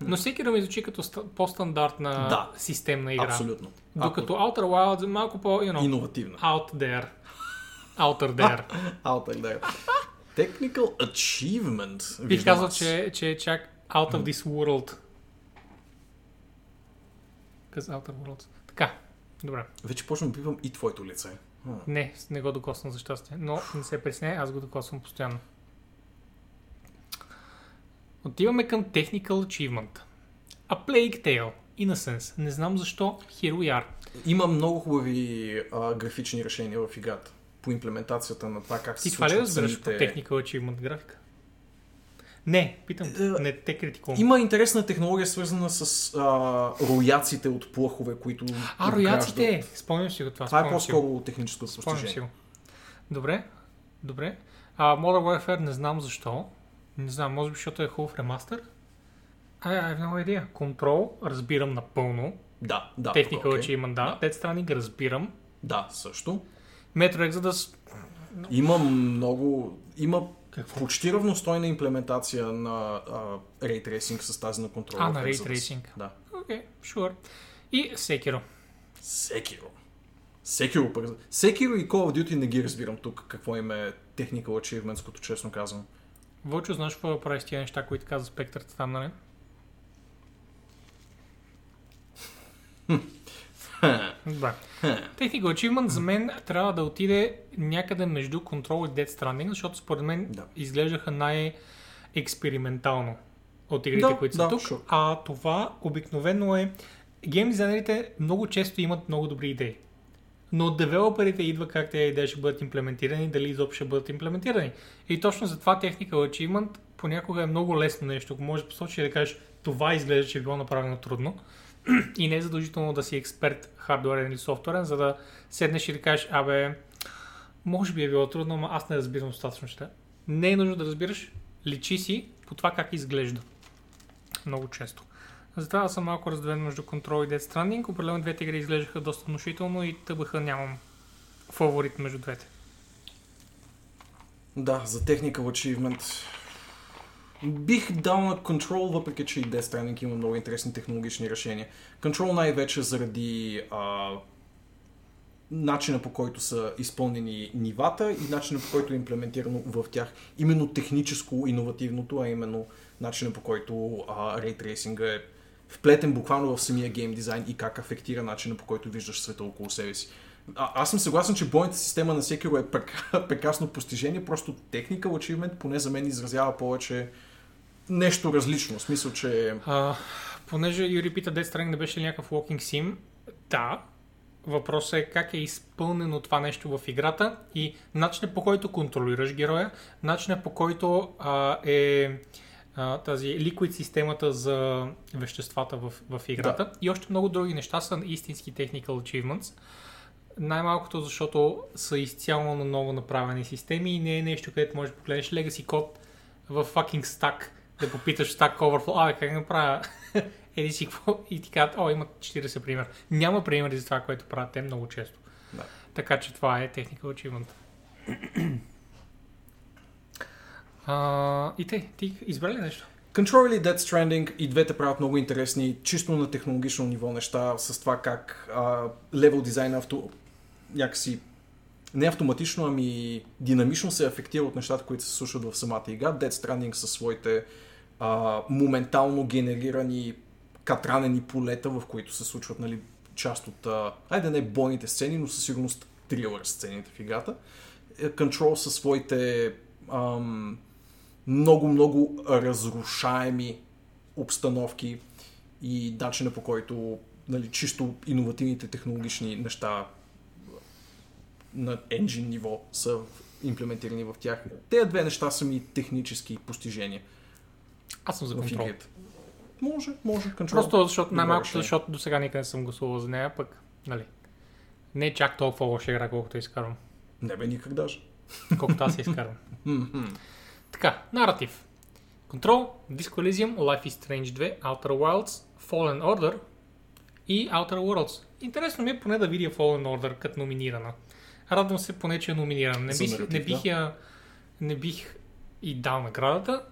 Но Sekiro ми звучи като ста- по-стандартна Да. системна игра. Абсолютно. Докато Outer Wilds е малко по, you know, Иновативна. out there. Outer there. Outer there. Technical Achievement. Бих виждам казал, аз. че, че е чак out of this world. Къс Outer Worlds. Така, добре. Вече почвам да пипам и твоето лице. Не, не го докосвам за щастие. Но не се пресне, аз го докосвам постоянно. Отиваме към Technical Achievement. A Plague Tale. Innocence. Не знам защо. Here we are. Има много хубави а, графични решения в играта. По имплементацията на това как се Ти това ли разбираш по Technical Achievement графика? Не, питам. Е, Не те критикувам. Има интересна технология, свързана с а, рояците от плъхове, които. А, рояците! Спомням си го това. Това е по-скоро техническо Спомням си постижение. го. Добре, добре. А, Modern Warfare не знам защо. Не знам, може би защото е хубав ремастър. А, I have no idea. Control, разбирам напълно. Да, да. Technical окей. Achievement, да. Dead Stranding, разбирам. Да, също. Metro Exodus, Има много. Има Какво? почти равностойна имплементация на Ray Tracing с тази на контрола. А, на Ray. Tracing. Да. окей, okay, sure. И Sekiro. Sekiro. Sekiro, пък. Sekiro и Call of Duty не ги разбирам тук, какво им е Technical Achievements, честно казвам. Вълчо, знаеш какво да правиш тия неща, които каза спектърата там, нали? Добре. Technical Achievement за мен трябва да отиде някъде между Control и Dead Stranding, защото според мен Да. изглеждаха най-експериментално от игрите, Да, които са да, тук. sure. А това обикновено е... Гейм дизайнерите много често имат много добри идеи. Но от девелоперите идва как тези идеи ще бъдат имплементирани, дали изобщо ще бъдат имплементирани. И точно за това Technical Achievement понякога е много лесно нещо. Ако можеш да посочиш и да кажеш това изглежда, че е било направено трудно. И не е задължително да си експерт хардуерен или софтуерен, за да седнеш и да кажеш, абе, Може би е било трудно, но аз не разбирам достатъчно неща. Не е нужно да разбираш, личи си по това как изглежда. Много често. Затова съм малко раздвоен между Control и Death Stranding. Определено двете игри изглеждаха доста внушително и тъбаха нямам фаворит между двете. Да, за Technical Achievement бих дал на Control, въпреки че и Death Stranding има много интересни технологични решения. Control най-вече заради а, начина по който са изпълнени нивата и начина по който е имплементирано в тях именно техническо иновативното, а именно начина по който а, е вплетен буквално в самия гейм дизайн и как афектира начина по който виждаш света около себе си. А, аз съм съгласен, че бойната система на Sekiro е прек- прекрасно постижение, просто Technical Achievement поне за мен изразява повече нещо различно. В смисъл, че... А, понеже Юри пита Death Stranding не беше ли някакъв walking sim, да, Въпросът е как е изпълнено това нещо в играта и начинът по който контролираш героя, начинът по който а, е а, тази ликвид системата за веществата в, в играта Да. и още много други неща са истински technical achievements. Най-малкото, защото са изцяло на ново направени системи и не е нещо, където можеш да погледнеш legacy код в fucking stack, да попиташ Stack Overflow, абе как направя еди си какво и ти казват, о, има 40 пример. Няма примери за това, което правят те много често. Да. Така че това е Technical Achievement. а, и те, ти избрали ли нещо? Control или Death Stranding и двете правят много интересни, чисто на технологично ниво неща, с това как а, левел дизайна авто... някакси не автоматично, ами динамично се афектира от нещата, които се случват в самата игра. Death Stranding със своите а, моментално генерирани катранени полета, в които се случват нали, част от, а, айде не бойните сцени, но със сигурност трилър сцените в играта. Е, Control със своите много-много разрушаеми обстановки и начина по който нали, чисто иновативните технологични неща на engine ниво са имплементирани в тях. Те две неща са ми технически постижения Аз съм за контрол. Може, може. Control. Просто защото, най-малкото, защото до сега никъде не съм гласувал за нея, пък, нали, не е чак толкова лоша игра, колкото изкарвам. Не бе никак даже. Колкото аз изкарвам. Мгм. Така, наратив. Control, Disco Elysium, Life is Strange 2, Outer Wilds, Fallen Order и Outer Worlds. Интересно ми е поне да видя Fallen Order като номинирана. Радвам се поне, че е номинирана. Не бих, не бих, да. я, не бих и дал наградата,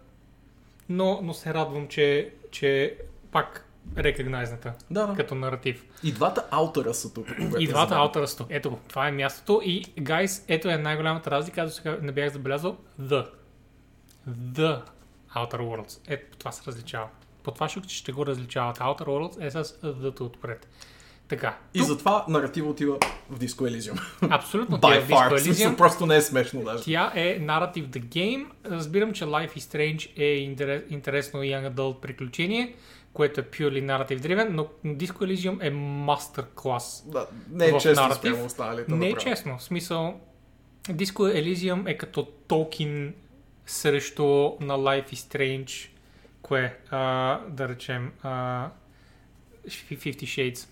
но, но се радвам, че, че пак рекогнайзната Да, да. като наратив. И двата аутера са тук. И двата аутера са тук. Ето го, това е мястото. И, guys, ето е най-голямата разлика. Аз сега не бях забелязал. The. The Outer Worlds. Ето, това се различава. По това ще, ще го различават. Outer Worlds е с the отпред. Така. И затова наратива отива в Disco Elysium. Абсолютно. е By far. Disco Elysium. просто не е смешно даже. Тя е Narrative the Game. Разбирам, че Life is Strange е интерес, интересно Young Adult приключение, което е purely narrative driven, но Disco Elysium е class Да, не е често наратив. спрямо останалите. Не е честно. В смисъл, Disco Elysium е като Толкин срещу на Life is Strange, кое, а, да речем, а, Fifty Shades.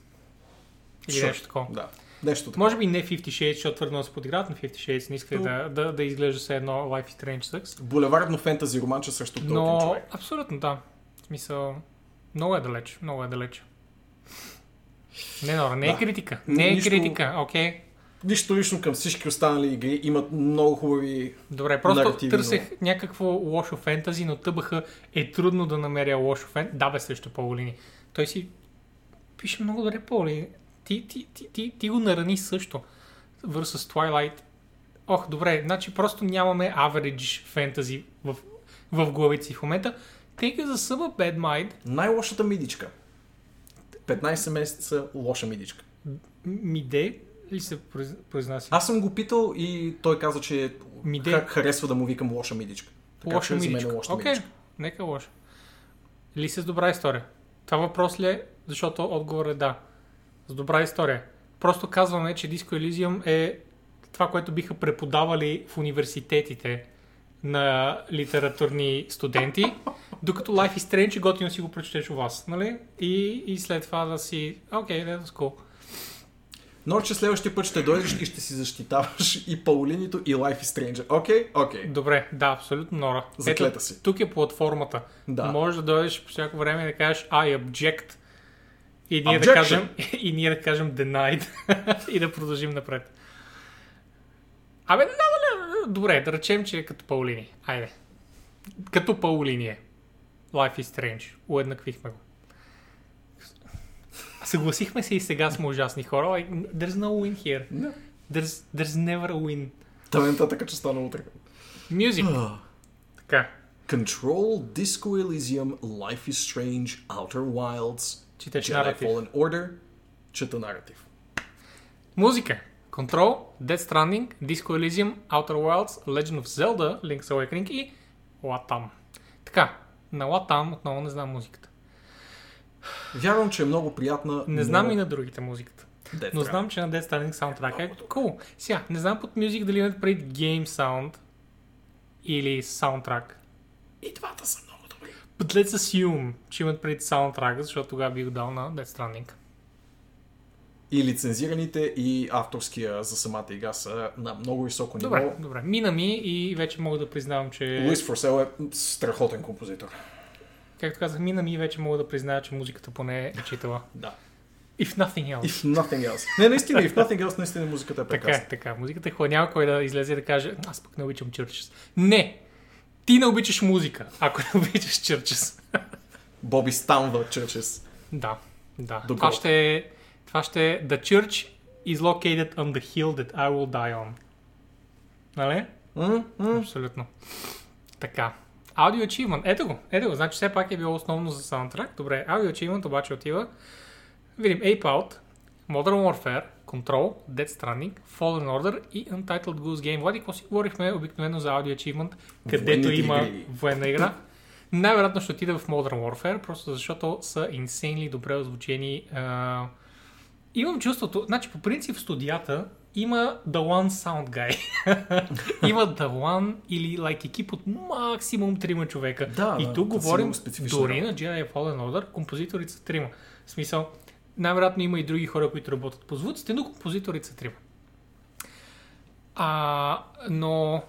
Или Sure. нещо такова. Да. Нещо така. Може би не Fifty Shades, защото твърдо се подиграват на Fifty Shades, не исках Но- да, да, да изглежда се едно Life is Strange Sucks. Булевардно фентази романче срещу Толкин Но, човек. абсолютно да. В смисъл, много е далеч, много е далеч. Не, Нора, не е Да. критика. Не е Нищо- критика, окей? Нищо лично към всички останали игри. Имат много хубави... Добре, просто търсех някакво лошо фентази, но тъбаха е трудно да намеря лошо фентази. Да, бе, срещу Паулини. Той си пише много добре Паулини. Ти, ти, ти, ти, ти го нарани също. Versus Twilight. Ох, добре, значи просто нямаме average фентази в, в главите си в момента. Тъй за съба Bad Mind, Най-лошата мидичка. 15 месеца лоша мидичка. Миде ли се произ- произнася? Аз съм го питал и той каза, че Миде. ха- харесва да му викам лоша мидичка. Така Лоша е мидичка. лоша Окей, мидичка. нека лоша. Или с добра история? Това въпрос ли е? Защото отговор е да. С добра история. Просто казваме, че Disco Elysium е това, което биха преподавали в университетите на литературни студенти, докато Life is Strange готино си го прочетеш у вас, нали? И, и след това да си, окей, okay, that's cool. Норче следващия път ще дойдеш и ще си защитаваш и Паулинито и Life is Stranger. Окей? Окей. Добре, да, абсолютно Нора. Заклета Ето, си. Тук е платформата. Да. Може да дойдеш по всяко време и да кажеш I object. И ние, да кажем, и ние да кажем denied. и да продължим напред. Абе, не, не, не, добре, да речем, че е като Паулини. Айде. Като Паулини е. Life is Strange. Уеднаквихме го. Съгласихме се и сега сме ужасни хора. Like, there's no win here. Да. There's, there's never a win. Та така, че стана утре. Music. Така. Control, Disco Elysium, Life is Strange, Outer Wilds, Четеш Jedi наратив. Fallen Order, чета наратив. Музика. Control, Death Stranding, Disco Elysium, Outer Wilds, Legend of Zelda, Link's Awakening и Latam. Така, на Latam отново не знам музиката. Вярвам, че е много приятна. Не но... знам и на другите музиката. Death Но знам, че на Death Stranding саундтрака е cool. Сега, не знам под Music дали имат пред Game Sound или саундтрак. И двата са много. But let's assume, че имат пред саундтрака, защото тогава би го дал на Death Stranding. И лицензираните, и авторския за самата игра са на много високо ниво. Добре, добре. Мина ми и вече мога да признавам, че... Луис Форсел е страхотен композитор. Както казах, мина ми и вече мога да призная, че музиката поне е читала. Да. If nothing else. If nothing else. Не, наистина, if nothing else, наистина музиката е Така, прекрасна. е, така. Музиката е хубава. Няма кой да излезе и да каже, аз пък не обичам Чърчес. Не! Ти не обичаш музика, ако не обичаш Чърчес. Боби Станва Чърчес. да, да. До Това ще, е, това ще е The Church is located on the hill that I will die on. Нали? М? Абсолютно. Така. Audio Achievement. Ето го. Ето го. Значи все пак е било основно за саундтрак. Добре. Audio Achievement обаче отива. Видим Ape Out, Modern Warfare, Control, Dead Stranding, Fallen Order и Untitled Goose Game. Влади, какво си говорихме обикновено за Audio Achievement, където Военните има игри. военна игра? Най-вероятно ще отида в Modern Warfare, просто защото са insanely добре озвучени. А... Имам чувството, значи по принцип в студията има The One Sound Guy. има The One или like екип от максимум трима човека. Да, и тук да, говорим дори на Jedi Fallen Order, композиторите са трима. В смисъл, най-вероятно има и други хора, които работят по звуците, но композиторите са трима. А, но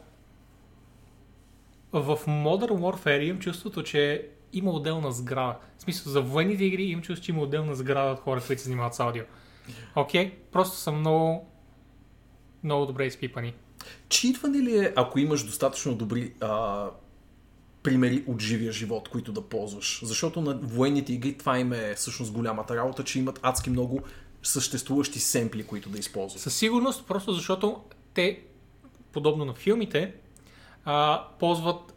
в Modern Warfare имам чувството, че има отделна сграда. В смисъл, за военните игри имам чувство, че има отделна сграда от хора, които се занимават с аудио. Окей? Okay? Просто са много, много добре изпипани. Читване ли е, ако имаш достатъчно добри а, примери от живия живот, които да ползваш? Защото на военните игри това им е всъщност голямата работа, че имат адски много съществуващи семпли, които да използват. Със сигурност, просто защото те, подобно на филмите, а, ползват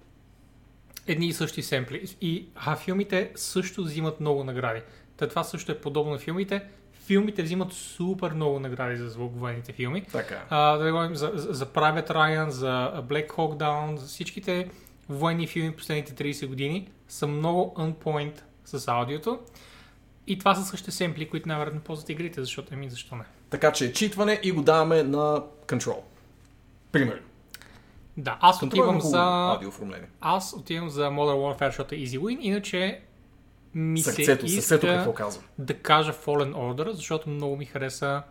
едни и същи семпли. И а, филмите също взимат много награди. Та това също е подобно на филмите. Филмите взимат супер много награди за звук, военните филми. Така. А, да говорим за, за, за Private Ryan, за Black Hawk Down, за всичките военни филми последните 30 години са много on point с аудиото. И това са същите семпли, които най-вероятно ползват игрите, защото еми защо не. Така че читване и го даваме на Control. Пример. Да, аз Control отивам е хубаво за... аудиооформление. Аз отивам за Modern Warfare, защото е easy win, иначе ми Сърцето, се иска какво казва? да кажа Fallen Order, защото много ми хареса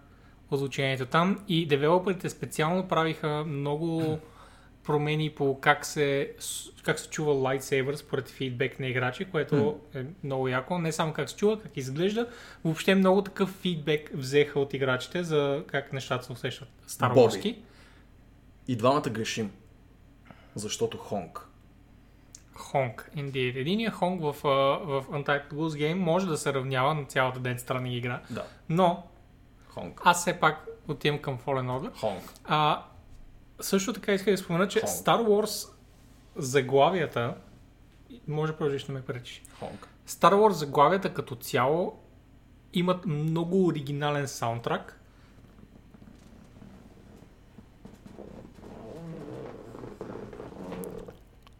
озвучението там и девелоперите специално правиха много промени по как се, как се чува Lightsaber според фидбек на играчи, което е много яко. Не само как се чува, как изглежда. Въобще много такъв фидбек взеха от играчите за как нещата се усещат. Wars. И двамата грешим. Защото Хонг. Хонг, indeed. Единият Хонг в, в Untitled Goose Game може да се равнява на цялата ден страни игра, Да. но Хонг. аз все пак отивам към Fallen Order. Хонг. А, също така исках да спомена, че Хонг. Star Wars заглавията, може да продължиш да ме пречиш, Хонг. Star Wars заглавията като цяло имат много оригинален саундтрак.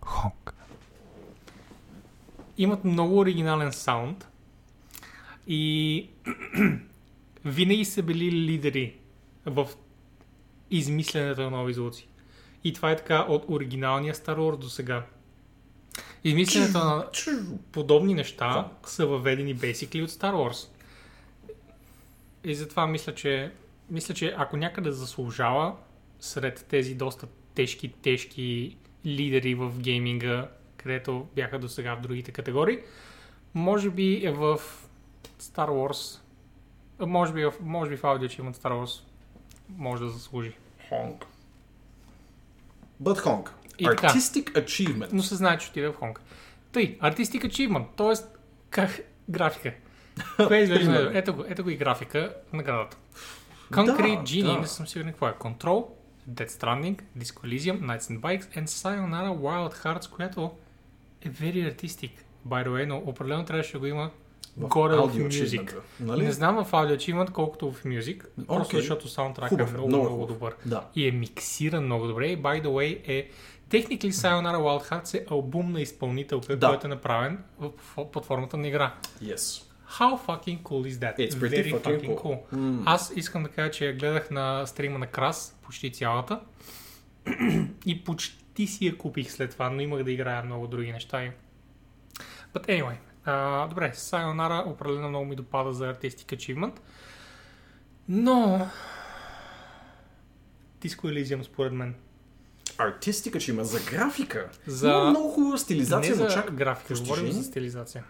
Хонг. Имат много оригинален саунд и винаги са били лидери в измисленето на нови звуци. И това е така от оригиналния Star Wars до сега. Измисленето на подобни неща са въведени basically от Star Wars. И затова мисля, че мисля, че ако някъде заслужава сред тези доста тежки, тежки лидери в гейминга, където бяха до сега в другите категории, може би е в Star Wars. Може би, в- може би в аудио, че имат Star Wars. Може да заслужи. Хонг. But Hong. И така. Artistic Achievement. Но се знае, че отиде в Хонг. Тъй, Artistic Achievement, т.е. как графика. Кое изглежда? Примерно. ето, го, ето го и графика, наградата. Concrete Да, Genie, да. не съм сигурен какво е. Control, Dead Stranding, Disco Elysium, Knights and Bikes and Sayonara Wild Hearts, която е very artistic. By the way, но определено трябваше да го има горе в Music. Нали? Не знам в Achievement колкото в Music, просто Окей. защото саундтрака Хубав е е, много, много много, добър. Да. И е миксиран много добре. И by the way е Technically Sayonara Wild Hearts е албум на изпълнителка, Да. който е направен в, в, под формата на игра. Yes. How fucking cool is that? It's pretty Very fucking fucking cool. cool. Аз искам да кажа, че я гледах на стрима на Крас, почти цялата. и почти си я купих след това, но имах да играя много други неща. But anyway, а, добре, Sayonara определено много ми допада за Artistic Achievement. Но... Disco Elysium според мен. Artistic Achievement за графика. За- Има много хубава стилизация, не за чак графика, говорим за стилизация.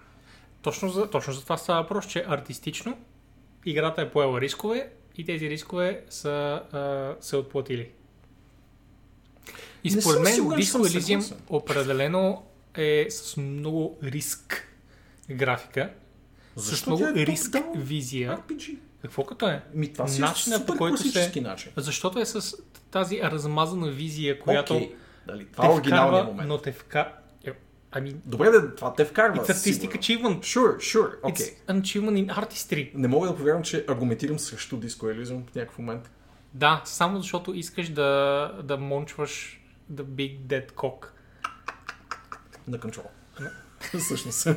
Точно за, точно за това става въпрос, че артистично играта е поела рискове и тези рискове са а, се отплатили. И според мен че Disco Elysium определено е с много риск графика, с Защо много тя е риск top-down визия. RPG. Какво като е? Ми, това си Начинът, е по който се- начин. Защото е с тази размазана визия, която Окей, дали, това е оригиналният вкарва, момент. но те вкарва... Ами, Добре, да, това те вкарва. it's artistic achievement. Sure, sure, окей. It's an achievement in artistry. Не мога да повярвам, че аргументирам срещу Elysium в някакъв момент. Да, само защото искаш да, да мончваш the big dead cock. На контрол. Всъщност.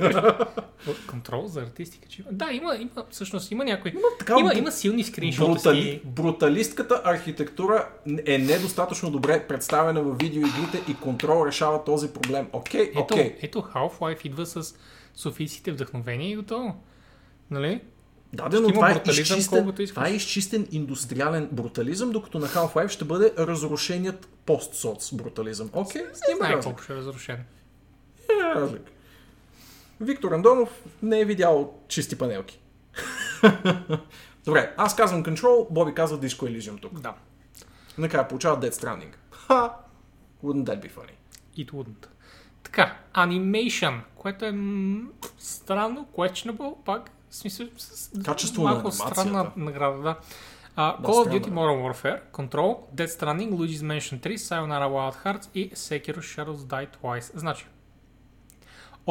Контрол за артистика. Че... Да, има, има, всъщност има някои. така има, има силни Брутали... скриншотски. Бруталистката архитектура е недостатъчно добре представена в видеоигрите и контрол решава този проблем. Окей, Ето, окей. ето Half-Life идва с софийските вдъхновения и готово. Нали? Да, да, но има това е, изчистен, това е изчистен индустриален брутализъм, докато на Half-Life ще бъде разрушеният пост-соц брутализъм. Окей, има Знае разлика. колко ще е разрушен. Има разлика. Виктор Андонов не е видял чисти панелки. Добре, аз казвам Control, Боби казва Disco Elysium тук. Да. Накрая получава Dead Stranding. Ха! Wouldn't that be funny? It wouldn't. Така, Animation, което е м- странно, questionable, пак, в смисъл, с Качество на малко анимацията. странна награда, да. Uh, Call of Duty е. Modern Warfare, Control, Dead Stranding, Luigi's Mansion 3, Sayonara Wild Hearts и Sekiro Shadows Die Twice. Значи,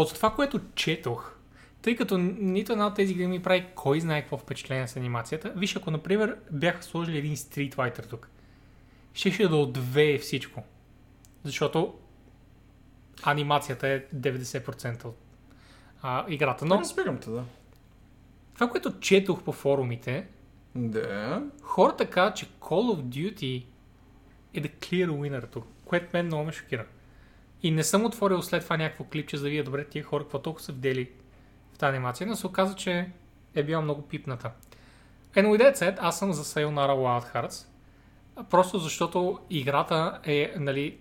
от това, което четох, тъй като нито една от тези игри ми прави кой знае какво впечатление с анимацията, виж, ако, например, бяха сложили един Street Fighter тук, щеше да отвее всичко. Защото анимацията е 90% от а, играта. Но Разбирам те, да. това, което четох по форумите, Да. хората казват, че Call of Duty е the clear winner тук, което мен много ме шокира. И не съм отворил след това някакво клипче, за да видя добре тия хора какво толкова са видели в тази анимация, но се оказа, че е била много пипната. Anyway, that said, аз съм за Sayonara Wild Hearts, просто защото играта е, нали,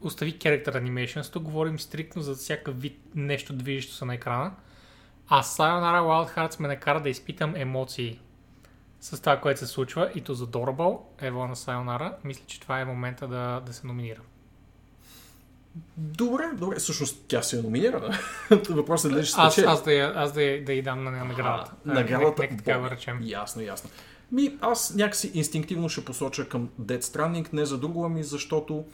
остави character animations, тук говорим стриктно за всякакъв вид нещо движещо се на екрана, а Sayonara Wild Hearts ме накара да изпитам емоции с това, което се случва и то за Adorable, Ево на Sayonara, мисля, че това е момента да, да се номинира. Добре, добре. Всъщност тя се е номинирана. Въпросът е дали ще Аз, спечели. аз, да, я, аз да, я- да й дам на наградата. А, наградата. Нека, нека така да речем. Ясно, ясно. Ми, аз някакси инстинктивно ще посоча към Dead Stranding, не за друго, ами защото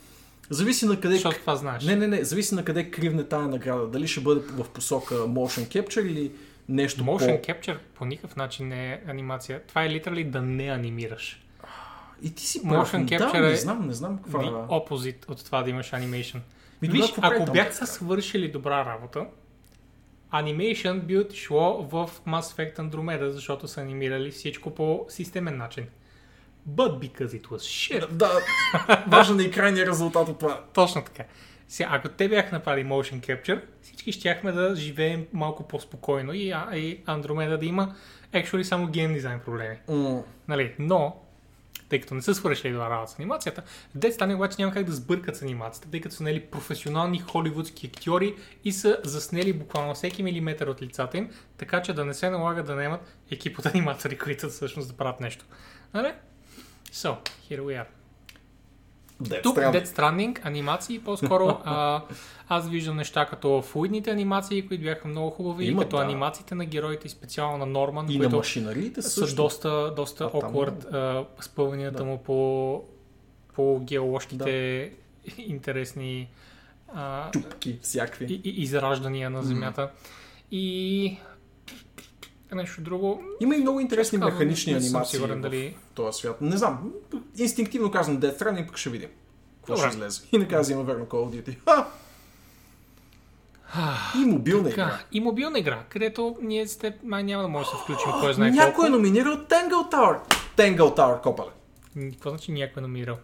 зависи на къде... Защото това знаеш. Не, не, не, зависи на къде кривне тая награда. Дали ще бъде в посока motion capture или нещо Motion по... Capture по никакъв начин не е анимация. Това е литерали да не анимираш. И ти си прав. Motion да, Capture не е знам, не знам каква The opposite от това да имаш анимейшн. Ми, Виж, тогава ако бяха така? свършили добра работа, анимейшн би отишло в Mass Effect Andromeda, защото са анимирали всичко по системен начин. But because it was shit. Да, важен е и крайният резултат от това. Точно така. Сега, ако те бяха направили motion capture, всички щяхме да живеем малко по-спокойно и, и Andromeda да има actually само гейм дизайн проблеми. М, Нали? Но тъй като не са свършили добра работа с анимацията. Death Stranding обаче няма как да сбъркат с анимацията, тъй като са нали, професионални холивудски актьори и са заснели буквално всеки милиметър от лицата им, така че да не се налага да наемат екип от аниматори, които всъщност да правят нещо. Нали? So, here we are. Death Тук Stranding. Dead Stranding, анимации, по-скоро а, аз виждам неща като флуидните анимации, които бяха много хубави, Има, като да. анимациите на героите и специално на Норман, И на които машинариите са също. доста, доста А, там awkward а, спъванията Да. му по, по геоложките интересни а, Чупки, всякакви. и, и, израждания на Земята. И нещо друго. Има и много интересни Казвам, механични не анимации сигурен в дали- този свят. Не знам, инстинктивно казвам Death Stranding, пък ще видим. Какво ще излезе. И накрая взима верно Call of Duty. Ха! И мобилна игра. Така, и мобилна игра, където ние с теб май няма да може да се включим кой знае Някой колко. е номинирал Tangle Tower. Tangle Tower, копале. Какво значи някой е номинирал?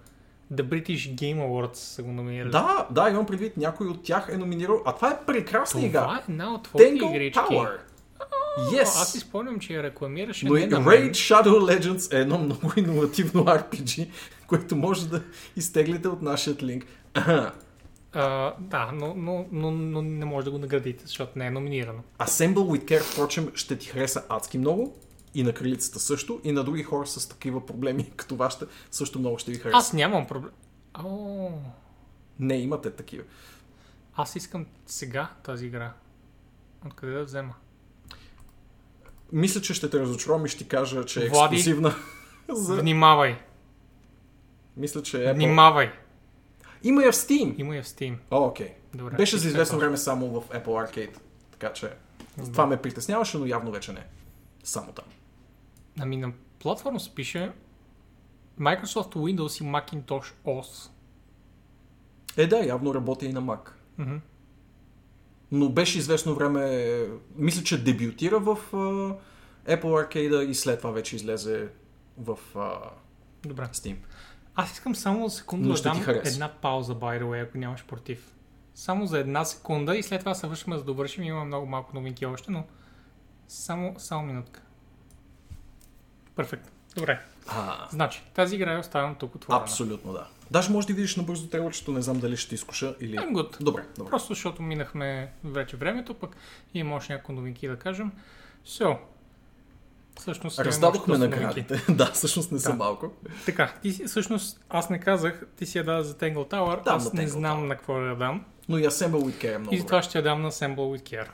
The British Game Awards са го номинирали. Да, да, имам предвид, някой от тях е номинирал. А това е прекрасна игра. Това е една от твоите Tangle игрички. Tower. Yes. Аз си спомням, че я рекламираше Но не на Raid. Shadow Legends е едно много иновативно RPG, което може да изтеглите от нашия линк. А, да, но, но, но, но, не може да го наградите, защото не е номинирано. Assemble with Care, впрочем, ще ти хареса адски много. И на кралицата също. И на други хора с такива проблеми, като вашите, също много ще ви хареса. Аз нямам проблем. Не, имате такива. аз искам сега тази игра. Откъде да взема? Мисля, че ще те разочаровам и ще ти кажа, че е Влади. ексклюзивна. За... Внимавай! Мисля, че е. Apple. Внимавай! Има я в Steam. Има я в Steam. О, окей. Добре. Беше за И известно след време само в Apple Arcade. Така че това ме притесняваше, но явно вече не. Само там. Ами на платформа се пише Microsoft Windows и Macintosh OS. Е, да, явно работи и на Mac. Мгм. Но беше известно време, мисля, че дебютира в а, Apple Arcade и след това вече излезе в а, Добре. Steam. Аз искам само за секунда да дам една пауза, by the way, ако нямаш против. Само за една секунда и след това се вършим за довършим. Има много малко новинки още, но само, само минутка. Перфект. Добре. А, Значи, тази игра я оставям тук отворена. абсолютно да. Даже може да видиш набързо трейлърчето, не знам дали ще ти изкуша или... I'm good. Добре, добре. Просто защото минахме вече времето, пък има още някои новинки да кажем. Все. Всъщност, Раздадохме наградите. да, всъщност не са Да. малко. Така, ти, всъщност аз не казах, ти си я даде за Tangle Tower, Дам аз не Tangle знам Tower. на какво да я дам. Но и Assemble with Care е много И затова ще я дам на Assemble with Care.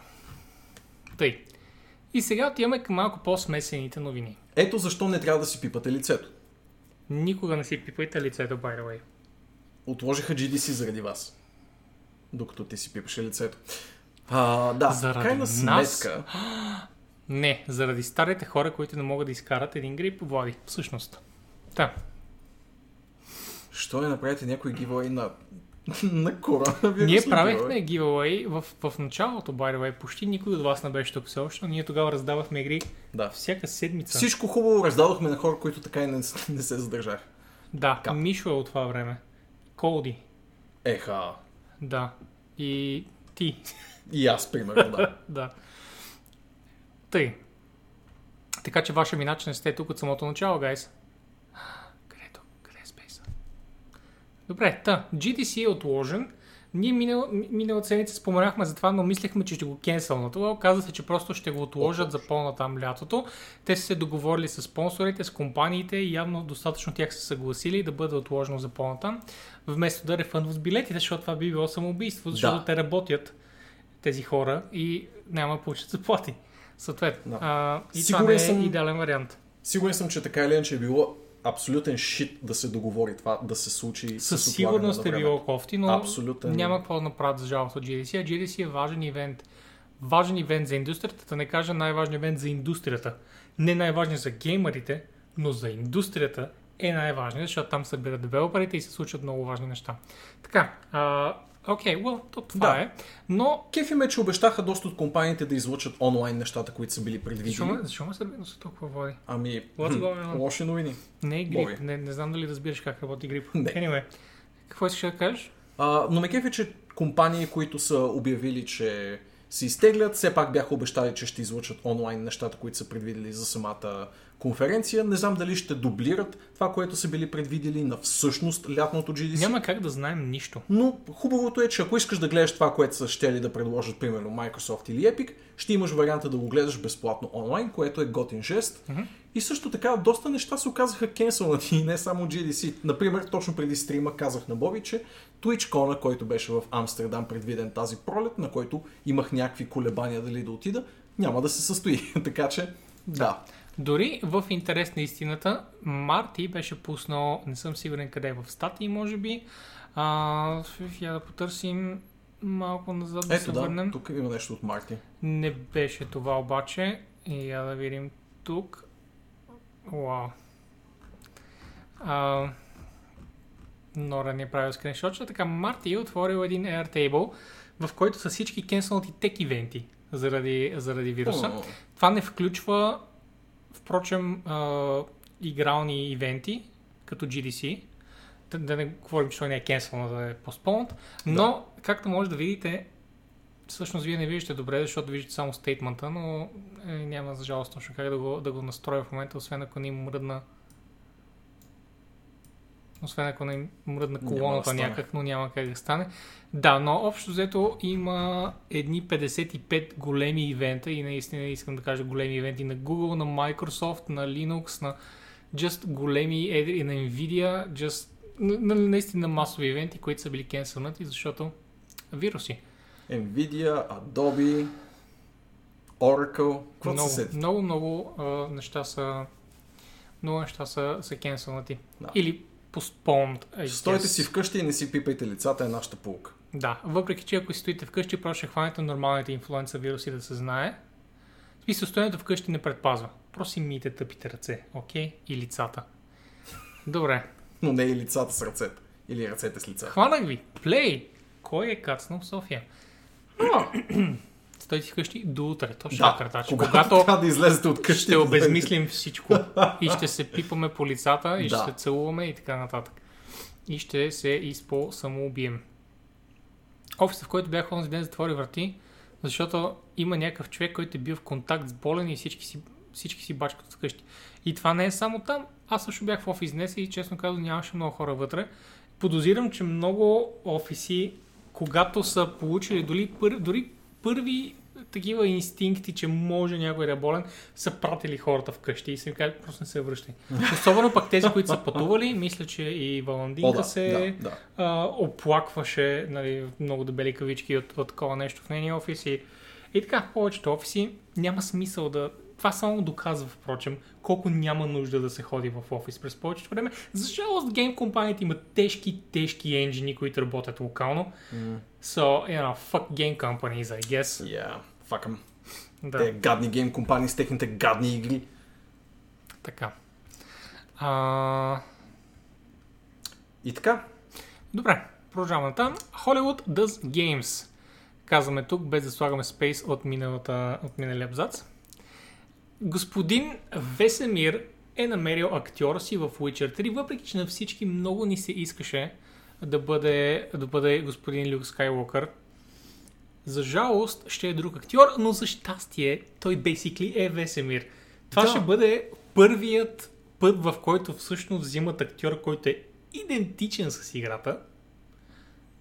Тъй. И сега отиваме към малко по-смесените новини. Ето защо не трябва да си пипате лицето. Никога не си пипайте лицето, by the way. Отложиха GDC заради вас. Докато ти си пипаше лицето. А, да, Заради крайна нас? сметка... Не, заради старите хора, които не могат да изкарат един грип, Влади. Всъщност. Та. Що не направите някой giveaway на, на коронавирус? Ние правихме giveaway в, в началото, by the way. Почти никой от вас не беше тук все още, но ние тогава раздавахме игри Да. всяка седмица. Всичко хубаво раздадохме на хора, които така и не, не се задържаха. Да, Кап. Мишо е от това време. Колди. Еха. Да. И ти. И аз, примерно, да. да. Тъй. Така че ваша вина, че не сте тук от самото начало, гайс. Където? Къде е спейса? Добре, та. GDC е отложен. Ние минал, ми- миналата седмица споменахме за това, но мислехме, че ще го кенселнат. Това оказа се, че просто ще го отложат за по-натам лятото. Те са се договорили с спонсорите, с компаниите и явно достатъчно тях са съгласили да бъде отложено за по-натам, вместо да рефъндват билетите, защото това би било самоубийство, защото Да. те работят тези хора и няма да получат заплати. Съответно. Да. А, и Сигурен това не е съм- идеален вариант. Сигурен съм, че така или иначе е било абсолютен шит да се договори това, да се случи Със с сигурност е било кофти, но Абсолютен. няма какво да направят за жалост от GDC. А GDC е важен ивент. Важен ивент за индустрията, да не кажа най-важният ивент за индустрията. Не най-важният за геймерите, но за индустрията е най-важният, защото там събират девелоперите и се случват много важни неща. Така, а, окей, okay, well, то това Да. е. Но Кефи ме, че обещаха доста от компаниите да излучат онлайн нещата, които са били предвидени. защо, защо ме толкова води? Ами, хм, on? лоши новини. Не е грип. Боби. Не, не знам дали разбираш как работи грип. Не. Anyway, какво искаш да кажеш? А, но ме кефи, че компании, които са обявили, че се изтеглят, все пак бяха обещали, че ще излучат онлайн нещата, които са предвидели за самата конференция. Не знам дали ще дублират това, което са били предвидели на всъщност лятното GDC. Няма как да знаем нищо. Но хубавото е, че ако искаш да гледаш това, което са щели да предложат, примерно Microsoft или Epic, ще имаш варианта да го гледаш безплатно онлайн, което е готин жест. Мгм. И също така, доста неща се оказаха кенселнати и не само GDC. Например, точно преди стрима казах на Боби, че TwitchCon, който беше в Амстердам предвиден тази пролет, на който имах някакви колебания дали да отида, няма да се състои. така че, да. Дори в интерес на истината, Марти беше пуснал, не съм сигурен къде е в статии, може би. А, я да потърсим малко назад да се Ето да, върнем. тук има нещо от Марти. Не беше това обаче. И я да видим тук. Вау. А, Нора ни е правил скриншотчета. Така, Марти е отворил един Airtable, в който са всички кенселнати тек ивенти заради, заради вируса. О, Това не включва, впрочем, а, игрални ивенти, като GDC. Да, да не говорим, че той не е кенсъл, да е постпонът. Но, както може да видите, всъщност вие не виждате добре, защото виждате само стейтмента, но е, няма за жалост точно как да го, да го настроя в момента, освен ако не им мръдна освен ако не мръдна да колоната стане. някак, но няма как да стане. Да, но общо взето има едни 55 големи ивента и наистина искам да кажа големи ивенти на Google, на Microsoft, на Linux, на just големи едри на Nvidia, just на, на, наистина масови ивенти, които са били кенсълнати, защото вируси. Nvidia, Adobe, Oracle. Какво много, се много, много а, неща са много неща са, са кенсълнати. Да. Или postponed. I Стойте си вкъщи и не си пипайте лицата е нашата полка. Да, въпреки че ако си стоите вкъщи, просто ще хванете нормалните инфлуенца вируси да се знае. В смисъл, стоенето вкъщи не предпазва. Просто си мийте тъпите ръце, окей? И лицата. Добре, Но не и лицата с ръцете. Или ръцете с лица. хванах ви. Плей! Кой е кацнал в София? Си вкъщи до утре. Точно Да, така, картач. когато, Когато да излезете от къщи. ще обезмислим всичко. И ще се пипаме по лицата, и ще Да. се целуваме и така нататък. И ще се изпо самоубием. Офисът, в който бях онзи ден, затвори врати, защото има някакъв човек, който е бил в контакт с болен и всички си, всички си бачкат вкъщи. И това не е само там. Аз също бях в офис днес и честно казвам нямаше много хора вътре. Подозирам, че много офиси, когато са получили дори, пър, дори първи такива инстинкти, че може някой да е болен, са пратили хората вкъщи и са им казали, просто не се връщай. Особено пък тези, които са пътували, мисля, че и О, Валандинка да, се да, да. а, оплакваше нали, много дебели кавички от, от такова нещо в нейния офис и, и така, повечето офиси няма смисъл да... Това само доказва, впрочем, колко няма нужда да се ходи в офис през повечето време. За жалост, гейм компаниите имат тежки, тежки енджини, които работят локално. So, you know, fuck game companies, I guess. Yeah, 'em. Да, Те гадни гейм компании с техните гадни игри. така. А, И така, Добре, продължаваме натам. Hollywood does games. Казваме тук, без да слагаме спейс от, миналата, от миналия абзац. Господин Весемир е намерил актьора си в Witcher 3, въпреки че на всички много ни се искаше да бъде, да бъде господин Люк Скайуокър. За жалост ще е друг актьор, но за щастие той basically е Весемир. Това Да. ще бъде първият път, в който всъщност взимат актьор, който е идентичен с играта.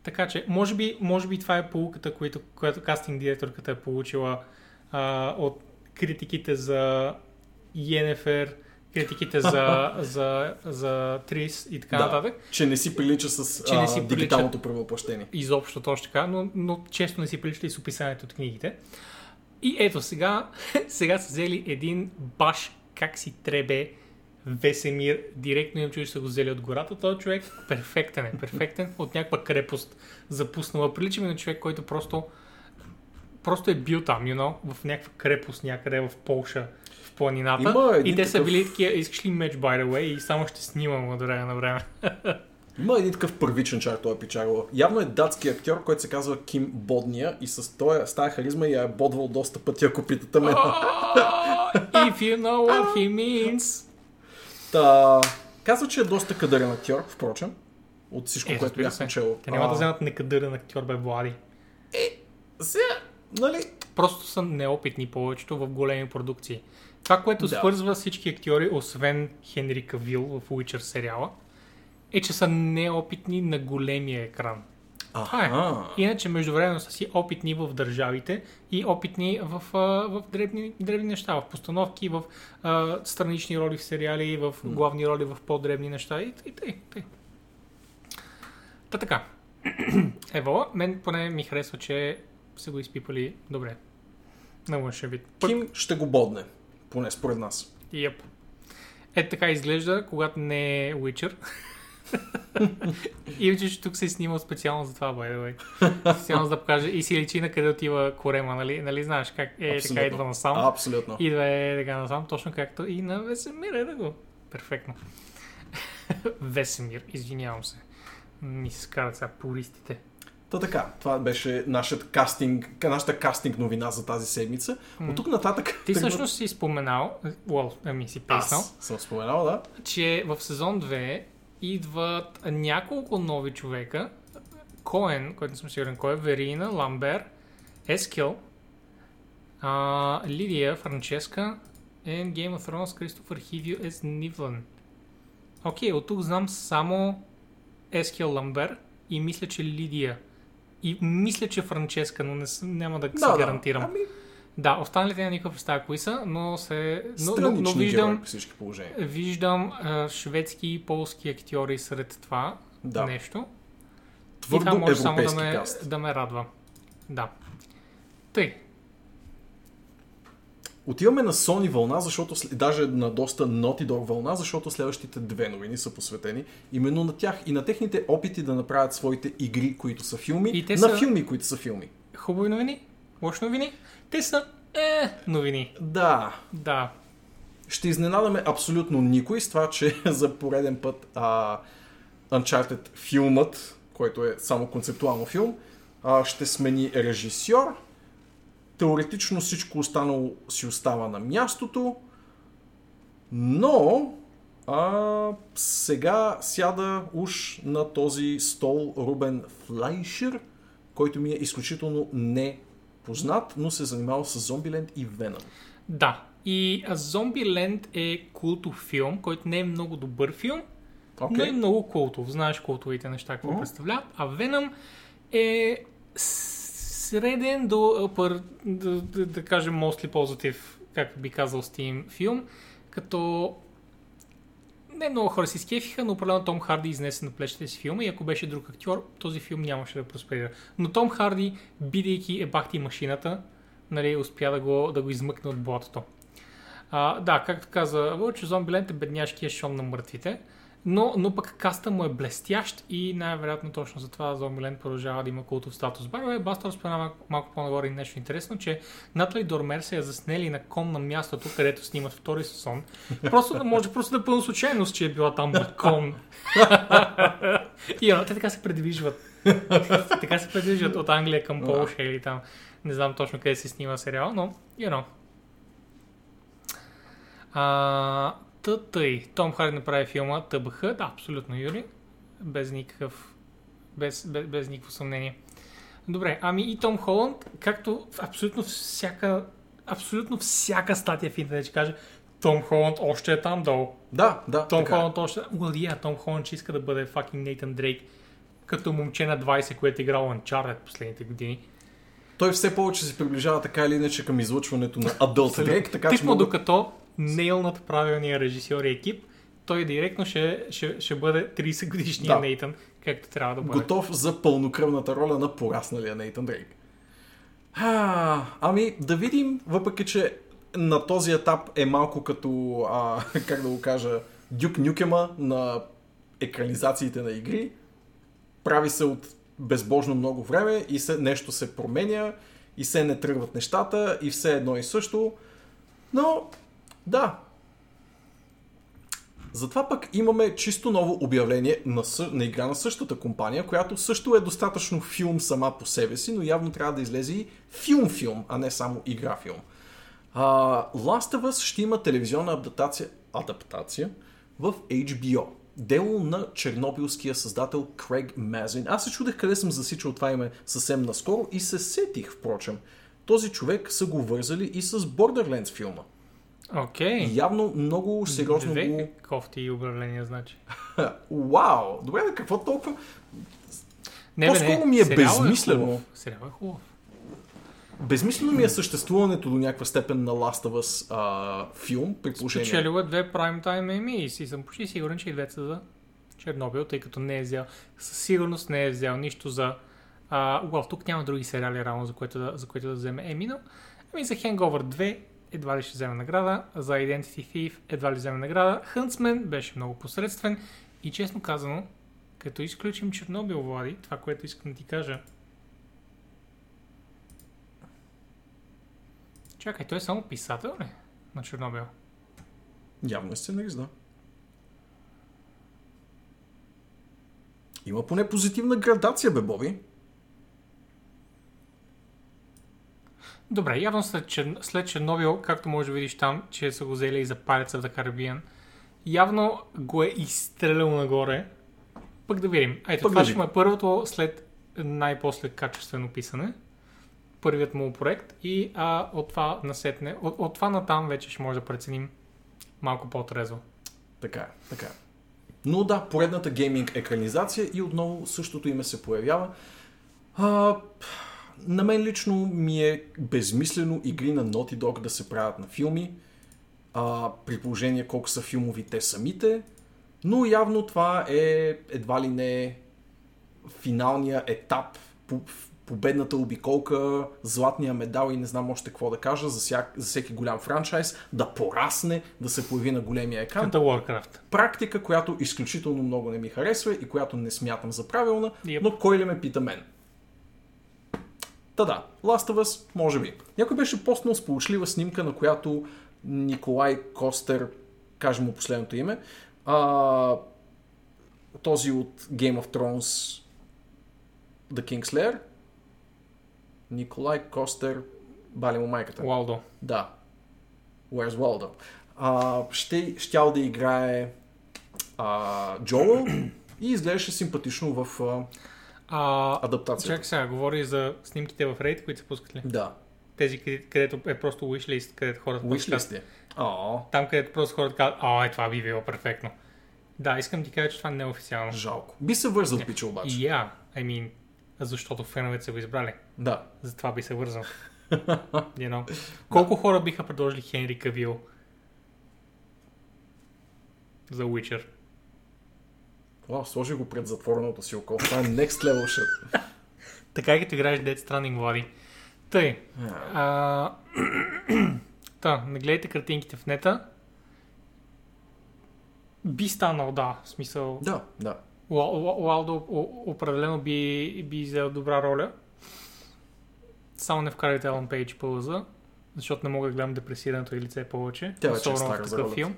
Така че, може би, може би това е полуката, която, която кастинг директорката е получила а, от критиките за Йенефер, критиките за, за, за Трис и така да, нататък. че не си прилича с Че не а, си прилича. дигиталното правопощение. Изобщо точно така, но, но често не си прилича и с описанието от книгите. И ето сега, сега са взели един баш как си требе Весемир. Директно им чуеш, са го взели от гората. Той човек перфектен е, перфектен. От някаква крепост запуснала. Прилича ми на човек, който просто просто е бил там, you know, в някаква крепост някъде в Полша, планината. Има и те са такъв- били такива, искаш ли меч, by the way, и само ще снимам от време на време. Има един такъв първичен чар, той е пичарова. Явно е датски актьор, който се казва Ким Бодния и с тоя, с тая харизма я е бодвал доста пъти, ако питате мен. If you know what he means. Та, казва, че е доста кадърен актьор, впрочем, от всичко, Е, което бях чел. Те няма да вземат некадърен актьор, бе, Влади. Сега, нали, Просто са неопитни повечето в големи продукции. Това, което Да. свързва всички актьори, освен Хенри Кавил в Witcher сериала, е, че са неопитни на големия екран. Това е. Иначе междувременно са си опитни в държавите и опитни в, а, в дребни, дребни неща, в постановки, в а, странични роли в сериали, в главни роли в по-дребни неща и тъй, тъй, тъй. Та така. Ево, мен поне ми харесва, че са го изпипали добре. На външен вид. Пък, Ким ще го бодне, поне според нас. Yep. Е така изглежда, когато не е Witcher. И че тук се е снимал специално за това, by the way. Специално за да покаже и си личи на къде отива корема, нали? Нали знаеш как е Абсолютно. така идва насам. Абсолютно. Идва е така насам, точно както и на Весемир е да го. Перфектно. Весемир, извинявам се. Ми се скарат сега пуристите. Та така, това беше нашата кастинг, нашата кастинг новина за тази седмица. От тук нататък... Ти всъщност си споменал, well, ами си песнал, Аз съм споменал, да. че в сезон 2 идват няколко нови човека. Коен, който не съм сигурен кой е, Верина, Ламбер, Ескил, а, Лидия, Франческа и Game of Thrones Кристофър Хивио Ес Нивлан. Окей, от тук знам само Ескил Ламбер и мисля, че Лидия. И мисля, че Франческа, но не, няма да, Да, се да. гарантирам. Ами, Да, останалите няма никаква представа кои са, но се... Но, но, но виждам, при всички положения. Виждам а, шведски и полски актьори сред това Да. нещо. и Твърдо това може само да ме, каст. да ме радва. Да. Тъй. Отиваме на Sony вълна, защото даже на доста Naughty Dog вълна, защото следващите две новини са посветени именно на тях и на техните опити да направят своите игри, които са филми, И те на са- филми, които са филми. Хубави новини? Лоши новини? Те са е новини. Да, Да. ще изненадаме абсолютно никой с това, че за пореден път а, Uncharted филмът, който е само концептуално филм, а, ще смени режисьор. Теоретично всичко останало си остава на мястото, но а, сега сяда уж на този стол Рубен Флайшер, който ми е изключително непознат, но се е занимава с Зомбиленд и Веном. Да. И Zombieland е култов филм, който не е много добър филм, Окей. но е много култов. Знаеш култовите неща, какво Мгм. представляват. А Venom е среден до upper, да, да, да кажем mostly positive, както би казал Steam филм, като не много хора си скефиха, но определено Том Харди изнесе на плещите си филма и ако беше друг актьор, този филм нямаше да просперира. Но Том Харди, бидейки е бахти машината, нали, успя да го, да го измъкне от блатото. А, да, както каза Вълчо, Зомбиленд е бедняшкия шон на мъртвите, но, но пък каста му е блестящ и най-вероятно точно за това Зомбиленд продължава да има култов статус. Байбай, Баста разпомена малко, малко по-нагоре и нещо интересно, че Натали Дормер се я заснели на кон на мястото, където снимат втори сезон. Просто да може просто да е пълна случайност, че е била там на кон. и те така се предвижват. така се предвижват от Англия към Полша или там. Не знам точно къде се снима сериал, но, you know. А, та тъй. Том Харди направи филма ТБХ. Да, абсолютно, Юри. Без никакъв... Без, без, без никакво съмнение. Добре, ами и Том Холанд, както абсолютно всяка абсолютно всяка статия в интернет ще каже Том Холанд още е там долу. Да, да. Том така е. Холанд още... Well, yeah, Том Холанд ще иска да бъде fucking Нейтан Дрейк като момче на 20, което е играл Uncharted последните години. Той все повече се приближава така или иначе към излъчването на Adult Drake, така че Тъкмо мога... докато нейлнат правилния режисьор и екип, той директно ще, ще, ще бъде 30 годишния Да. Нейтан, както трябва да бъде. готов за пълнокръвната роля на порасналия Нейтан Дрейк. А, ами да видим, въпреки че на този етап е малко като, а, как да го кажа, Дюк Нюкема на екранизациите на игри. Прави се от безбожно много време и се, нещо се променя и се не тръгват нещата и все едно и също. Но, да, затова пък имаме чисто ново обявление на, на игра на същата компания, която също е достатъчно филм сама по себе си, но явно трябва да излезе и филм-филм, а не само игра-филм. А, Last of Us ще има телевизионна адаптация, адаптация в HBO. Дело на чернобилския създател Крейг Мазин. Аз се чудех къде съм засичал това име съвсем наскоро и се сетих, впрочем. Този човек са го вързали и с Borderlands филма. Окей. Явно много сериозно Две го... кофти обявления, значи. Вау! Добре, какво толкова... Не, По-скоро ми е сериалът безмислено. хубав. Сериалът е хубав. Безмислено ми е съществуването до някаква степен на Last of Us а, филм, при положение... Спечелила две Time Emmy и си съм почти сигурен, че и двете са за Чернобил, тъй като не е взял, със сигурност не е взял нищо за... А, уау, тук няма други сериали реално, за които да, за които да вземе Еми, но ами за Hangover 2 едва ли ще вземе награда, за Identity Thief едва ли вземе награда, Huntsman беше много посредствен и честно казано, като изключим Чернобил, Влади, това, което искам да ти кажа, Чакай, той е само писател ли на Чернобил? Явно е сценарист, да. Има поне позитивна градация, бе, Боби. Добре, явно след, Чер... след Чернобил, както може да видиш там, че са го взели и за палеца в Карабиан, явно го е изстрелял нагоре. Пък да видим. Ето, Пък това да ще му е първото след най-после качествено писане. Първият му проект и а, от това насетне, от, от това натам вече ще може да преценим малко по-трезво. Така така. Но да, поредната гейминг екранизация и отново същото име се появява. А, на мен лично ми е безмислено игри на Naughty Dog да се правят на филми, а, при положение колко са филмови те самите, но явно това е едва ли не финалния етап, по- победната обиколка, златния медал и не знам още какво да кажа за, всяк, за всеки голям франчайз, да порасне, да се появи на големия екран Като Warcraft. практика, която изключително много не ми харесва и която не смятам за правилна, Yep. но кой ли ме пита мен? Та да, Last of Us, може би. Някой беше постнал сполучлива снимка, на която Николай Костер, кажем му последното име, а, този от Game of Thrones The Kingslayer, Николай Костер, бали му майката. Уалдо. Да. Where's Waldo? А, ще, щял да играе а, Джоел и изглеждаше симпатично в а, А, адаптацията. чакай сега, говори за снимките в Raid, които се пускат ли? Да. Тези, къде- където е просто wishlist, където хората Wishlist е. Там, където просто хората казват, а, е, това би било перфектно. Да, искам ти кажа, че това не е официално. жалко. Би се вързал пича обаче. Я, I mean, защото феновете са го избрали. Да. Затова би се вързал. you know? Колко хора биха предложили Хенри Кавил за Witcher? О, сложи го пред затвореното си око. Това е next level shit. Така като играеш Dead Stranding, Влади. Тъй. А... Та, не гледайте картинките в нета. Би станал, да, в смисъл. Да, да. Уал- Уал- Уалдо определено би, би взел добра роля. Само не вкарайте Елън Пейдж по лъза, защото не мога да гледам депресираното и лице повече. Тя вече е стара за такъв ролята. филм.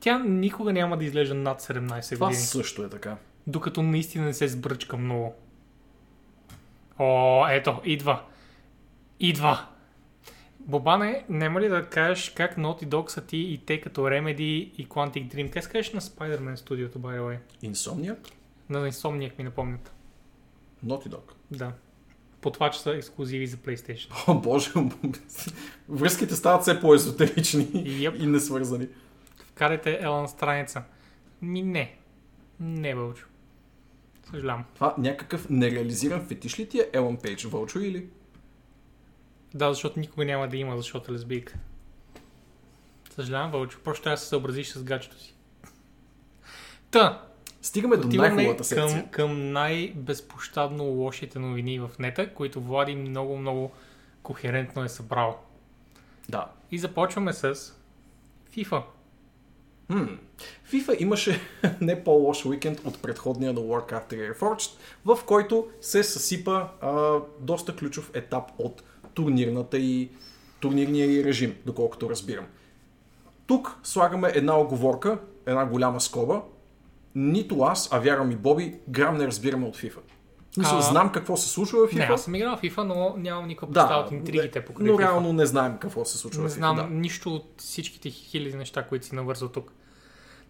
Тя никога няма да изглежда над 17 Това години, също е така. докато наистина не се сбръчка много. О, ето, идва. Идва. Бобане, няма ли да кажеш как Naughty Dog са ти и те като Remedy и Quantic Dream? Как се кажеш на Spider-Man студиото, by the way? Insomniac? На Insomniac ми напомнят. Naughty Dog. Да. По това, че са ексклюзиви за PlayStation. О, боже, връзките стават все по-езотерични Yep. и несвързани. Вкарайте Елън страница. Ми не. Не, Вълчо. Съжалявам. Това някакъв нереализиран фетиш ли ти е Елън Пейдж, Вълчо или? Да, защото никога няма да има, защото е лесбийка. Съжалявам, Вълчо. Просто трябва да се съобразиш с гачето си. Та, Стигаме до най-хубавата секция. към, към най-безпощадно лошите новини в нета, които Влади много, много кохерентно е събрал. Да. И започваме с FIFA. Хм. FIFA имаше не по-лош уикенд от предходния на Warcraft 3 Reforged, в който се съсипа а, доста ключов етап от турнирната и турнирния и режим, доколкото разбирам. Тук слагаме една оговорка, една голяма скоба. Нито аз, а вярвам и Боби, грам не разбираме от FIFA. Мисля, А, знам какво се случва в Не, FIFA. аз съм играл в FIFA, но нямам никаква представа да, от интригите покрай но FIFA. реално не знаем какво се случва Не в FIFA. знам Да. нищо от всичките хиляди неща, които си навързал тук.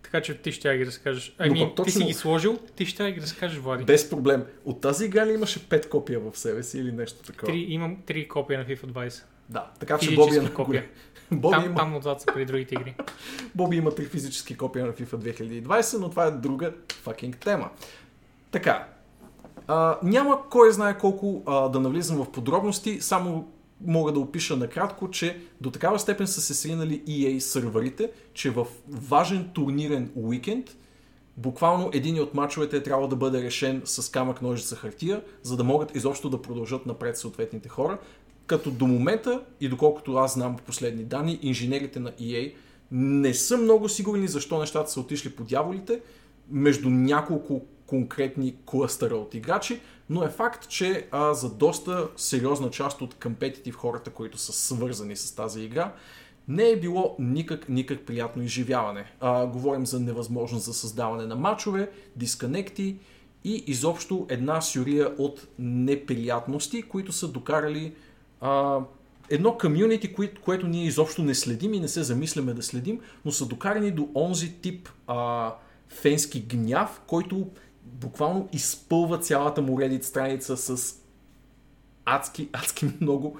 Така че ти ще ги разкажеш. Ами, пък ти точно- си ги сложил, ти ще ги разкажеш, Влади. Без проблем. От тази игра ли имаше 5 копия в себе си или нещо такова? Три, имам три копия на FIFA 20. Да, така че Боби е на копия. Боби, Там, има, там отзад са при другите игри. Боби има три физически копия на FIFA 2020, но това е друга fucking тема. Така, а, няма кой знае колко а, да навлизам в подробности, само мога да опиша накратко, че до такава степен са се сринали EA сървърите, че в важен турнирен уикенд буквално един от мачовете трябвало да бъде решен с камък, ножица, хартия, за да могат изобщо да продължат напред съответните хора. Като до момента, и доколкото аз знам по последни данни, инженерите на EA не са много сигурни защо нещата са отишли по дяволите между няколко конкретни клъстъра от играчи, но е факт, че а, за доста сериозна част от компетитив хората, които са свързани с тази игра, не е било никак, никак приятно изживяване. А, говорим за невъзможност за създаване на мачове, дисконекти и изобщо една сюрия от неприятности, които са докарали а, едно комюнити, кое, което ние изобщо не следим и не се замисляме да следим, но са докарани до онзи тип а, фенски гняв, който буквално изпълва цялата му Reddit страница с адски, адски много.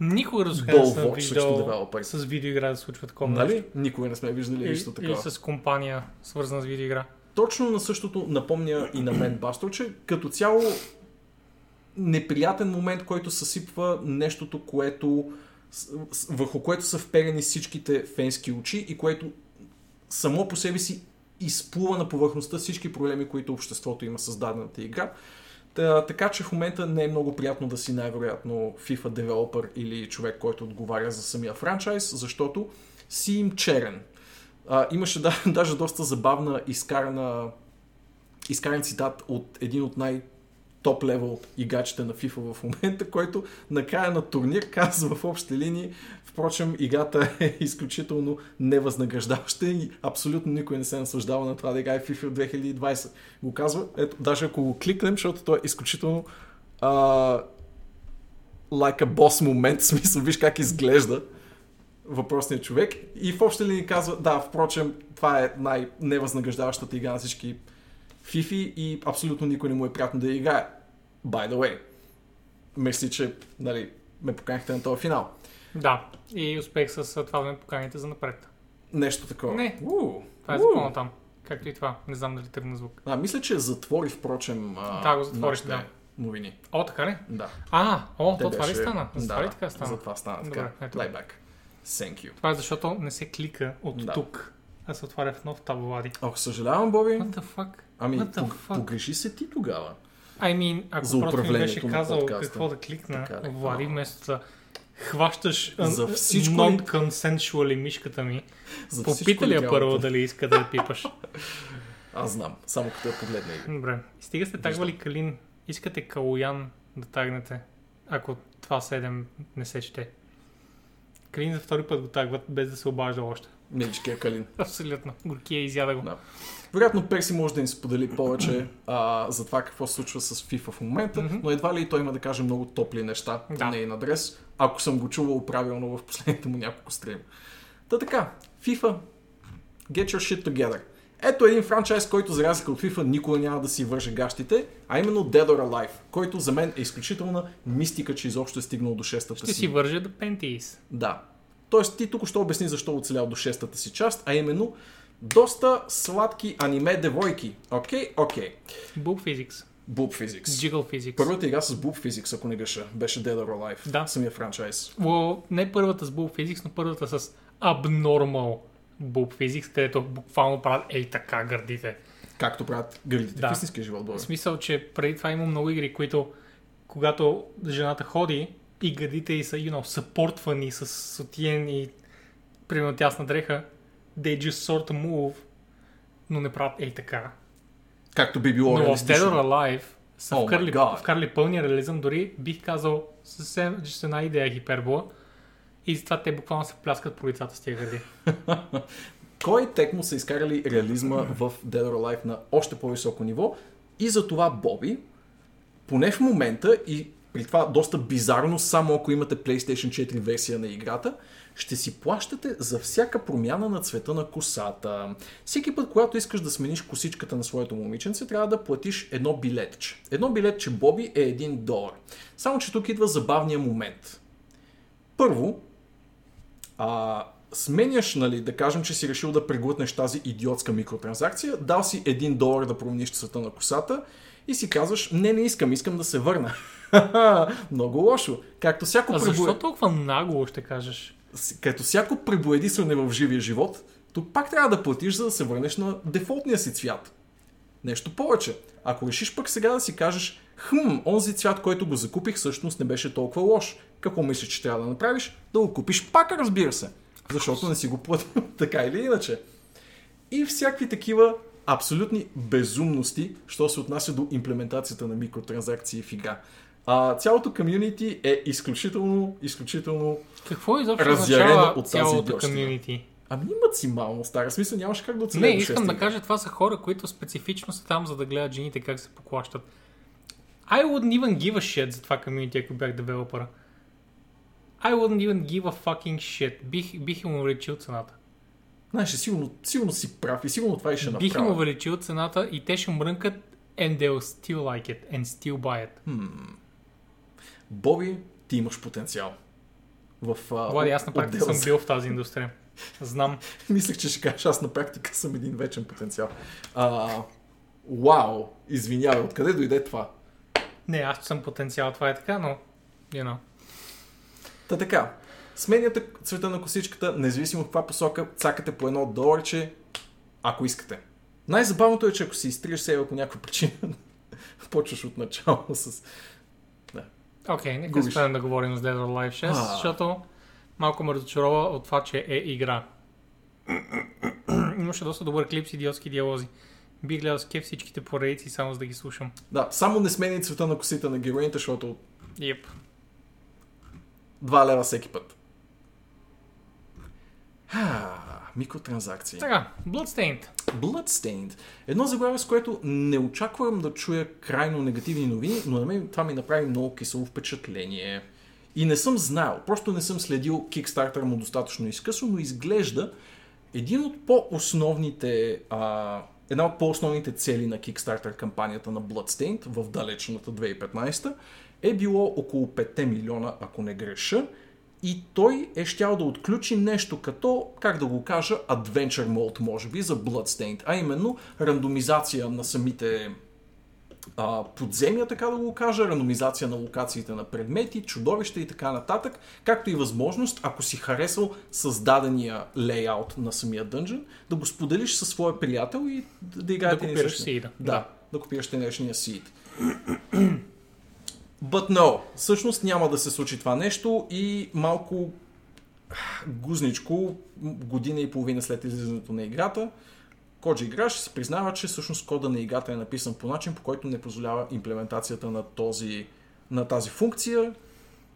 Никога до сега не съм виждал с видеоигра да случва такова Нали? нещо. Никога не сме виждали Или, нищо или такова. с компания, свързана с видеоигра. Точно на същото напомня и на мен Бастор, че като цяло неприятен момент, който съсипва нещото, което, върху което са вперени всичките фенски очи и което само по себе си изплува на повърхността всички проблеми, които обществото има с дадената игра. Та, така че в момента не е много приятно да си най-вероятно FIFA девелопър или човек, който отговаря за самия франчайз, защото си им черен. А, имаше да, даже доста забавна изкарана, изкаран цитат от един от най- топ левел играчите на FIFA в момента, който накрая на турнир казва в общи линии, впрочем играта е изключително невъзнаграждаваща и абсолютно никой не се наслаждава на това да играе FIFA 2020. Го казва, ето, даже ако го кликнем, защото той е изключително а, like a boss момент, смисъл, виж как изглежда въпросният човек и в общи линии казва, да, впрочем, това е най-невъзнаграждаващата игра на всички FIFA и абсолютно никой не му е приятно да играе. By the way. Мисли, че нали, ме поканихте на този финал. Да, и успех с това да ме поканите за напред. Нещо такова. Не. Уу, Това е законно там. Както и това. Не знам дали тръгна звук. А, мисля, че затвори, впрочем, а, Да, го затвори, нашите да. новини. О, така ли? Да. А, о, Те то това ли беше- стана? За това ли да, така стана? За това стана така. Добре, ето. Playback. Thank you. Това е защото не се клика от Да. тук, а се отваря в нов таб, Влади. Ох, съжалявам, Боби. What the fuck? Ами, What the fuck? погреши се ти тогава. I mean, ако За просто ми беше казал какво да кликна, Така? Влади, вместо да хващаш За всичко non-consensually мишката ми, За попита ли я първо дали иска да я пипаш? Аз знам, само като я погледна Добре. Стига сте тагвали Калин, искате Калоян да тагнете, ако това 7 не се чете. Калин за втори път го тагват, без да се обажда още. Миличкия Калин. Абсолютно. Горкия изяда го. Да. Вероятно Перси може да ни сподели повече а, за това какво се случва с FIFA в момента, Мгм. но едва ли той има да каже много топли неща Да. по нейн адрес, ако съм го чувал правилно в последните му няколко стрим. Та така, FIFA, get your shit together. Ето един франчайз, който за разлика от FIFA никога няма да си върже гащите, а именно Dead or Alive, който за мен е изключителна мистика, че изобщо е стигнал до шестата Ще си вържа да пентис. да. Тоест ти тук ще обясни защо оцелял до шестата си част, а именно доста сладки аниме девойки. Окей, окей. Boob Physics. Boob Physics. Jiggle Physics. Първата игра с Boob Physics, ако не греша, беше Dead or Alive. Да. Самия франчайз. Well, не първата с Boob Physics, но първата с Abnormal Boob Physics, където буквално правят ей така гърдите. Както правят гърдите Да. в истинския живот, Боби. В смисъл, че преди това има много игри, които когато жената ходи и гърдите й са, you know, съпортвани с сотиен и примерно тясна дреха, they just sort of move, но не правят ей така. Както би било Но в Dead or Alive са Oh вкарали, вкарали пълния реализъм, дори бих казал съвсем с една идея хипербола. И затова те буквално се пляскат по лицата с тия гърди. Кой текмо са изкарали реализма в Dead or Alive на още по-високо ниво и за това Боби, поне в момента и при това доста бизарно, само ако имате PlayStation 4 версия на играта, ще си плащате за всяка промяна на цвета на косата. Всеки път, когато искаш да смениш косичката на своето момиченце, трябва да платиш едно билетче. Едно билетче Боби е 1 долар. Само, че тук идва забавния момент. Първо, а, сменяш, нали, да кажем, че си решил да преглътнеш тази идиотска микротранзакция, дал си 1 долар да промениш цвета на косата и си казваш, не, не искам, искам да се върна. Много лошо. Както всяко А защо толкова нагло ще кажеш? като всяко пребоядисване в живия живот, тук пак трябва да платиш, за да се върнеш на дефолтния си цвят. Нещо повече. Ако решиш пък сега да си кажеш, хм, онзи цвят, който го закупих, всъщност не беше толкова лош. Какво мислиш, че трябва да направиш? Да го купиш пак, разбира се. Защото не си го платил, така или иначе. И всякакви такива абсолютни безумности, що се отнася до имплементацията на микротранзакции в игра. А, цялото комьюнити е изключително, изключително Какво изобщо Разярена означава от тази цялото комьюнити? Ами имат си малко стара смисъл, нямаш как да Не, оцелееш. искам да кажа, това са хора, които специфично са там, за да гледат жените как се поклащат. I wouldn't even give a shit за това комьюнити, ако бях девелопера. I wouldn't even give a fucking shit. Бих, бих им увеличил цената. Знаеш, сигурно, сигурно си прав и сигурно това и ще Бих им направя. увеличил цената и те ще мрънкат and they'll still like it and still buy it. Боби, ти имаш потенциал. В, а, Влади, аз на практика съм бил в тази индустрия. Знам. Мислех, че ще кажеш, аз на практика съм един вечен потенциал. А, вау, извинявай, откъде дойде това? Не, аз съм потенциал, това е така, но... You know. Та така, сменяте цвета на косичката, независимо в каква посока, цакате по едно доларче, ако искате. Най-забавното е, че ако си изтриеш себе по някаква причина, почваш от начало с... Окей, okay, нека спрем да говорим с Dead or Alive 6, А. защото малко ме разочарова от това, че е игра. Имаше доста добър клип с идиотски диалози. Бих гледал с кеф всичките поредици само за да ги слушам. Да, само не сменяй цвета на косите на героините, защото Yep. 2 лева всеки път. Ха, микротранзакции. Така, Bloodstained. Bloodstained. Едно заглавие, с което не очаквам да чуя крайно негативни новини, но на мен това ми направи много кисело впечатление. И не съм знаел, просто не съм следил Kickstarter му достатъчно изкъсно, но изглежда един от по-основните, а, една от по-основните цели на Kickstarter кампанията на Bloodstained в далечната 2015 е било около 5 милиона, ако не греша, и той е щял да отключи нещо като, как да го кажа, Adventure Mode, може би, за Bloodstained, а именно рандомизация на самите а, подземия, така да го кажа, рандомизация на локациите на предмети, чудовища и така нататък, както и възможност, ако си харесал създадения лейаут на самия дънжен, да го споделиш със своя приятел и да, да играете Да същи- сида. Да, да копираш днешния сид. But no, всъщност няма да се случи това нещо и малко гузничко, година и половина след излизането на играта, Коджи играш си признава, че всъщност кода на играта е написан по начин, по който не позволява имплементацията на, този, на тази функция.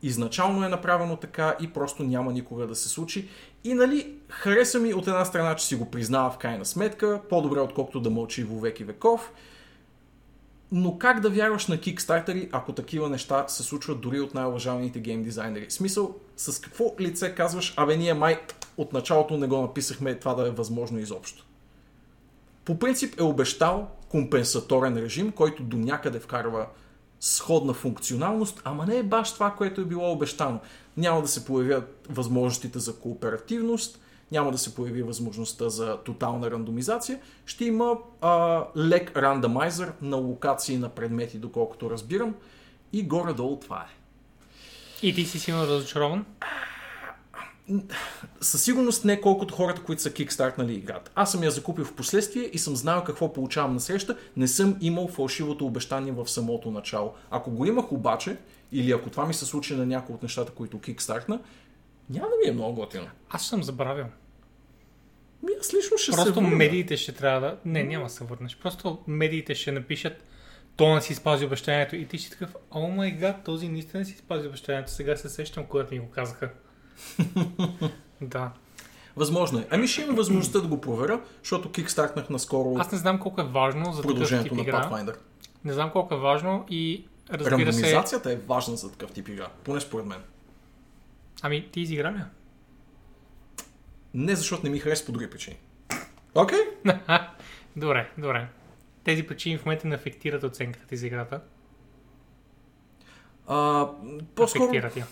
Изначално е направено така и просто няма никога да се случи. И нали, хареса ми от една страна, че си го признава в крайна сметка, по-добре отколкото да мълчи во век и веков. Но как да вярваш на кикстартери, ако такива неща се случват дори от най-уважаваните гейм дизайнери? Смисъл, с какво лице казваш, абе ние май от началото не го написахме това да е възможно изобщо? По принцип е обещал компенсаторен режим, който до някъде вкарва сходна функционалност, ама не е баш това, което е било обещано. Няма да се появят възможностите за кооперативност, няма да се появи възможността за тотална рандомизация. Ще има а, лек рандомайзър на локации на предмети, доколкото разбирам. И горе-долу това е. И ти си силно разочарован? Със сигурност не колкото хората, които са кикстартнали играта. Аз съм я закупил в последствие и съм знал какво получавам на среща. Не съм имал фалшивото обещание в самото начало. Ако го имах обаче, или ако това ми се случи на някои от нещата, които кикстартна, няма да ми е много готино. Аз съм забравил. Ми, аз лично ще се Просто върна. медиите ще трябва да... Не, няма да се върнеш. Просто медиите ще напишат то не си спази обещанието и ти ще си такъв, о май гад, този наистина си спази обещанието. Сега се сещам, когато ми го казаха. да. Възможно е. Ами ще имам възможността да го проверя, защото кикстартнах наскоро Аз не знам колко е важно за продължението на игра. Pathfinder. Не знам колко е важно и разбира се... Рандомизацията е важна за такъв тип игра, поне според мен. Ами, ти изигра ли? Не защото не ми харесва по други причини. Окей? добре, добре. Тези причини в момента не афектират оценката ти за играта. А, По-скоро Афектират я.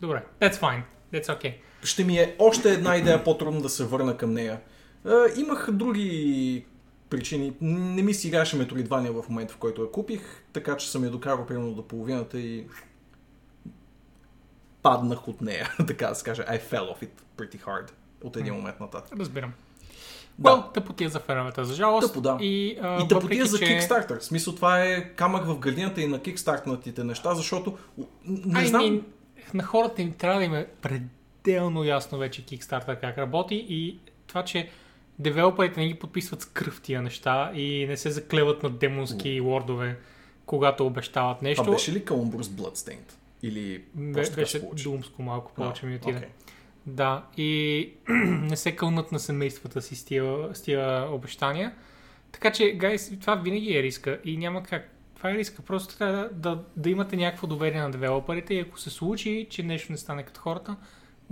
Добре, that's fine. That's okay. ще ми е още една идея по-трудно да се върна към нея. Е, имах други причини. Не ми сигаше Метроидвания в момента, в който я купих, така че съм я докарал примерно до половината и паднах от нея, така да се каже. I fell off it pretty hard от един момент нататък. Разбирам. Да. Well, тъпотия за феновете, за жалост. Тъпо, да. И, а, И тъпотия въпреки, за че... Kickstarter. В смисъл това е камък в градината и на кикстартнатите неща, защото не I знам... mean, на хората им трябва да им е пределно ясно вече Kickstarter как работи и това, че девелоперите не ги подписват с кръв тия неща и не се заклеват на демонски лордове, когато обещават нещо. Това беше ли Columbus Bloodstained? Или Бе- беше думско малко повече А, ми отиде. окей. Да, и не се кълнат на семействата си с тия, с тия обещания. Така че, гайс, това винаги е риска и няма как. Това е риска. Просто трябва да, да, да имате някакво доверие на девелоперите и ако се случи, че нещо не стане като хората,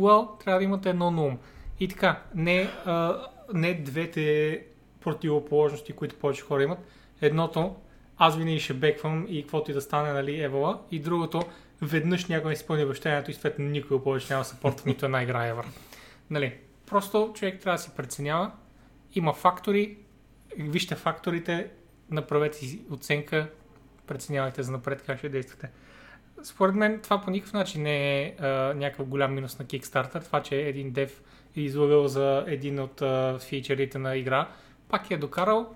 well, трябва да имате едно на ум. И така, не, а, не двете противоположности, които повече хора имат. Едното, аз винаги ще беквам и каквото и да стане, нали, евала. И другото, веднъж някой изпълни обещанието и съответно никой повече няма да съпорта нито една игра ever. Нали, просто човек трябва да си преценява. Има фактори, вижте факторите, направете оценка, преценявайте за напред как ще действате. Според мен това по никакъв начин не е а, някакъв голям минус на Kickstarter. Това, че един дев е излагал за един от а, фичерите на игра, пак е докарал,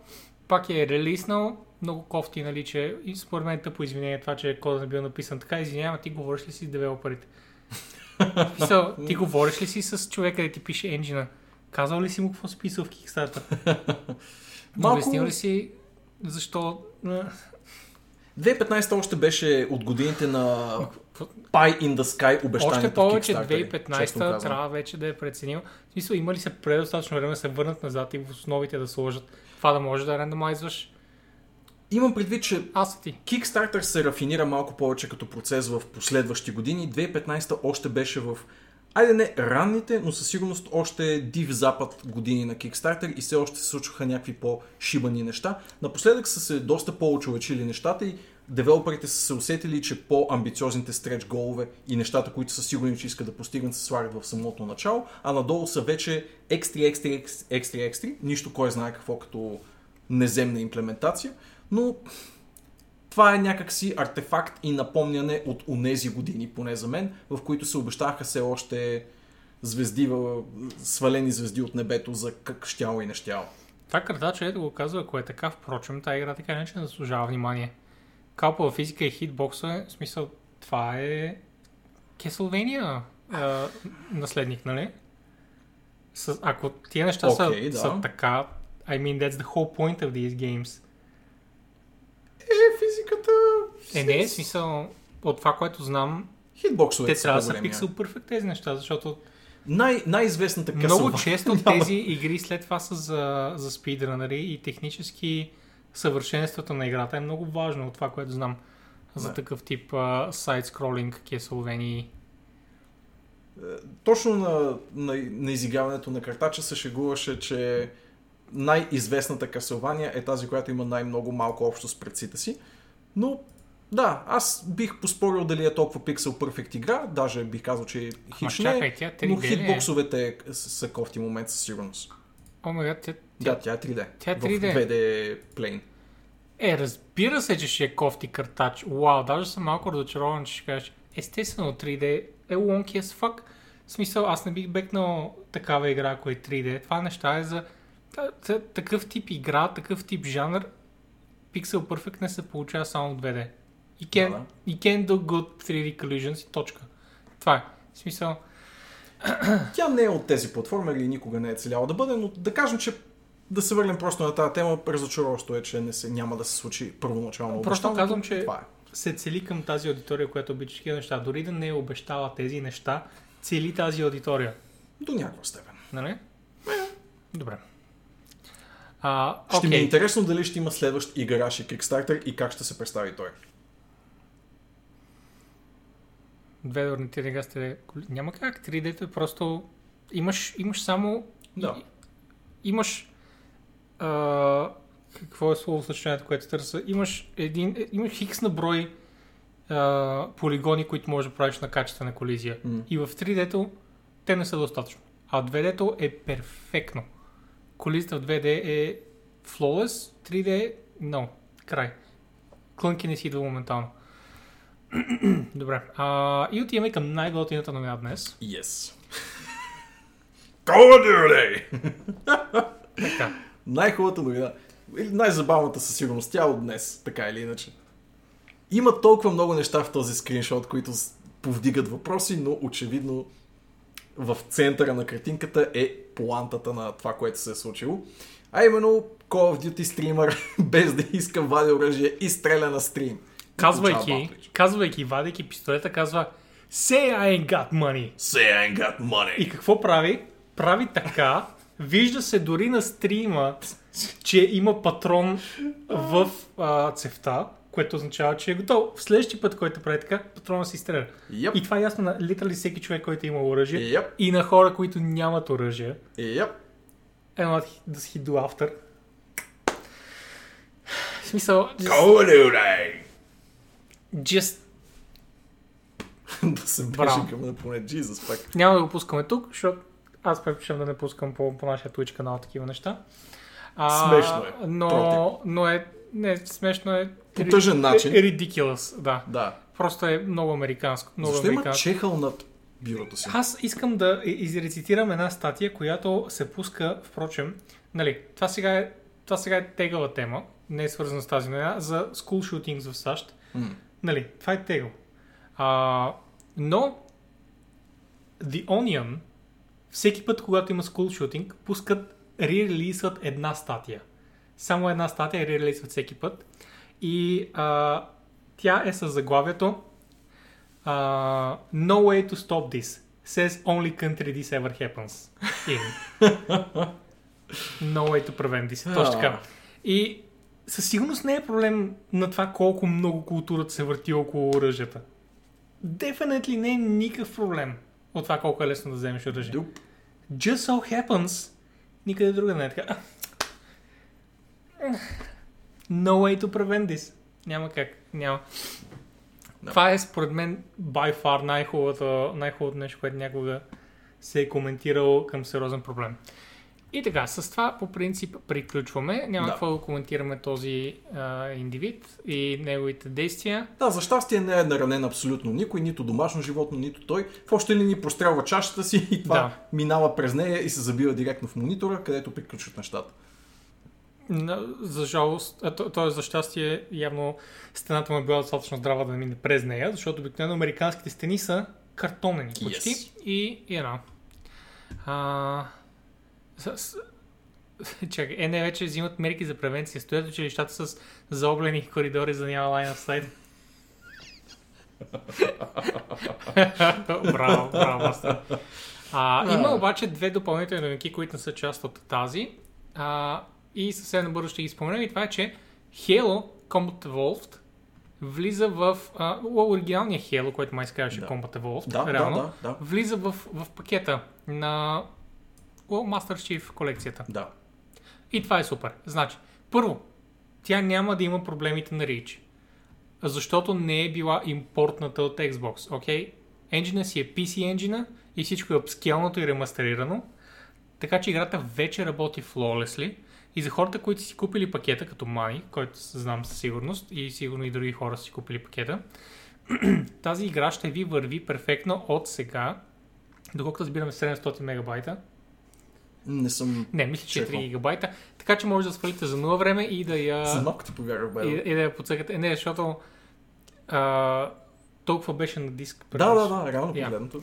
пак е релиснал, много кофти, нали, че и според мен е тъпо извинение това, че кодът не бил написан така. Извинявам, ти говориш ли си с девелоперите? Писал, ти говориш ли си с човека да ти пише енджина? Казал ли си му какво си писал в Kickstarter? Малко-. Обяснил ли си защо... а, 2015 още беше от годините на Pie in the Sky обещанието Още повече в Kickstarter, честно 2015 казвам. трябва вече да е преценил. В смисъл, има ли се предостатъчно време да се върнат назад и в основите да сложат това да може да рандомайзваш? Имам предвид, че Аз ти. Kickstarter се рафинира малко повече като процес в последващи години. 2015 още беше в Айде не ранните, но със сигурност още див запад години на Kickstarter и все още се случваха някакви по-шибани неща. Напоследък са се доста по-очовечили нещата и девелоперите са се усетили, че по-амбициозните стреч голове и нещата, които са сигурни, че искат да постигнат, се слагат в самото начало, а надолу са вече екстри, екстри, екстри, екстри, екстри. нищо кой знае какво като неземна имплементация, но това е някакси артефакт и напомняне от онези години, поне за мен, в които се обещаха все още звезди, свалени звезди от небето за как щяло и не щяло. Това картаче, ето го казва, ако е така, впрочем, тази игра така не че не заслужава внимание. Калпова физика и хитбокса, в смисъл, това е Castlevania а, наследник, нали? С, ако тия неща Окей, са, да. са така, I mean, that's the whole point of these games. Е, физиката... Е, не, в смисъл, от това, което знам, Хитбоксовете те трябва да са пиксел перфект тези неща, защото Най- най-известната много Castlevania- често тези игри след това са за, за спидранъри и технически съвършенството на играта е много важно от това, което знам за Да. такъв тип сайт-скролинг, Castlevania. Точно на, на, на изиграването на картача се шегуваше, че най-известната Castlevania е тази, която има най-много малко общо с предците си. Но да, аз бих поспорил дали е толкова пиксел перфект игра, даже бих казал, че Ма хич не, чакай, тя 3D но е? хитбоксовете са, са кофти момент със сигурност. О, май гад, тя, Да, тя е 3D. Тя е В 3D. 2D плейн. Е, разбира се, че ще е кофти картач. Вау, даже съм малко разочарован, че ще кажеш. Естествено, 3D е лонки as fuck. В смисъл, аз не бих бекнал такава игра, ако е 3D. Това неща е за такъв тип игра, такъв тип жанр. Pixel Perfect не се получава само в 2D. You can, Да, you can do good 3D collisions и точка. Това е. В смисъл, Тя не е от тези платформи или никога не е целяла да бъде, но да кажем, че да се върнем просто на тази тема, разочароващо е, че не се, няма да се случи първоначално Просто казвам, че- Това е. се цели към тази аудитория, която обича такива неща. Дори да не е обещала тези неща, цели тази аудитория. До някаква степен. Нали? Добре. А, Ще ми е интересно дали ще има следващ играш и Kickstarter и как ще се представи той. Две орнитирани гасте. Няма как. 3D-то е просто... Имаш, имаш само... Да. и- Имаш... А, какво е слово съчетанието, което търся? Имаш един... е, Имаш хикс на брой а, полигони, които можеш да правиш на качествена колизия. М. И в 3D-то те не са достатъчно. А 2D-то е перфектно. Колизата в 2D е flawless, 3D no. Край. Клънки не си идва моментално. Добре. А, и отиваме към най-готината новина днес. Yes. Call! Така. Най-хубавата новина, или най-забавната със сигурност, тя от днес, така или иначе. Има толкова много неща в този скриншот, които повдигат въпроси, но очевидно в центъра на картинката е плантата на това, което се е случило. А именно Call of Duty стример, без да иска вади оръжие и стреля на стрим. Казвайки, казвайки, вадейки пистолета, казва Say I ain't got money. Say I ain't got money. И какво прави? Прави така, вижда се дори на стрима, че има патрон в а, цевта, което означава, че е готов. В следващия път, който прави така, патрона си изстреля. Yep. И това е ясно на литерали всеки човек, който има оръжие. Yep. И на хора, които нямат оръжие. Yep. And what does he do after? В смисъл, just, just да се беше към поне Jesus пак. Няма да го пускаме тук, защото аз предпочитам да не пускам по, по нашия Twitch канал такива неща. А, Смешно е. Но, Против. но е... Не, смешно е... По тъжен начин. Е, е ridiculous, да. Да. Просто е много американско. Много Защо има американско. чехъл над бюрото си? Аз искам да изрецитирам една статия, която се пуска, впрочем, нали, това сега е, това сега е тегава тема, не е свързана с тази новина, за school shootings в САЩ. М. Нали, това е тегъл. А, но The Onion, всеки път, когато има school shooting, пускат, ререлисват една статия. Само една статия ререлисват всеки път. И а, тя е с заглавието а, No way to stop this. Says only country this ever happens. In. no way to prevent this. Точно така. И със сигурност не е проблем на това колко много културата се върти около оръжията. Definitely не е никакъв проблем от това колко е лесно да вземеш оръжие. Дуп. Just so happens, никъде друга не е така. No way to prevent this. Няма как. Няма. Да. Това е според мен by far най-хубавото, най-хубавото нещо, което някога се е коментирало към сериозен проблем. И така, с това по принцип приключваме. Няма Да. какво да коментираме този а, индивид и неговите действия. Да, за щастие не е наранен абсолютно никой, нито домашно животно, нито той. В още ли ни прострелва чашата си и това Да. минава през нея и се забива директно в монитора, където приключват нещата. За жалост, т.е. за щастие, явно стената му е била достатъчно здрава да не мине през нея, защото обикновено американските стени са картонени почти. Yes. И, и едно. А, с, с, чакай, е, не вече взимат мерки за превенция. Стоят училищата с заоблени коридори, за да няма лайн сайт. браво, браво, мастер. А, има обаче две допълнителни новинки, които не са част от тази. А, и съвсем набързо ще ги споменем. И това е, че Halo Combat Evolved влиза в а, оригиналния Halo, който май се казваше Да. Combat Evolved, Да, реално, да, да, да. влиза в, в пакета на Master Chief колекцията. Да. И това е супер. Значи, първо, тя няма да има проблемите на Reach. Защото не е била импортната от Xbox. Окей? Енджина си е PC енджина и всичко е апскелнато и ремастерирано. Така че играта вече работи flawlessly. И за хората, които си купили пакета, като Мани, който знам със сигурност, и сигурно и други хора си купили пакета, тази игра ще ви върви перфектно от сега, доколкото разбираме 700 мегабайта. Не съм... Не, мисля, че е 3 Чекал. гигабайта. Така че може да свалите за нула време и да я, За малко ти повярвах, и, и да я подсъкате. Не, защото а, толкова беше на диск. Да, да, да, реално Я. погледнато.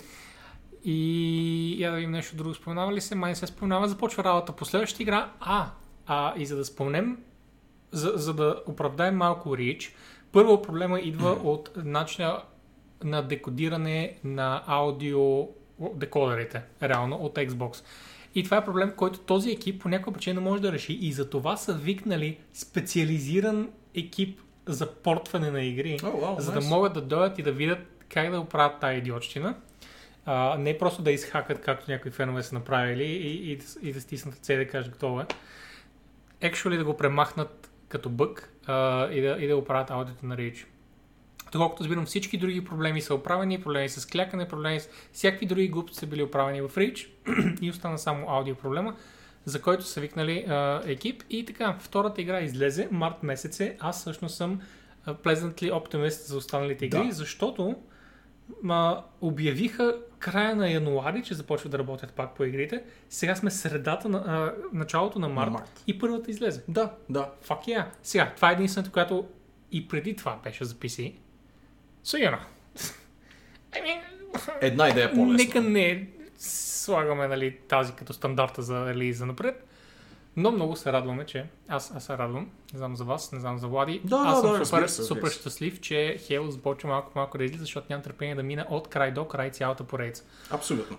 И я да видим нещо друго. Споменава ли се? Май не се споменава. Започва работа по следващата игра. А, а и за да спомнем, за, за да оправдаем малко Рич, първо проблема идва от начина на декодиране на аудио декодерите, реално от Xbox. И това е проблем, който този екип по някаква причина може да реши и за това са викнали специализиран екип за портване на игри, О, вау, за да nice. могат да дойдат и да видят как да оправят тази идиотщина. А, не просто да изхакат, както някои фенове са направили и, и, да- и да стиснат ръце да кажат готово е. Actually да го премахнат като бък а, и, да, и да оправят аудиото на Reach. Доколкото разбирам, всички други проблеми са оправени, проблеми с клякане, проблеми с всякакви други глупости са били оправени в Reach и остана само аудио проблема, за който са викнали а, екип. И така, втората игра излезе, март месец аз всъщност съм pleasantly optimist за останалите игри, Да. защото ма, обявиха края на януари, че започват да работят пак по игрите. Сега сме средата на а, началото на март, март. и първата излезе. Да, да. Fuck yeah. Сега, това е единствената, която и преди това беше за PC. So, you know. I mean, Една идея по-лесна. нека не слагаме нали, тази като стандарта за релиза напред. Но много се радваме, че аз, аз се радвам. Не знам за вас, не знам за Влади. Да, аз да, съм да, супер, се, супер щастлив, че Halo започва малко по малко да излиза, защото нямам търпение да мина от край до край цялата поредица. Абсолютно.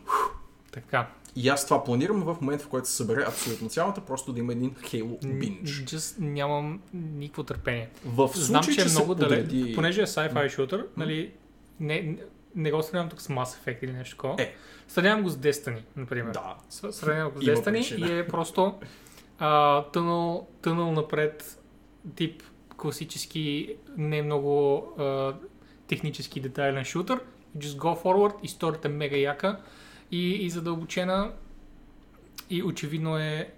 Така. И аз това планирам в момента, в който се събере абсолютно цялата, просто да има един Halo binge. Just нямам никакво търпение. В Знам, случай, че е че много се далеч. подреди... Понеже е sci-fi шутър, нали, не, не, го сравнявам тук с Mass Effect или нещо такова. Е. Сравнявам го с Destiny, например. Да. Сравнявам го с Има Destiny причина. и е просто а, тънъл, тънъл напред тип класически не много а, технически детайлен шутър. Just go forward, историята е мега яка и, и задълбочена и очевидно е,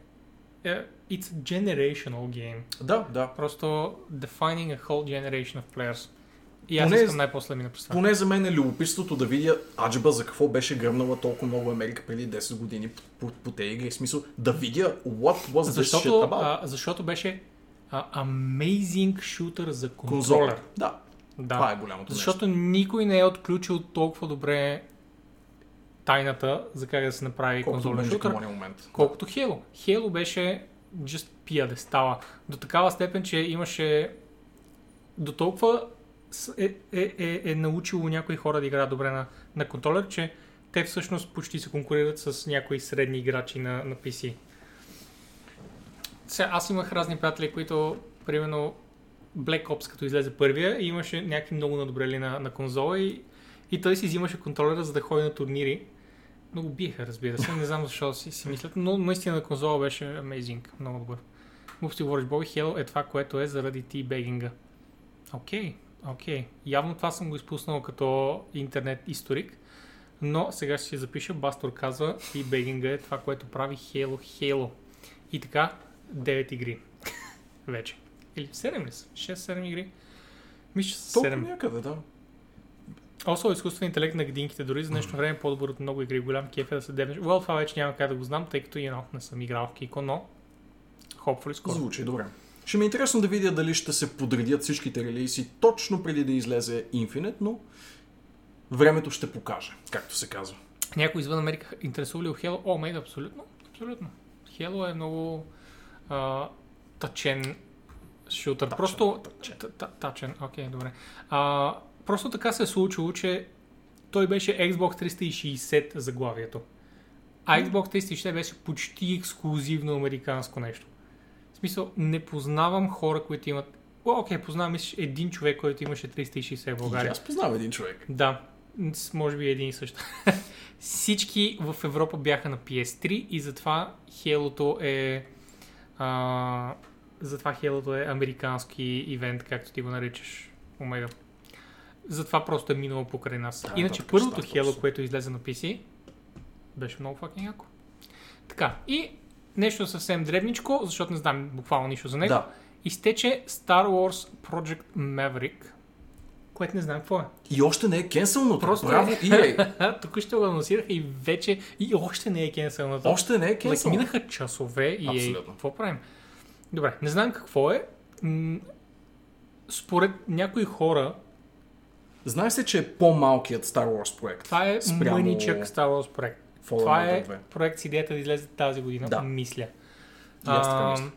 е it's a generational game. Да, да. Просто defining a whole generation of players. И аз Поне- искам най-после през това. Поне за мен е любопитството да видя аджеба за какво беше гръмнала толкова много Америка преди 10 години по, по, по тези игри. В смисъл да видя what was this Защото, shit about. а, защото беше а, amazing shooter за контролер. Конзола. Да, Да. това е голямото Защото никой не е отключил толкова добре тайната за как да се направи нещо. Колкото конзолен шутър, момент. колкото Halo. Halo беше just пиадестала. До такава степен, че имаше до толкова е, е, е, е научило някои хора да играят добре на, на контролер, че те всъщност почти се конкурират с някои средни играчи на, на PC. Сега, аз имах разни приятели, които, примерно, Black Ops, като излезе първия, и имаше някакви много надобрели на, на конзола и, и той си взимаше контролера, за да ходи на турнири. Много биеха, разбира се, не знам защо си, си мислят, но наистина на конзола беше amazing, много добър. Глупости говориш, Боби Хело е това, което е заради ти бегинга. Окей, окей. Явно това съм го изпуснал като интернет историк, но сега ще си запиша. Бастор казва и бегинга е това, което прави Halo Halo. И така, 9 игри. Вече. Или 7 ли са? 6-7 игри? Мисля, че са Толкова 7. някъде, да. Осо изкуствен интелект на гдинките, дори за днешно време е по-добър от много игри. Голям кеф е да се дебнеш. Well, това вече няма как да го знам, тъй като you know, не съм играл в Кико, но hopefully скоро. Звучи добре. Ще ми е интересно да видя дали ще се подредят всичките релиси точно преди да излезе Infinite, но времето ще покаже, както се казва. Някой извън Америка интересува ли от Halo? О, мейда, абсолютно. Абсолютно. Halo е много а, тъчен шутър. Тачен, просто... тачен. Окей, добре. А, просто така се е случило, че той беше Xbox 360 заглавието. А Xbox 360 беше почти ексклюзивно американско нещо. Смисъл, не познавам хора, които имат... О, окей, познавам един човек, който имаше 360 в И България. аз познавам един човек. Да, може би един и също. Всички в Европа бяха на PS3 и затова Хелото е а, затова Хелото е американски ивент, както ти го наричаш, Омега. Затова просто е минало покрай нас. Да, Иначе да, първото Хело, което излезе на PC, беше много fucking яко. Така, и нещо съвсем дребничко, защото не знам буквално нищо за него. Да. Изтече Star Wars Project Maverick, което не знам какво е. И още не е кенселното. Просто Браво, е. EA. Тук ще го анонсираха и вече и още не е кенселната. Още не е Like, кенселно. минаха часове и е, Абсолютно. какво правим? Добре, не знам какво е. Според някои хора, Знаеш се, че е по-малкият Star Wars проект. това е Спрямо мъничък Star Wърс проект. Fallen това е 2. проект с идеята да излезе тази година, Да. мисля. А, мисля.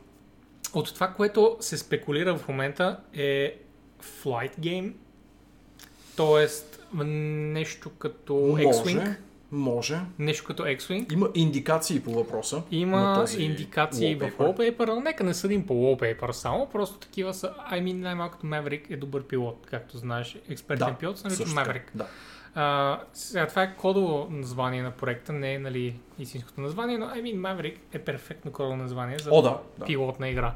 От това, което се спекулира в момента е flight game, т.е. нещо като X-Wing, Може, може. нещо като X-Wing, Има индикации по въпроса. Има този индикации в wallpaper. wallpaper, но нека не съдим по wallpaper само, просто такива са, I mean, най-малкото Maverick е добър пилот, както знаеш, експертен Да, пилот, се нарича Maverick. Да. А, сега, това е кодово название на проекта, не е нали, истинското название, но I mean, Maverick е перфектно кодово название за О, да. да. пилотна игра.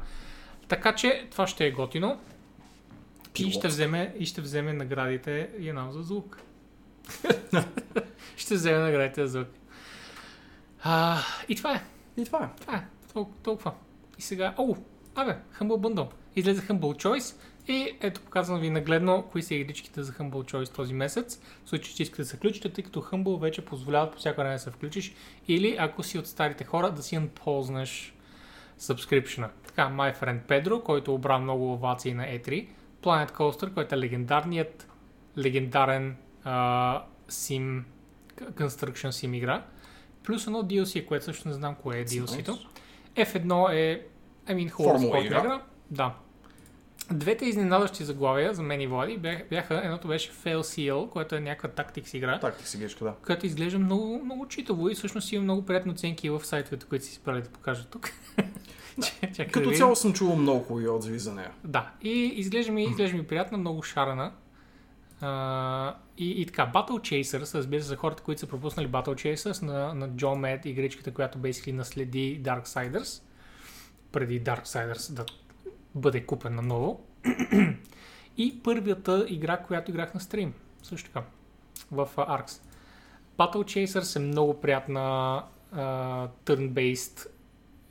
Така че това ще е готино. И ще, вземе, и ще вземе наградите едно за звук. ще вземе наградите за звук. А, и това е. И това е. Това е. Тол- толкова. И сега... О, абе, Humble Bundle. Излезе Humble Choice и ето показвам ви нагледно кои са игричките за Humble Choice този месец. В случай, че искате да се включите, тъй като Humble вече позволяват по всяко време да се включиш или ако си от старите хора да си unползнеш subscription Така, My Friend Pedro, който обра много овации на E3, Planet Coaster, който е легендарният, легендарен а, сим, construction sim игра, плюс едно DLC, което също не знам кое е DLC-то. F1 е, I mean, хубава спортна игра. игра. Да. Двете изненадващи заглавия за мен и Влади бях- бяха, едното беше Fail CL, което е някаква тактикс игра, Так, ти си грешка, да. която изглежда много, много читаво и всъщност има много приятни оценки в сайтовете, които си изправили да покажа тук. Чакай да Като видим. цяло съм чувал много хубави отзиви за нея. Да, и изглежда ми, изглежда ми приятна, много шарана. А, и, и така, Battle Chasers, разбира се, за хората, които са пропуснали Battle Chasers на, на John Mad, игричката, която basically наследи Darksiders, преди Darksiders да бъде купен наново. и първията игра, която играх на стрим, също така, в а, Arx. Battle Chasers е много приятна а, turn-based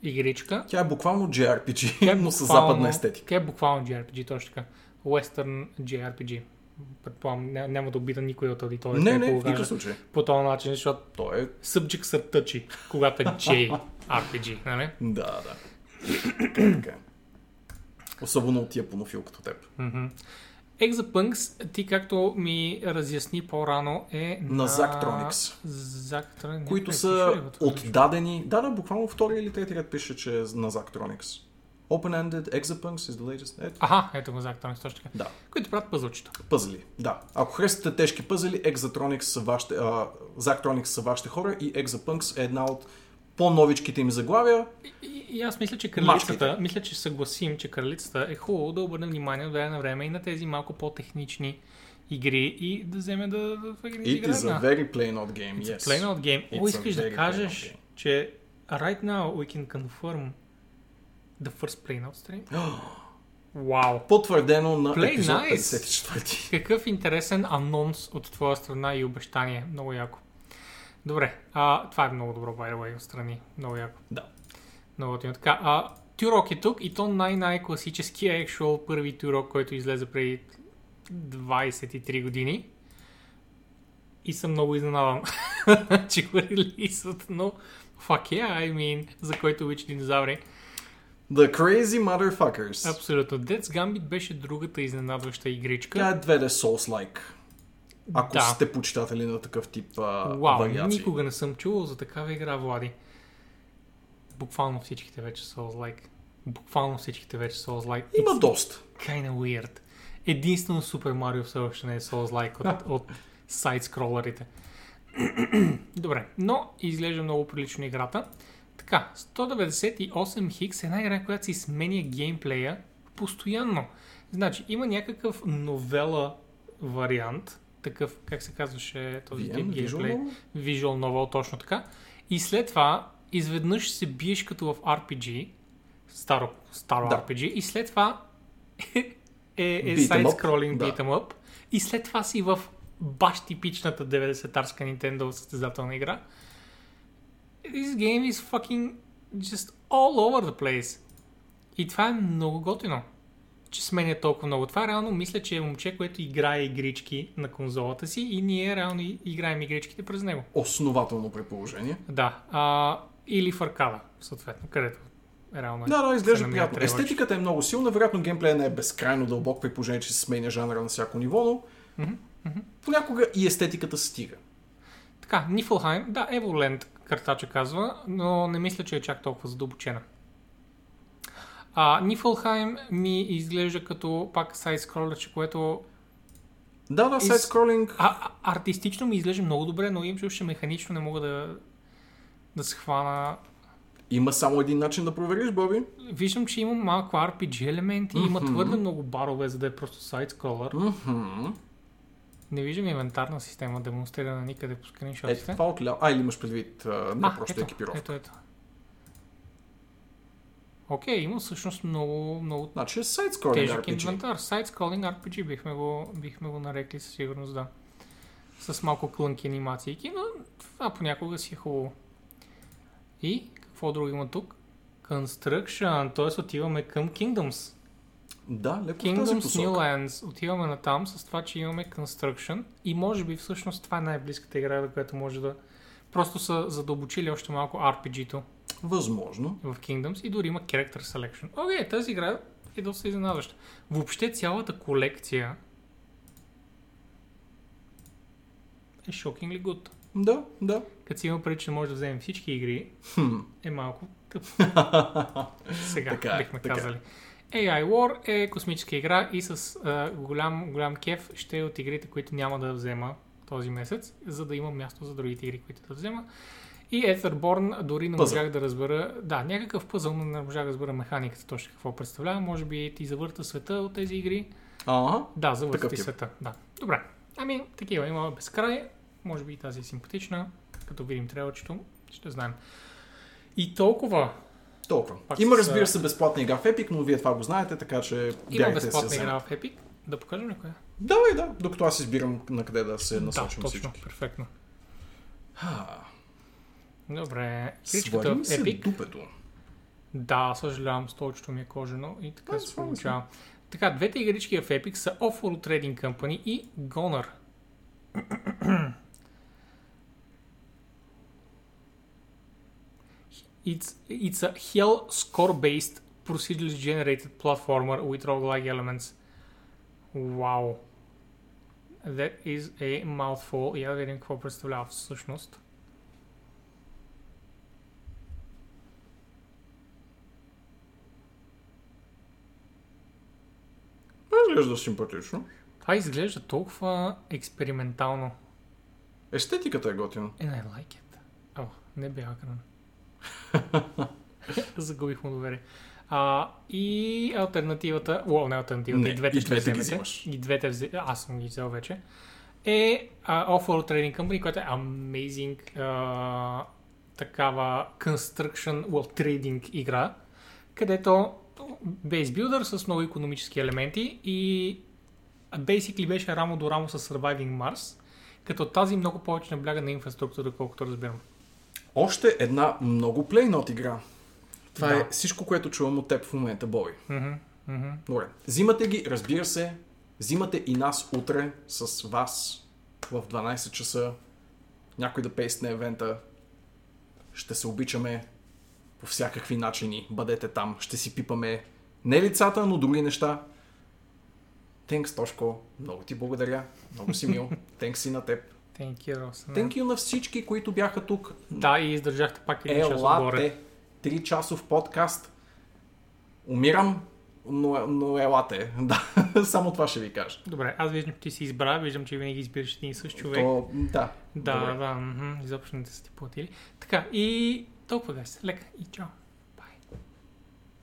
игричка. Тя е буквално JRPG, Тя е но с западна естетика. Тя е буквално JRPG, точно така. Western JRPG. Предполагам, ня- няма да обида никой от аудиторията. Не, не, в никакъв случай. По този начин, защото Той е... subjects are touchy, когато е JRPG, нали? Да, да. Така, така. Е. Особено от тия понофил като теб. Exapunks, ти както ми разясни по-рано, е На Zachtronics. Zachtronics. които са пише отдадени... Да, да, буквално втори или трети ред пише, че е на Zachtronics. Open-ended Exapunks is the latest. Ето. Аха, ето го Zachtronics, точно така. Да, Които правят пъзълчета. пъзели. Да. Ако харесвате тежки пъзели, Exatronics са вашите, а, Zachtronics са вашите хора и Exapunks е една от по-новичките им заглавия. И, и аз мисля, че кралицата, Мачките. мисля, че съгласим, че кралицата е хубаво да обърне внимание от време на време и на тези малко по-технични игри и да вземе да, да, It is a very plain odd game, It's a yes. plain old game. О, искаш да кажеш, че right now we can confirm the first plain old stream? Вау! Потвърдено на Play епизод nice. 54. Какъв интересен анонс от твоя страна и обещание. Много яко. Добре, а, това е много добро, by the way, отстрани. Много яко. Да. Много готино. Така, а, Тюрок е тук и то най-най-класическия actual първи Тюрок, който излезе преди 23 години. И съм много изненадан, че го релизват, но fuck yeah, I mean, за който обича динозаври. The Crazy Motherfuckers. Абсолютно. Death's Gambit беше другата изненадваща игричка. Тя е 2D Souls-like. Ако Да. сте почитатели на такъв тип а, Вау, вариации. никога не съм чувал за такава игра, Влади. Буквално всичките вече са Souls-like. Буквално всичките вече са Souls-like. Има It's доста. kinda weird. Единствено Super Mario все още не е Souls-like от, от сайт-скролърите. Добре, но изглежда много прилично играта. Така, 198 хикс е една игра, която си сменя геймплея постоянно. Значи, има някакъв новела вариант, такъв, как се казваше този VM, гейм- геймплей? visual? Visual Novel, точно така. И след това изведнъж се биеш като в RPG, старо, старо Да. RPG, и след това е, е, е side-scrolling Да. beat'em up, и след това си в баш типичната 90-тарска Nintendo състезателна игра. This game is fucking just all over the place. И това е много готино, че сменя толкова много. Това реално мисля, че е момче, което играе игрички на конзолата си и ние реално играем игричките през него. Основателно предположение. Да. А, или в аркада, съответно, където реално е. Да, да, изглежда приятно. Естетиката е много силна, вероятно геймплея не е безкрайно дълбок, при положение, че се сменя жанра на всяко ниво, но понякога и естетиката стига. Така, Нифлхайм, да, Evoland картача казва, но не мисля, че е чак толкова задълбочена. А, Нифлхайм ми изглежда като пак сайт скролърче, което Да, да, сайт скролинг. а, а, артистично ми изглежда много добре, но им че механично не мога да, да се хвана. Има само един начин да провериш, Боби. Виждам, че има малко RPG елементи, има Мгм. твърде много барове, за да е просто сайт скролър. Мгм. Не виждам инвентарна система демонстрирана никъде по скриншотите. това отляво. А, или имаш предвид а, не а, просто ето, екипировка. ето, ето. Окей, има всъщност много, много Значи е сайт-скролинг тежък RPG. инвентар. Side-scrolling RPG бихме го, бихме го нарекли със сигурност, да. С малко клънки анимации, но това понякога си е хубаво. И какво друго има тук? Construction, т.е. отиваме към Kingdoms. Да, леко Kingdoms. New Lands. Отиваме на там с това, че имаме Construction и може би всъщност това е най-близката игра, до която може да... Просто са задълбочили още малко RPG-то Възможно. в Kingdoms и дори има Character Selection. Окей, тази игра е доста изненадваща. Въобще цялата колекция е shockingly good. Да, да. Като си има преди, че може да вземем всички игри, Хм. е малко тъп. Сега Така е, бихме така е. казали. AI War е космическа игра и с а, голям, голям кеф ще е от игрите, които няма да взема този месец, за да има място за другите игри, които да взема. И Etherborn дори не Пъзъл. можах да разбера, да, някакъв пъзъл, но не можах да разбера механиката точно какво представлява. Може би ти завърта света от тези игри. Ага. Да, завърта ти света. Да. Добре. Ами, такива има безкрай. Може би и тази е симпатична. Като видим трейлърчето, ще знаем. И толкова. Толкова. Пак Има, с, разбира се, безплатна игра в Epic, но вие това го знаете, така че Има бягайте я безплатна игра в Epic. Да покажем ли коя? Давай, да, докато аз избирам на къде да се Да, насочим точно. всички. Перфектно. Ха, Добре. Кричката в Свали се дупето. Да, съжалявам, столчето ми е кожено и така Да, се получава. Така, двете игрички в Epic са Offroad Trading Company и Goner. It's, it's a hell score-based procedurally generated platformer with roguelike elements. Wow. That is a mouthful. Я да видим какво представлява всъщност. Изглежда симпатично. Това изглежда толкова експериментално. Естетиката е готина. And I like it. О, не бях екран. Загубих му доверие. А, и альтернативата, о, не альтернативата, Не, и двете и ще двете ги вземете. И двете взе... аз съм ги взел вече. Е а, Offroad Trading Company, която е amazing а, такава construction, well, trading игра, където base builder с много економически елементи и basically беше рамо до рамо с Surviving Mars, като тази много повече набляга на инфраструктура, колкото разбирам. Още една много плейнот игра. Това Да. е всичко, което чувам от теб в момента, Бой. Добре. Взимате ги, разбира се. Взимате и нас утре с вас в 12 часа. Някой да пейстне евента. Ще се обичаме по всякакви начини. Бъдете там. Ще си пипаме не лицата, но други неща. Тенкс, Тошко. Много ти благодаря. Много си мил. Тенкс и на теб. Thank you. Thank you на всички, които бяха тук. Да, и издържахте пак един час отгоре. Елате. 3 часов подкаст. Умирам, но, но елате. Да, само това ще ви кажа. Добре, аз виждам, че ти си избра, виждам, че винаги избираш един и същ човек. То, да. Да, Добре. да, мгм, изобщо не те са ти платили. Така, и толкова гайс. Лека и чао.